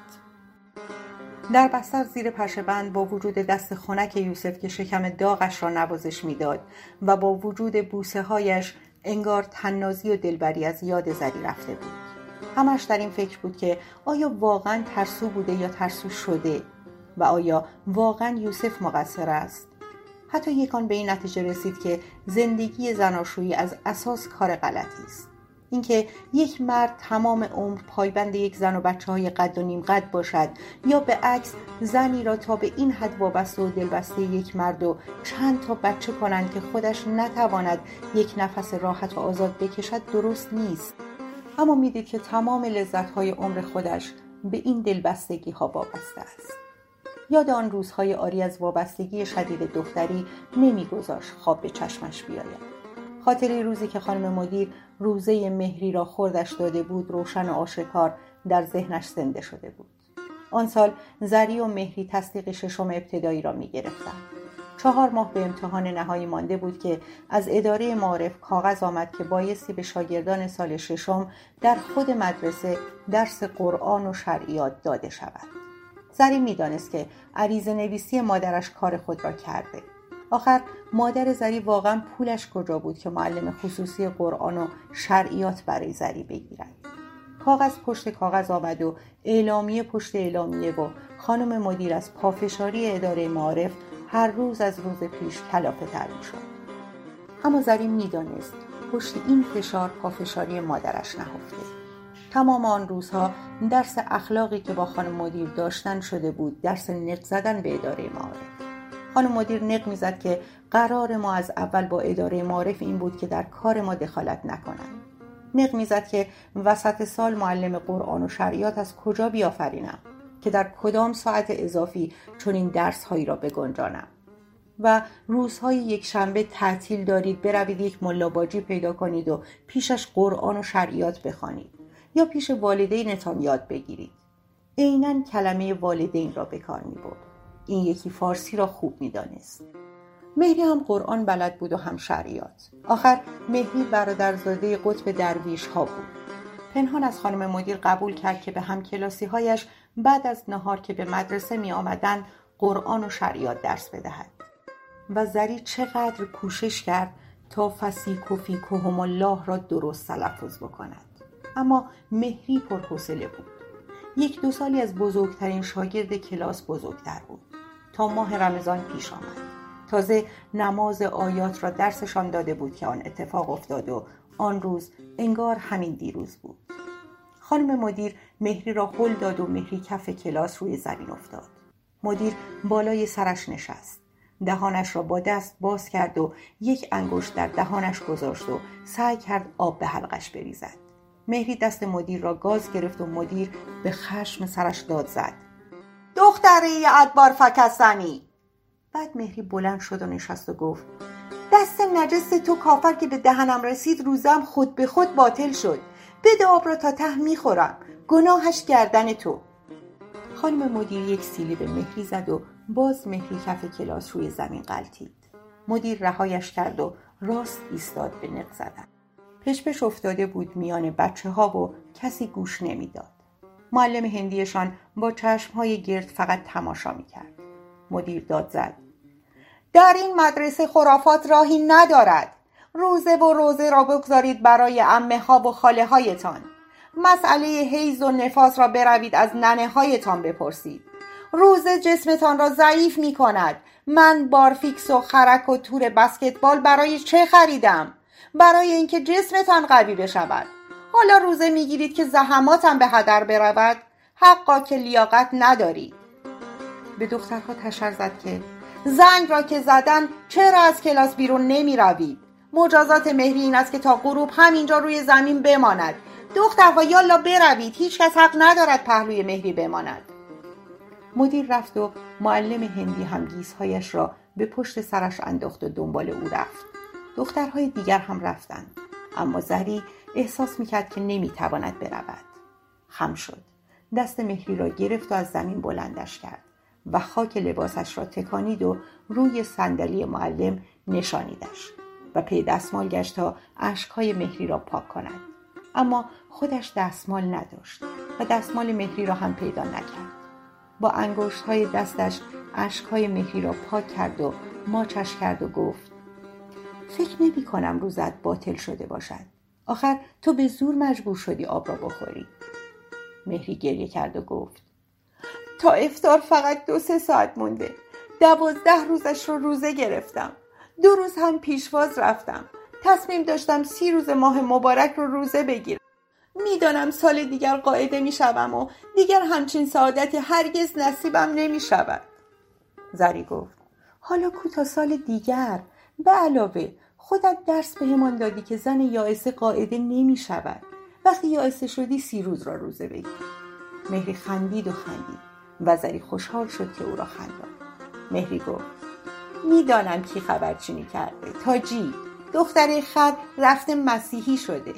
در بستر زیر بند با وجود دست خنک یوسف که شکم داغش را نوازش می‌داد و با وجود بوسه هایش انگار تنازی و دلبری از یاد زری رفته بود. همش در این فکر بود که آیا واقعا ترسو بوده یا ترسو شده و آیا واقعا یوسف مقصر است؟ حتی یکان به این نتیجه رسید که زندگی زناشویی از اساس کار غلطی است. اینکه یک مرد تمام عمر پایبند یک زن و بچه های قد و نیم قد باشد یا به عکس زنی را تا به این حد وابسته و دلبسته یک مرد و چند تا بچه کنند که خودش نتواند یک نفس راحت و آزاد بکشد درست نیست. اما می‌دید که تمام لذت های عمر خودش به این دلبستگی ها وابسته است. یاد آن روزهای آری از وابستگی شدید دختری نمیگذاشت خواب به چشمش بیاید خاطر روزی که خانم مدیر روزه مهری را خوردش داده بود روشن و آشکار در ذهنش زنده شده بود آن سال زری و مهری تصدیق ششم ابتدایی را می گرفتن. چهار ماه به امتحان نهایی مانده بود که از اداره معارف کاغذ آمد که بایستی به شاگردان سال ششم در خود مدرسه درس قرآن و شرعیات داده شود. زری می‌دانست که عریض نویسی مادرش کار خود را کرده. آخر مادر زری واقعا پولش کجا بود که معلم خصوصی قرآن و شرعیات برای زری بگیرد کاغذ پشت کاغذ آمد و اعلامیه پشت اعلامیه و خانم مدیر از پافشاری اداره معارف هر روز از روز پیش کلافه تر شد. اما زری می‌دانست پشت این فشار پافشاری مادرش نهفته تمام آن روزها درس اخلاقی که با خانم مدیر داشتن شده بود درس نق زدن به اداره معارف. خانم مدیر نق می‌زد که قرار ما از اول با اداره معارف این بود که در کار ما دخالت نکنند. نق می‌زد که وسط سال معلم قرآن و شریعت از کجا بیافرینم که در کدام ساعت اضافی چون این درس هایی را بگنجانم. و روزهای یک شنبه تعطیل دارید بروید یک ملاباجی پیدا کنید و پیشش قرآن و شریعت بخوانید. یا پیش والدینتان یاد بگیرید. عینا کلمه والدین را به کار می این یکی فارسی را خوب می‌دانست مهری هم قرآن بلد بود و هم شریعت. آخر مهری برادرزاده قطب درویش ها بود. پنهان از خانم مدیر قبول کرد که به هم کلاسی هایش بعد از نهار که به مدرسه می آمدن قرآن و شریعت درس بدهد. و زری چقدر کوشش کرد تا فسیک و فیکهم الله را درست تلفظ بکند. اما مهری پرحوصله بود. یک دو سالی از بزرگترین شاگرد کلاس بزرگتر بود. تا ماه رمضان پیش آمد. تازه نماز آیات را درسشان داده بود که آن اتفاق افتاد و آن روز انگار همین دیروز بود. خانم مدیر مهری را هل داد و مهری کف کلاس روی زمین افتاد. مدیر بالای سرش نشست. دهانش را با دست باز کرد و یک انگشت در دهانش گذاشت و سعی کرد آب به حلقش بریزد. مهری دست مدیر را گاز گرفت و مدیر به خشم سرش داد زد. دختری ادبار فکستنی بعد مهری بلند شد و نشست و گفت دست نجس تو کافر که به دهنم رسید روزم خود به خود باطل شد. بده آب را تا ته می‌خورم. گناهش گردن تو. خانم مدیر یک سیلی به مهری زد و باز مهری کف کلاس روی زمین قلتید. مدیر رهایش کرد و راست ایستاد به نق زدن. پشپش افتاده بود میان بچه ها و کسی گوش نمی‌داد. معلم هندیشان با چشم های گرد فقط تماشا می‌کرد. مدیر داد زد. در این مدرسه خرافات راهی ندارد. روزه و روزه را بگذارید برای امه ها و خاله هایتان مسئله حیز و نفاس را بروید از ننه هایتان بپرسید. روزه جسمتان را ضعیف می کند من بارفیکس و خرک و تور بسکتبال برای چه خریدم؟ برای اینکه جسمتان قوی بشود. حالا روزه می‌گیرید که زحماتم به هدر برود. حقا که لیاقت ندارید به دخترها تشر زد که زنگ را که زدن چرا از کلاس بیرون نمی روید مجازات مهری این است که تا غروب همینجا روی زمین بماند. دخترها یالا بروید هیچکس حق ندارد پهلوی مهری بماند. مدیر رفت و معلم هندی هم گیزهایش را به پشت سرش انداخت و دنبال او رفت. دخترهای دیگر هم رفتند. اما زری احساس می‌کرد که نمی‌تواند برود. خم شد. دست مهری را گرفت و از زمین بلندش کرد و خاک لباسش را تکانید و روی صندلی معلم نشانیدش و پی دستمال گشت تا اشکهای مهری را پاک کند. اما خودش دستمال نداشت و دستمال مهری را هم پیدا نکرد. با انگشت های دستش اشکهای مهری را پاک کرد و ماچش کرد و گفت فکر نمی کنم روزت باطل شده باشد. آخر تو به زور مجبور شدی آب را بخوری. مهری گریه کرد و گفت تا افتار فقط دو سه ساعت مونده. دوازده روزش رو روزه گرفتم. دو روز هم پیشواز رفتم. تصمیم داشتم سی روز ماه مبارک رو روزه بگیرم. می‌دانم سال دیگر قاعده می‌شوم و دیگر همچین سعادتی هرگز نصیبم نمی شود. زری گفت حالا کوتا سال دیگر به علاوه خودت درس بهمان دادی که زن یائسه قاعده نمی شود وقتی یائسه شدی سی روز را روزه بگیر مهری خندید و خندید. و زری خوشحال شد که او را خندان مهری گفت می‌دانم کی خبرچینی کرده. تاجی دختر خر رفته مسیحی شده.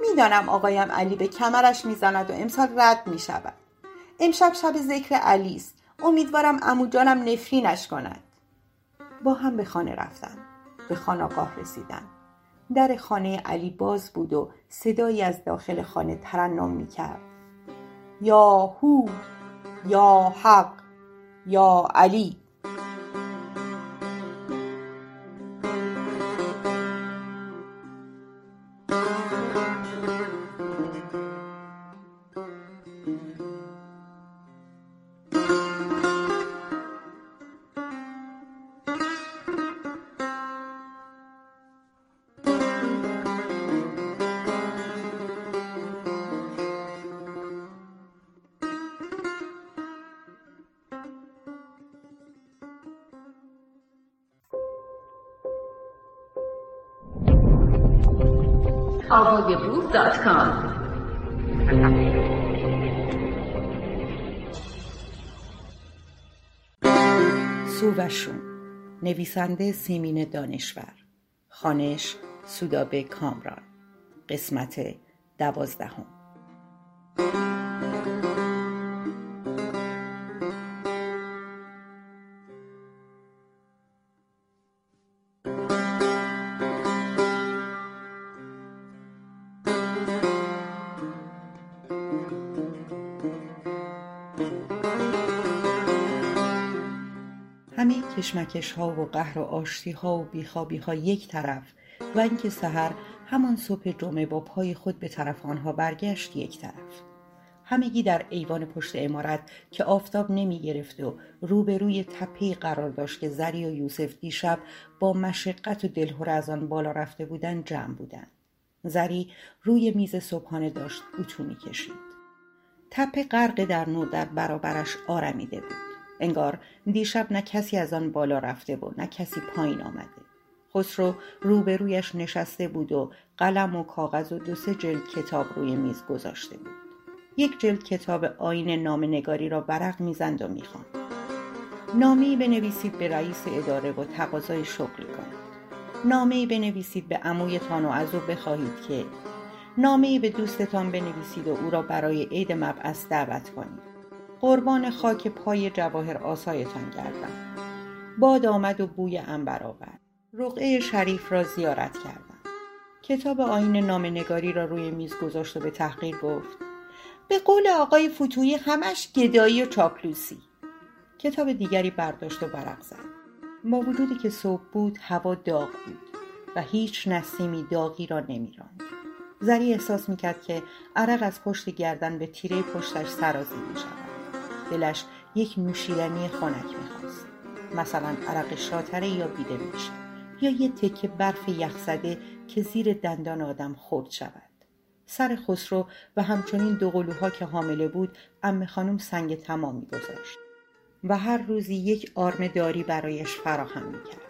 می‌دانم آقایم علی به کمرش می‌زند و امسال رد می‌شود. امشب شب ذکر علی است. امیدوارم امو جانم نفرینش کند. با هم به خانه رفتند به خانقاه رسیدند در خانه علی باز بود و صدایی از داخل خانه ترنم می‌کرد. یا هو یا حق یا علی. سو و شون نویسنده سیمین دانشور. خانش سودابه کامران. قسمت دوازدهم. کشمکش ها و قهر و آشتی ها و بیخوابی ها یک طرف و اینکه سحر همان صبح جمعه با پای خود به طرف آنها برگشت یک طرف. همگی در ایوان پشت امارت که آفتاب نمی گرفت و روبروی تپه قرار داشت که زری و یوسف دیشب با مشقت و دلهور از آن بالا رفته بودند جمع بودند. زری روی میز صبحانه داشت اتو کشید. تپه غرق در نور در برابرش آرمیده بود. انگار دیشب نه کسی از آن بالا رفته و نه کسی پایین آمده. خسرو روبرویش نشسته بود و قلم و کاغذ و دو سه جلد کتاب روی میز گذاشته بود. یک جلد کتاب آین نگاری را برق می‌زند و می‌خواند. نامهای بنویسید به رئیس اداره و تقاضای شغلی کنید نامهای بنویسید به عمویتان و از او بخواهید که نامهای به دوستتان بنویسید و او را برای عید مبعث دعوت کنید. قربان خاک پای جواهر آسایتان گردم. باد آمد و بوی انبر آورد. رقعه شریف را زیارت کردم. کتاب آین نگاری را روی میز گذاشت و به تحقیر گفت به قول آقای فتویی همش گدایی و چاپلوسی. کتاب دیگری برداشت و برق زد. با وجودی که صبح بود هوا داغ بود و هیچ نسیمی داغی را نمیراند. زری احساس می‌کرد که عرق از پشت گردن به تیره پشتش سرازی می‌شود. دلش یک نوشیدنی خنک می‌خواست. مثلا عرق شاتره یا بیده یا یه تکه برف یخزده که زیر دندان آدم خورد شود. سر خسرو و همچنین دو قلوها که حامله بود ام خانم سنگ تمامی گذاشت و هر روزی یک آرم داری برایش فراهم می‌کرد.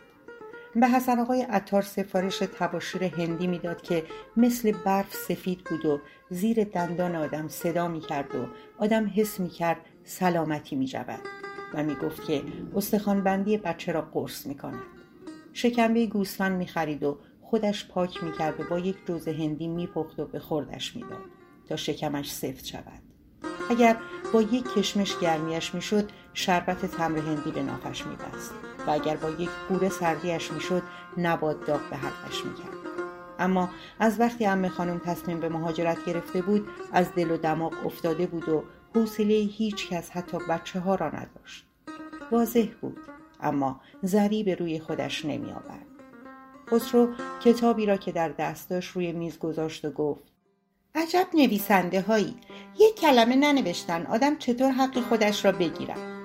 به حسن آقای عطار سفارش تباشیر هندی می‌داد که مثل برف سفید بود و زیر دندان آدم صدا می‌کرد و آدم حس می‌کرد سلامتی میجود و می‌گفت که استخوانبندی بچه را قرص می‌کند. شکمبه گوسفند می‌خرید و خودش پاک می‌کرد و با یک جوز هندی میپخت و به خوردش می‌داد تا شکمش سفت شود. اگر با یک کشمش گرمیش می‌شد شربت تمر هندی به نافش میبست و اگر با یک گوره سردیش می‌شد نباد داغ به حلقش می‌کرد. اما از وقتی امه خانم تصمیم به مهاجرت گرفته بود از دل و دماغ افتاده بود و حوصله هیچ کس حتی بچه ها را نداشت. واضح بود اما زری به روی خودش نمی آورد خسرو کتابی را که در دست داشت روی میز گذاشت و گفت عجب نویسنده هایی یک کلمه ننوشتن آدم چطور حق خودش را بگیرد؟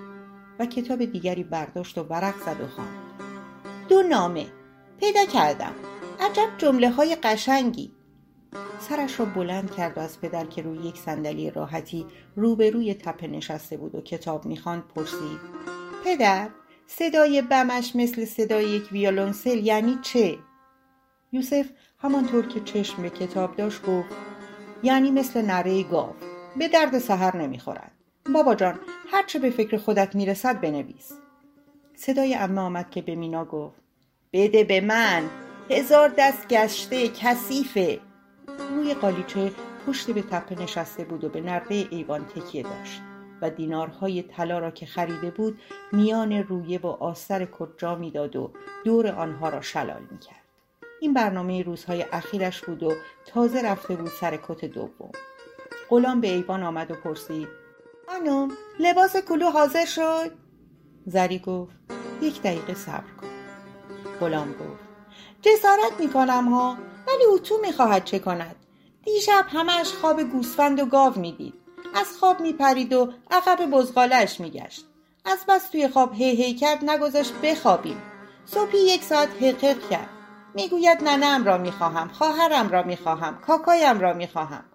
و کتاب دیگری برداشت و ورق زد و خواند. دو نامه. پیدا کردم. عجب جمله های قشنگی. سرش را بلند کرد و از پدر که روی یک صندلی راحتی روبروی تپه نشسته بود و کتاب می‌خواند پرسید. پدر صدای بمش مثل صدای یک ویولونسل یعنی چه؟ یوسف همانطور که چشم به کتاب داشت گفت یعنی مثل نره گاو. به درد سهر نمی‌خورد. بابا جان هرچه به فکر خودت می‌رسد بنویس. صدای امه آمد که به مینا گفت بده به من. هزار دست گشته کثیفه. روی قالیچه پشت به تپه نشسته بود و به نرده ایوان تکیه داشت و دینارهای طلا را که خریده بود میان رویه و آستر کجا می‌داد و دور آنها را شلال می‌کرد. این برنامه روزهای اخیرش بود و تازه رفته بود سر کت دوم. غلام به ایوان آمد و پرسید خانم لباس کلو حاضر شد؟ زری گفت یک دقیقه صبر کن. غلام گفت جسارت می‌کنم ها. ولی اتو می‌خواهد چه کند. دیشب همش خواب گوسفند و گاو می‌دید. از خواب میپرید و عقب بزغالش میگشت. از بس توی خواب هی هی کرد نگذاشت بخوابیم. صبحی یک ساعت حقق کرد. می‌گوید ننم را می‌خواهم خواهرم را می‌خواهم کاکایم را می‌خواهم.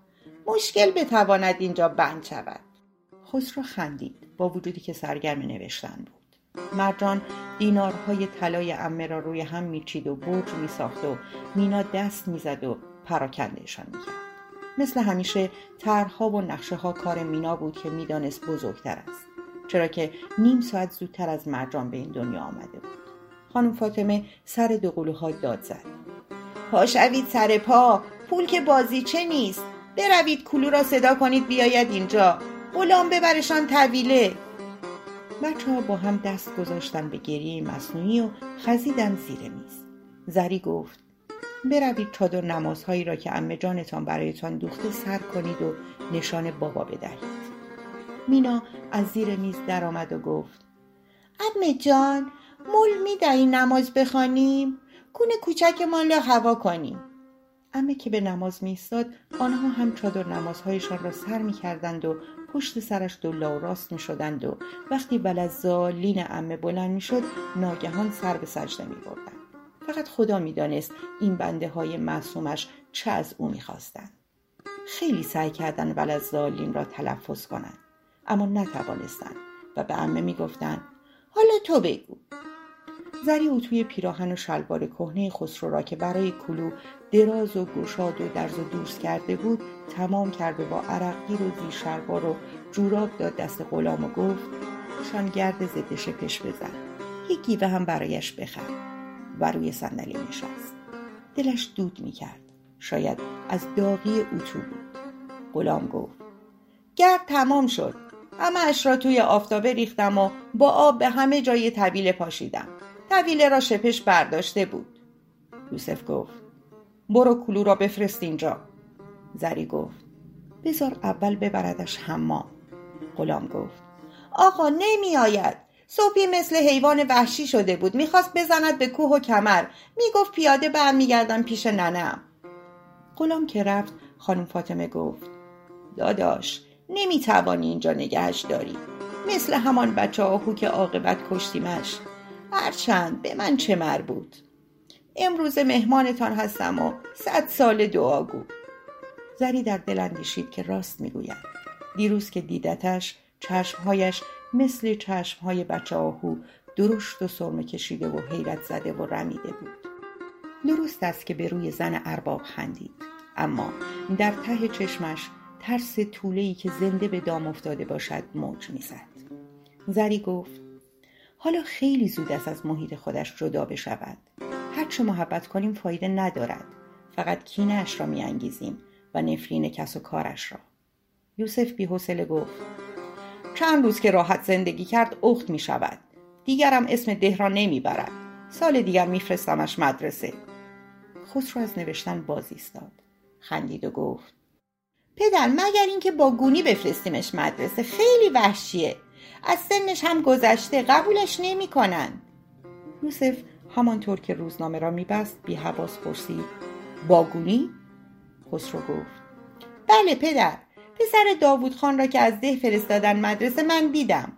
مشکل بتواند اینجا بند شود. خسرو خندید با وجودی که سرگرم نوشتن بود. مرجان دینارهای طلای امه را روی هم میچید و برج میساخت و مینا دست می‌زد و پراکندهشان می‌کرد. مثل همیشه طرحها و نقشه ها کار مینا بود که می‌دانست بزرگتر است. چرا که نیم ساعت زودتر از مرجان به این دنیا آمده بود. خانم فاطمه سر دو قلوها داد زد. پاشوید سر پا پول که بازیچه نیست؟ بروید کلو را صدا کنید بیاید اینجا. غلام ببرشان طویله. بچه ها با هم دست گذاشتن به گریه مصنوعی و خزیدن زیر میز. زری گفت بروید چادر نمازهایی را که امه جانتان برایتان دوخته سر کنید و نشان بابا بدهید. مینا از زیر میز درآمد و گفت امه جان مول می‌دهی نماز بخوانیم؟ کونه کوچکمان را هوا کنیم. امه که به نماز میستاد آنها هم چادر نمازهایشان را سر می‌کردند و پشت سرش دلا و راست می‌شدند و وقتی ولزالین امه بلند می‌شد ناگهان سر به سجده میبردند. فقط خدا می‌دانست این بنده های معصومش چه از او می‌خواستند. خیلی سعی کردند ولزالین را تلفظ کنند اما نتوانستند و به امه می‌گفتند حالا تو بگو. زری توی پیراهن و شلوار کهنه خسرو را که برای کلو دراز و گشاد و درز و دوست کرده بود تمام کرد و با عرقگیر و زیر شلوار و جوراب داد دست غلام و گفت شان گرد ضد شپش بزن یک گیوه هم برایش بخر. و روی صندلی نشست. دلش دود می‌کرد. شاید از داغی اتو بود. غلام گفت گرد تمام شد. همه اش را توی آفتابه ریختم و با آب به همه جای طویله پاشیدم. طویله را شپش برداشته بود. یوسف گفت برو کلو را بفرست اینجا. زری گفت بذار اول ببردش حمام. غلام گفت آقا نمی آید صبحی مثل حیوان وحشی شده بود. می‌خواست بزند به کوه و کمر. می‌گفت پیاده برمیگردم پیش ننم. غلام که رفت خانم فاطمه گفت داداش نمی‌توانی اینجا نگهش داری. مثل همان بچه آهو که عاقبت کشتیمش. هرچند به من چه مربوط. امروز مهمانتان هستم و صد سال دعاگو زری در دل اندیشید که راست می‌گوید. دیروز که دیدتش چشمهایش مثل چشمهای بچه آهو درشت و سرمه کشیده و حیرت زده و رمیده بود. درست است که به روی زن ارباب خندید. اما در ته چشمش ترس طوله‌ای که زنده به دام افتاده باشد موج می‌زد. زری گفت حالا خیلی زود است از محیط خودش جدا بشود. هرچه محبت کنیم فایده ندارد. فقط کینهاش را میانگیزیم و نفرین کس و کارش را. یوسف بیحوصله گفت چند روز که راحت زندگی کرد اخت می شود دیگرم اسم ده را نمی برد سال دیگر میفرستمش مدرسه. خسرو از نوشتن باز ایستاد. خندید و گفت پدر مگر اینکه با گونی بفرستیمش مدرسه؟ خیلی وحشیه. از سنش هم گذشته قبولش نمی کنن. یوسف همانطور که روزنامه را میبست بی حواس پرسید باگونی؟ خسرو گفت بله پدر پسر داوود خان را که از ده فرستادن مدرسه من دیدم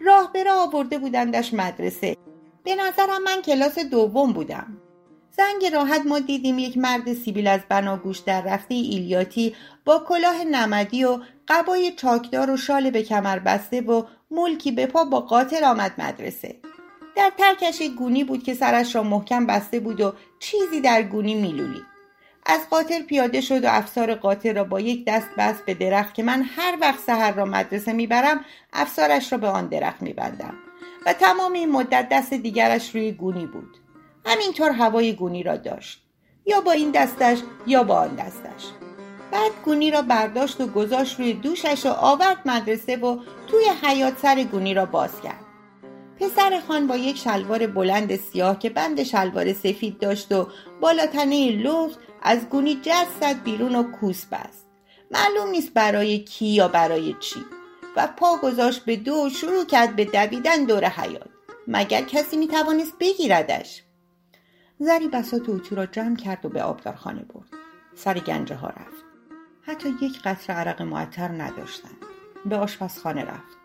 راه به راه آورده بودندش مدرسه به نظرم من کلاس دوم بودم زنگ راحت ما دیدیم یک مرد سیبیل از بناگوش در رفته ایلیاتی با کلاه نمدی و قبای چاکدار و شال به کمر بسته و ملکی به پا با قاطر آمد مدرسه. در ترکش گونی بود که سرش را محکم بسته بود و چیزی در گونی میلولید. از قاطر پیاده شد و افسار قاطر را با یک دست بست به درخت که من هر وقت سحر را مدرسه می‌برم افسارش را به آن درخت میبندم. و تمام این مدت دست دیگرش روی گونی بود. همینطور هوای گونی را داشت. یا با این دستش یا با آن دستش. بعد گونی را برداشت و گذاشت روی دوشش و آورد مدرسه و توی حیات سر گونی را باز کرد. پسر خان با یک شلوار بلند سیاه که بند شلوار سفید داشت و بالاتنه لخت از گونی جست بیرون و کوس بست. معلوم نیست برای کی یا برای چی. و پا گذاشت به دو شروع کرد به دویدن دور حیات مگر کسی می‌توانست بگیردش؟ زری بسات اتو را جمع کرد و به آبدارخانه برد. سر گنجه ها رفت. حتی یک قطر عرق معطر نداشتند. به آشپزخانه رفت.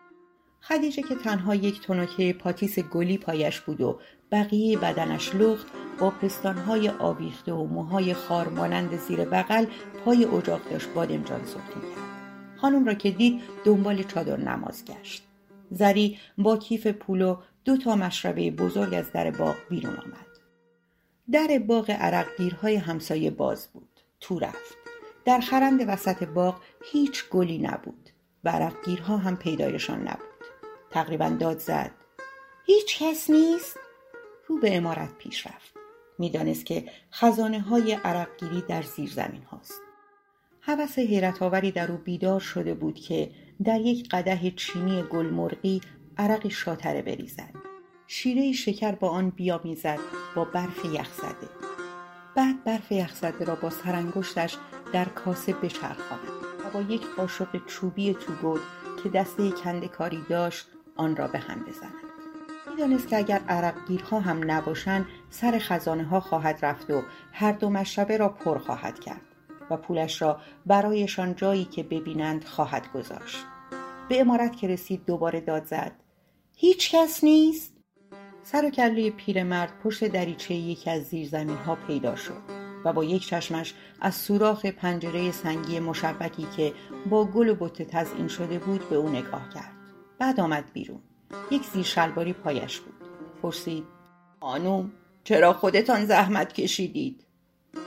خدیجه که تنها یک تنوکه پاتیس گلی پایش بود و بقیه بدنش لخت با پستانهای آویخته و موهای خار مانند زیر بغل پای اجاق داشت بادمجان سرخ کرد خانم را که دید دنبال چادر نماز گشت. زری با کیف پول و دو تا مشربه بزرگ از در باغ بیرون آمد. در باغ عرقگیرهای همسایه باز بود. تو رفت. در خرند وسط باغ هیچ گلی نبود. و عرقگیرها هم پیدایشان نبود. تقریبا داد زد. هیچ کس نیست؟ رو به امارت پیش رفت. می‌دانست که خزانه های عرقگیری در زیر زمین هاست. حوث حیرت آوری در او بیدار شده بود که در یک قده چینی گلمرغی عرق شاتره بریزد. شیره شکر با آن بیامیزد با برف یخزده بعد برف یخزده را با سرانگشتش در کاسه بچرخاند و با یک قاشق چوبی توگل که دسته کنده کاری داشت آن را به هم بزند. می‌دانست که اگر عرقگیرها هم نباشند سر خزانه ها خواهد رفت و هر دو مشربه را پر خواهد کرد و پولش را برایشان جایی که ببینند خواهد گذاشت. به امارت که رسید دوباره داد زد. هیچ کس نیست؟ سر و کله پیرمرد پشت دریچه یکی از زیرزمین ها پیدا شد. و با یک چشمش از سوراخ پنجره سنگی مشبکی که با گل و بوته تزئین شده بود به او نگاه کرد. بعد آمد بیرون. یک زیر شلواری پایش بود. پرسید خانوم چرا خودتان زحمت کشیدید؟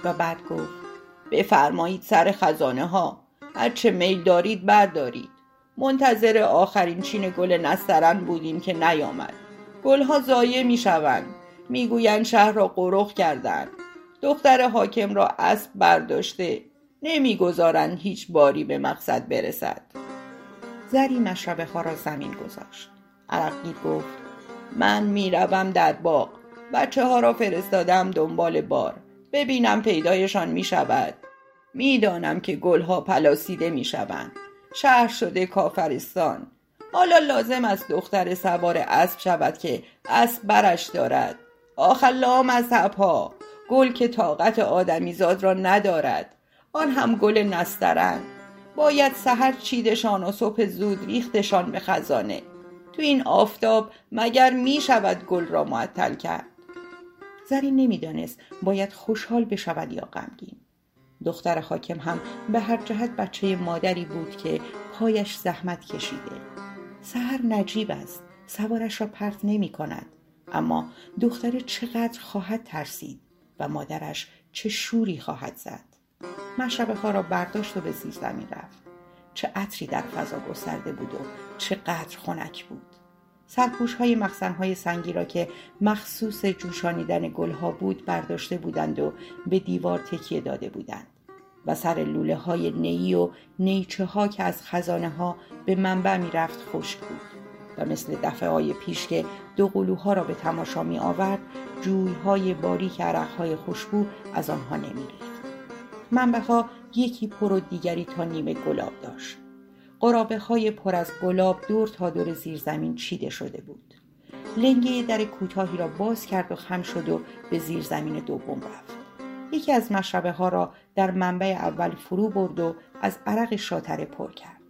و بعد گفت بفرمایید سر خزانه ها هرچه میل دارید بردارید. منتظر آخرین چین گل نسترن بودیم که نیامد. گلها ضایع می‌شوند. می‌گویند شهر را قرخ کردند. دختر حاکم را اسب برداشته نمی‌گذارند هیچ باری به مقصد برسد. زری مشربه ها را زمین گذاشت. عرقگیر گفت من می‌روم در باغ. بچه ها را فرستادم دنبال بار. ببینم پیدایشان می شود می‌دانم که گلها پلاسیده می شوند شهر شده کافرستان. حالا لازم است دختر سوار اسب شود که اسب برش دارد. آخر لا مذهبها گل که طاقت آدمیزاد را ندارد. آن هم گل نسترن. باید سحر چیدشان و صبح زود ریختشان به خزانه. تو این آفتاب مگر می شود گل را معطل کرد؟ زری نمی‌دانست باید خوشحال بشود یا غمگین. دختر حاکم هم به هر جهت بچه مادری بود که پایش زحمت کشیده. سهر نجیب است سوارش را پرت نمی کند اما دختر چقدر خواهد ترسید. و مادرش چه شوری خواهد زد. مشربه ها را برداشت و به زیر زمین رفت. چه عطری در فضا گسترده بود و چقدر خنک بود. سرپوش های مخزن های سنگی را که مخصوص جوشانیدن گلها بود برداشته بودند و به دیوار تکیه داده بودند و سر لوله های نیی و نیچه ها که از خزانه ها به منبع می رفت خشک بود و مثل دفعه های پیش که دو قلوها را به تماشا می آورد جوی های باریک عرق های خوشبو از آنها نمی. منبع ها یکی پر و دیگری تا نیمه گلاب داشت. قرابه های پر از گلاب دور تا دور زیر زمین چیده شده بود. لنگه در کوتاهی را باز کرد و خم شد و به زیر زمین دوم رفت. یکی از مشربه ها را در منبع اول فرو برد و از عرق شاتره پر کرد.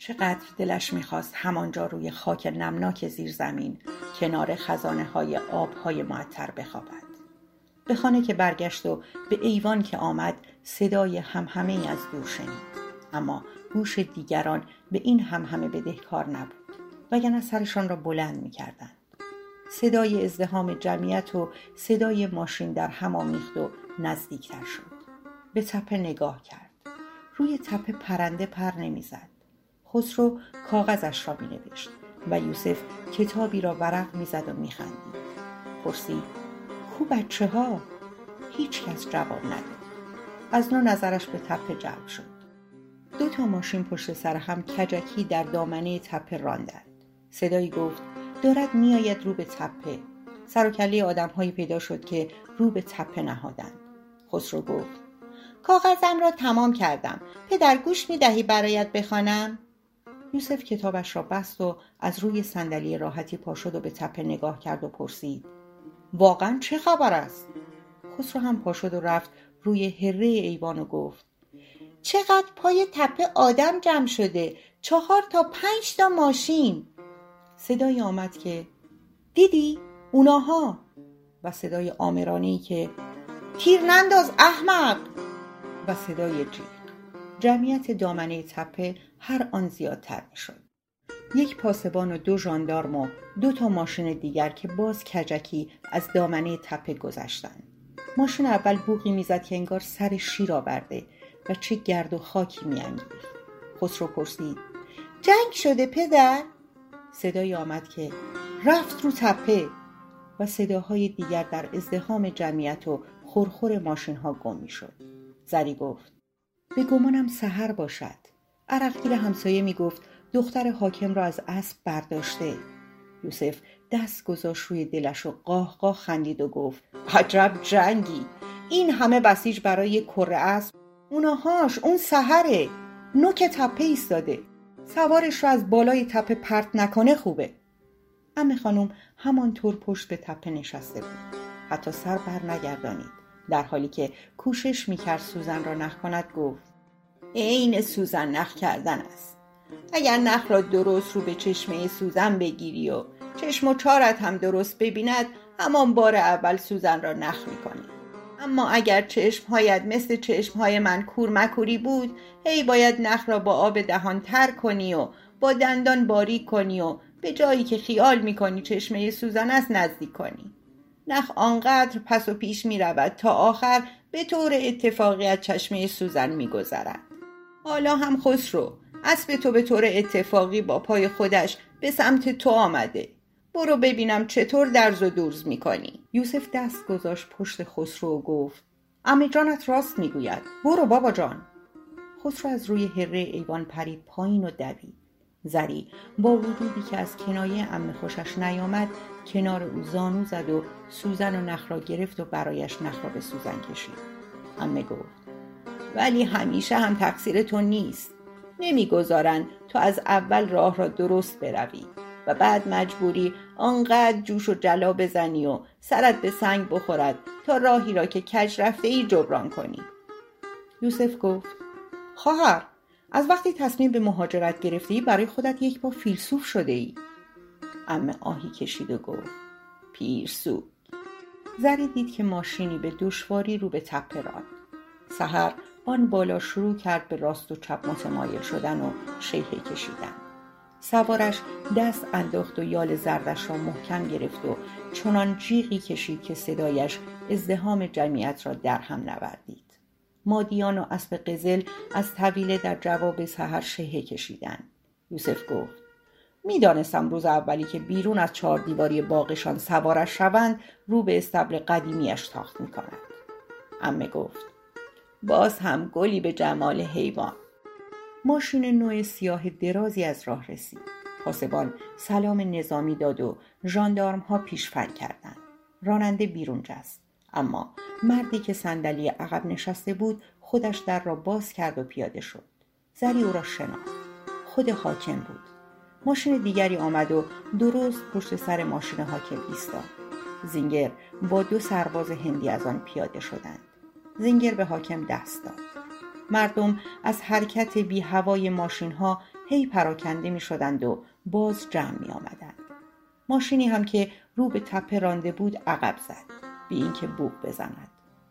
چقدر دلش می‌خواست همانجا روی خاک نمناک زیر زمین کنار خزانه های آب های معطر بخوابد. به خانه که برگشت و به ایوان که آمد صدای همهمه از دور شنید. اما گوش دیگران به این همهمه بدهکار نبود. وگرنه سرشان را بلند می‌کردند. صدای ازدهام جمعیت و صدای ماشین در هم آمیخت و نزدیکتر شد. به تپه نگاه کرد. روی تپه پرنده پر نمی‌زد. خسرو کاغذش را مینوشت و یوسف کتابی را ورق می‌زد و میخندید. پرسید کو بچه ها؟ هیچ کس جواب نداد. از نو نظرش به تپه جلب شد. دو تا ماشین پشت سر هم کجکی در دامنه تپه راندند. صدایی گفت دارد میآید رو به تپه. سر و کله آدمهایی پیدا شد که رو به تپه نهادند. خسرو گفت کاغذم را تمام کردم. پدر گوش می دهی برایت بخوانم؟ یوسف کتابش را بست و از روی صندلی راحتی پا شد و به تپه نگاه کرد و پرسید واقعا چه خبر است؟ خسرو هم پا شد و رفت روی هره ایوان و گفت چقدر پای تپه آدم جمع شده؟ چهار تا پنج تا ماشین. صدایی آمد که دیدی؟ اوناها. و صدای آمرانی که تیر ننداز احمق. و صدای جیغ. جمعیت دامنه تپه هر آن زیادتر می‌شد یک پاسبان و دو ژاندارم و دو تا ماشین دیگر که باز کجکی از دامنه تپه گذشتند ماشین اول بوغی می‌زد که انگار سر شیر آورده و چه گرد و خاکی میانگیخت خسرو پرسید جنگ شده پدر صدایی آمد که رفت رو تپه و صداهای دیگر در ازدهام جمعیت و خورخور ماشین ها گم می شد. زری گفت به گمانم سهر باشد. عرقگیر همسایه می گفت دختر حاکم را از اسب برداشته. یوسف دست گذاشت روی دلش و قاه قاه خندید و گفت عجب جنگی! این همه بسیج برای کره اسب اوناهاش اون سهره نوک تپه ایستاده! سوارش رو از بالای تپه پرت نکنه خوبه! امه خانم همانطور پشت به تپه نشسته بود. حتی سر بر نگردانید در حالی که کوشش می‌کرد سوزن را نخ کند گفت عین سوزن نخ کردن است. اگر نخ را درست رو به چشمه سوزن بگیری و چشم و چارت هم درست ببیند همان بار اول سوزن را نخ می‌کنی. اما اگر چشمهایت مثل چشمهای من کور مکوری بود هی باید نخ را با آب دهان تر کنی و با دندان باریک کنی و به جایی که خیال می‌کنی چشمه سوزن است نزدیک کنی. نخ آنقدر پس و پیش می رود تا آخر به طور اتفاقی از چشمه سوزن می گذرد. حالا هم خسرو اسب تو به طور اتفاقی با پای خودش به سمت تو آمده. برو ببینم چطور درز و دورز می کنی. یوسف دست گذاشت پشت خسرو و گفت امه جانت راست می‌گوید. برو بابا جان. خسرو از روی هره ایوان پرید پایین و دوید. زری با وجودی که از کنایه ام خوشش نیامد کنار او زانو زد و سوزن و نخ را گرفت و برایش نخ را به سوزن کشید. امه گفت ولی همیشه هم تقصیر تو نیست. نمی‌گذارند تو از اول راه را درست بروی و بعد مجبوری آنقدر جوش و جلا بزنی و سرت به سنگ بخورد تا راهی را که کج رفته ای جبران کنی. یوسف گفت خواهر از وقتی تصمیم به مهاجرت گرفتی برای خودت یک بار فیلسوف شده ای امه آهی کشید و گفت پیرسو. زری دید که ماشینی به دشواری رو به تپه راند. سحر آن بالا شروع کرد به راست و چپ متمایل شدن و شیهه کشیدن. سوارش دست انداخت و یال زردش را محکم گرفت و چنان جیغی کشید که صدایش ازدهام جمعیت را در هم نوردید. مادیان و اسب قزل از طویله در جواب سحر شهه کشیدند. یوسف گفت می‌دانستم روز اولی که بیرون از چهار دیواری باغشان سوارش شوند رو به استبل قدیمیش تاخت می‌کند. امه گفت باز هم گلی به جمال حیوان. ماشین نوع سیاه درازی از راه رسید. پاسبان سلام نظامی داد و ژاندارم ها پیشفر کردند. راننده بیرون جست. اما مردی که صندلی عقب نشسته بود خودش در را باز کرد و پیاده شد. زری او را شناخت. خود حاکم بود. ماشین دیگری آمد و درست پشت سر ماشین حاکم ایستاد. زینگر با دو سرباز هندی از آن پیاده شدند. زینگر به حاکم دست داد. مردم از حرکت بی هوای ماشین ها هی پراکنده می شدند و باز جمع می آمدند. ماشینی هم که رو به تپه رانده بود عقب زد. بی اینکه بوق بزند.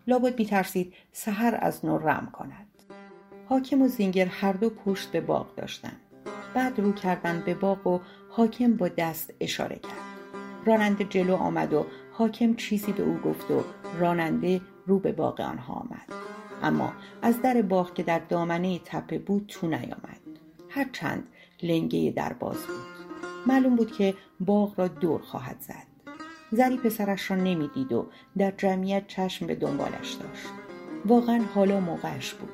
لابد میترسید سحر از نو رم کند. حاکم و زینگر هر دو پشت به باغ داشتند بعد رو کردن به باغ و حاکم با دست اشاره کرد. راننده جلو آمد و حاکم چیزی به او گفت و راننده رو به باغ آنها آمد. اما از در باغ که در دامنه تپه بود تو نیامد. هرچند لنگه در باز بود. معلوم بود که باغ را دور خواهد زد. زری پسرش را نمی‌دید و در جمعیت چشم به دنبالش داشت. واقعا حالا موقعش بود.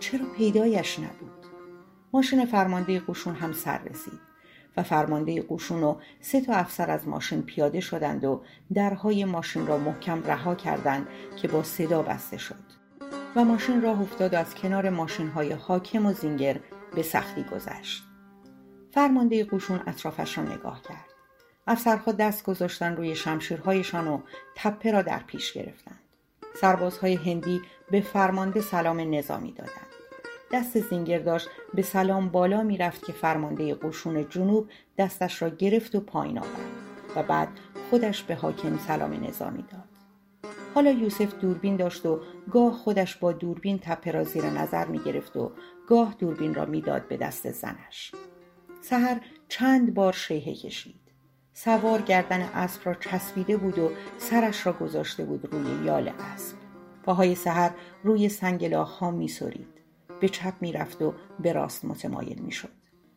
چرا پیدایش نبود؟ ماشین فرمانده قشون هم سر رسید. و فرمانده قشون و سه تا افسر از ماشین پیاده شدند و درهای ماشین را محکم رها کردند که با صدا بسته شد. و ماشین راه افتاد و از کنار ماشین های حاکم و زینگر به سختی گذشت. فرمانده قشون اطرافش را نگاه کرد. افسرها دست گذاشتن روی شمشیرهایشان و تپه را در پیش گرفتند. سربازهای هندی به فرمانده سلام نظامی دادند. دست زینگر داشت به سلام بالا می‌رفت که فرمانده قشون جنوب دستش را گرفت و پایین آورد و بعد خودش به حاکم سلام نظامی داد. حالا یوسف دوربین داشت و گاه خودش با دوربین تپه را زیر نظر می گرفت و گاه دوربین را می‌داد به دست زنش. سهر چند بار شیهه کشید. سوار گردن اسب را چسبیده بود و سرش را گذاشته بود روی یال اسب. پاهای سحر روی سنگ لاخها میسرید. به چپ می‌رفت و به راست متمایل می‌شد.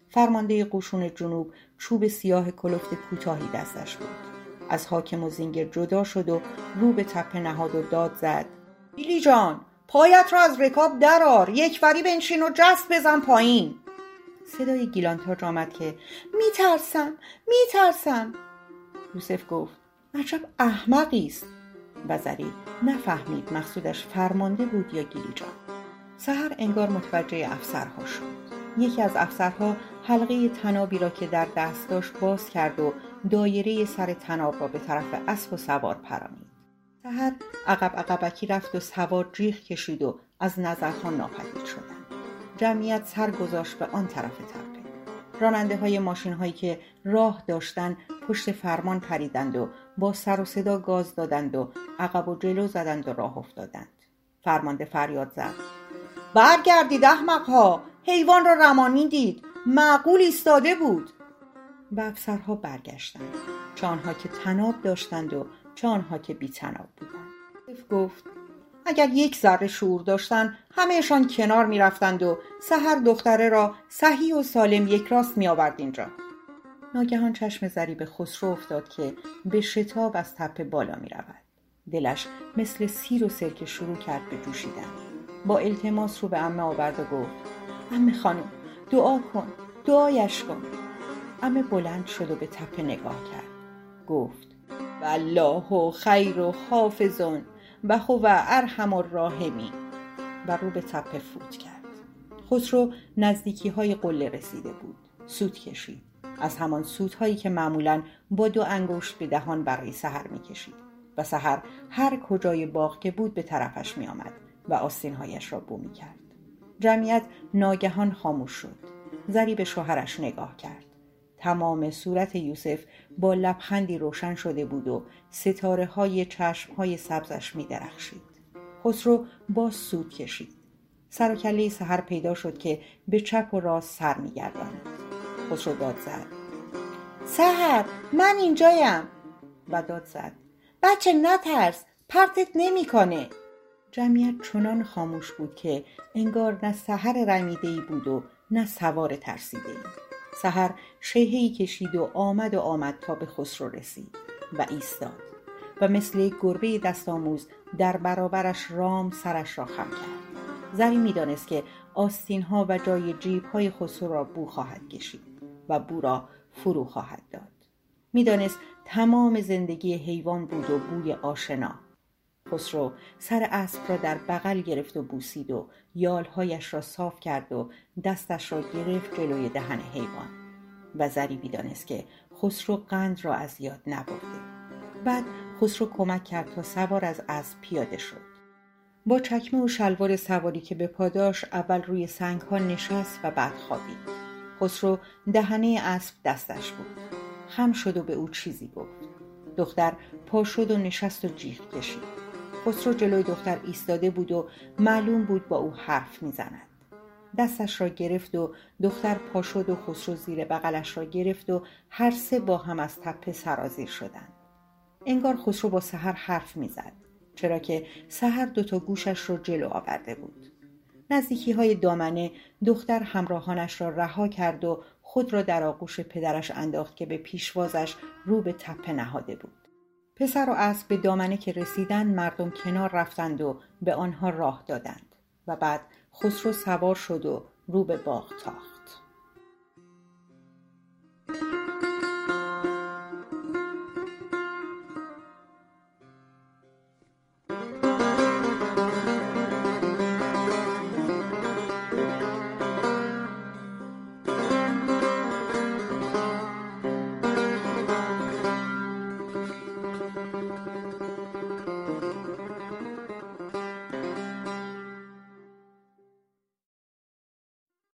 فرمانده قشون جنوب چوب سیاه کلفت کوتاهی دستش بود. از حاکم و زینگر جدا شد و رو به تپه نهاد و داد زد. بیلی جان پایت را از رکاب درار یک وری بنشین و جست بزن پایین. صدای گیلانتاج آمد که میترسم میترسم. یوسف گفت عجب احمقی است. وزری نفهمید مقصودش فرمانده بود یا گیلیجان سهر انگار متوجه افسرها شد. یکی از افسرها حلقه تنابی را که در دست داشت باز کرد و دایره سر تناب را به طرف اسب و سوار پرانید سهر عقب عقبکی رفت و سوار جیغ کشید و از نظرها ناپدید شدند. جمعیت سر گذاشت به آن طرف تپه. راننده های ماشین هایی که راه داشتند پشت فرمان پریدند و با سر و صدا گاز دادند و عقب و جلو زدند و راه افتادند. فرمانده فریاد زد. برگردید احمقها. حیوان را رمانیدید معقول ایستاده بود. و افسرها برگشتند. چه آنها که تناب داشتند و چه آنها که بی تناب بودند. گفت اگر یک ذره شعور داشتند همهشان کنار می‌رفتند و سهر دختره را صحیح و سالم یک راست می آورد اینجا ناگهان چشم زری به خسرو افتاد که به شتاب از تپه بالا می رود. دلش مثل سیر و سرکه شروع کرد به جوشیدن. با التماس رو به امه آورد و گفت امه خانم دعا کن دعایش کن. امه بلند شد و به تپه نگاه کرد. گفت والله و خیر و حافظون و هو ارحم الراحمین. و رو به تپه فوت کرد. خسرو نزدیکی های قله رسیده بود. سود کشید. از همان سودهایی که معمولا با دو انگشت به دهان برای سحر می‌کشید. و سحر هر کجای باغ که بود به طرفش می آمد و آستینهایش را بو می کرد. جمعیت ناگهان خاموش شد. زری به شوهرش نگاه کرد. تمام صورت یوسف با لبخندی روشن شده بود و ستاره های چشم های سبزش می درخشید. خسرو با سود کشید. سر پیدا شد که به چپ و راست سر می گرداند. خسرو داد زد. سهر من اینجایم و داد زد. بچه نترس پرتت نمی‌کنه. جمعیت چنان خاموش بود که انگار نه سهر رمیده بود و نه سوار ترسیده ای. سهر شیهی کشید و آمد و آمد تا به خسرو رسید و ایستاد و مثل گربه دست آموز در برابرش رام سرش را خم کرد زری می‌دانست که آستین ها و جای جیب های خسرو را بو خواهد کشید و بو را فرو خواهد داد می‌دانست تمام زندگی حیوان بود و بوی آشنا خسرو سر اسب را در بغل گرفت و بوسید و یالهایش را صاف کرد و دستش را گرفت جلوی دهن حیوان و زری بیدانست که خسرو قند را از یاد نبرده. بعد خسرو کمک کرد تا سوار از اسب پیاده شد. با چکمه و شلوار سواری که به پاداش اول روی سنگ ها نشست و بعد خوابید. خسرو دهنه اسب دستش بود. خم شد و به او چیزی گفت. دختر پا شد و نشست و جیغ کشید. خسرو جلوی دختر ایستاده بود و معلوم بود با او حرف می‌زند. دستش را گرفت و دختر پا و خسرو زیر بغلش را گرفت و هر سه با هم از تپه سرازیر شدند. انگار خسرو با سحر حرف می‌زد چرا که سحر دوتا گوشش را جلو آورده بود. نزدیکی های دامنه دختر همراهانش را رها کرد و خود را در آغوش پدرش انداخت که به پیشوازش رو به تپه نهاده بود. پسر و اسب به دامنه که رسیدن مردم کنار رفتند و به آنها راه دادند و بعد خسرو سوار شد و رو به باغ تاخت.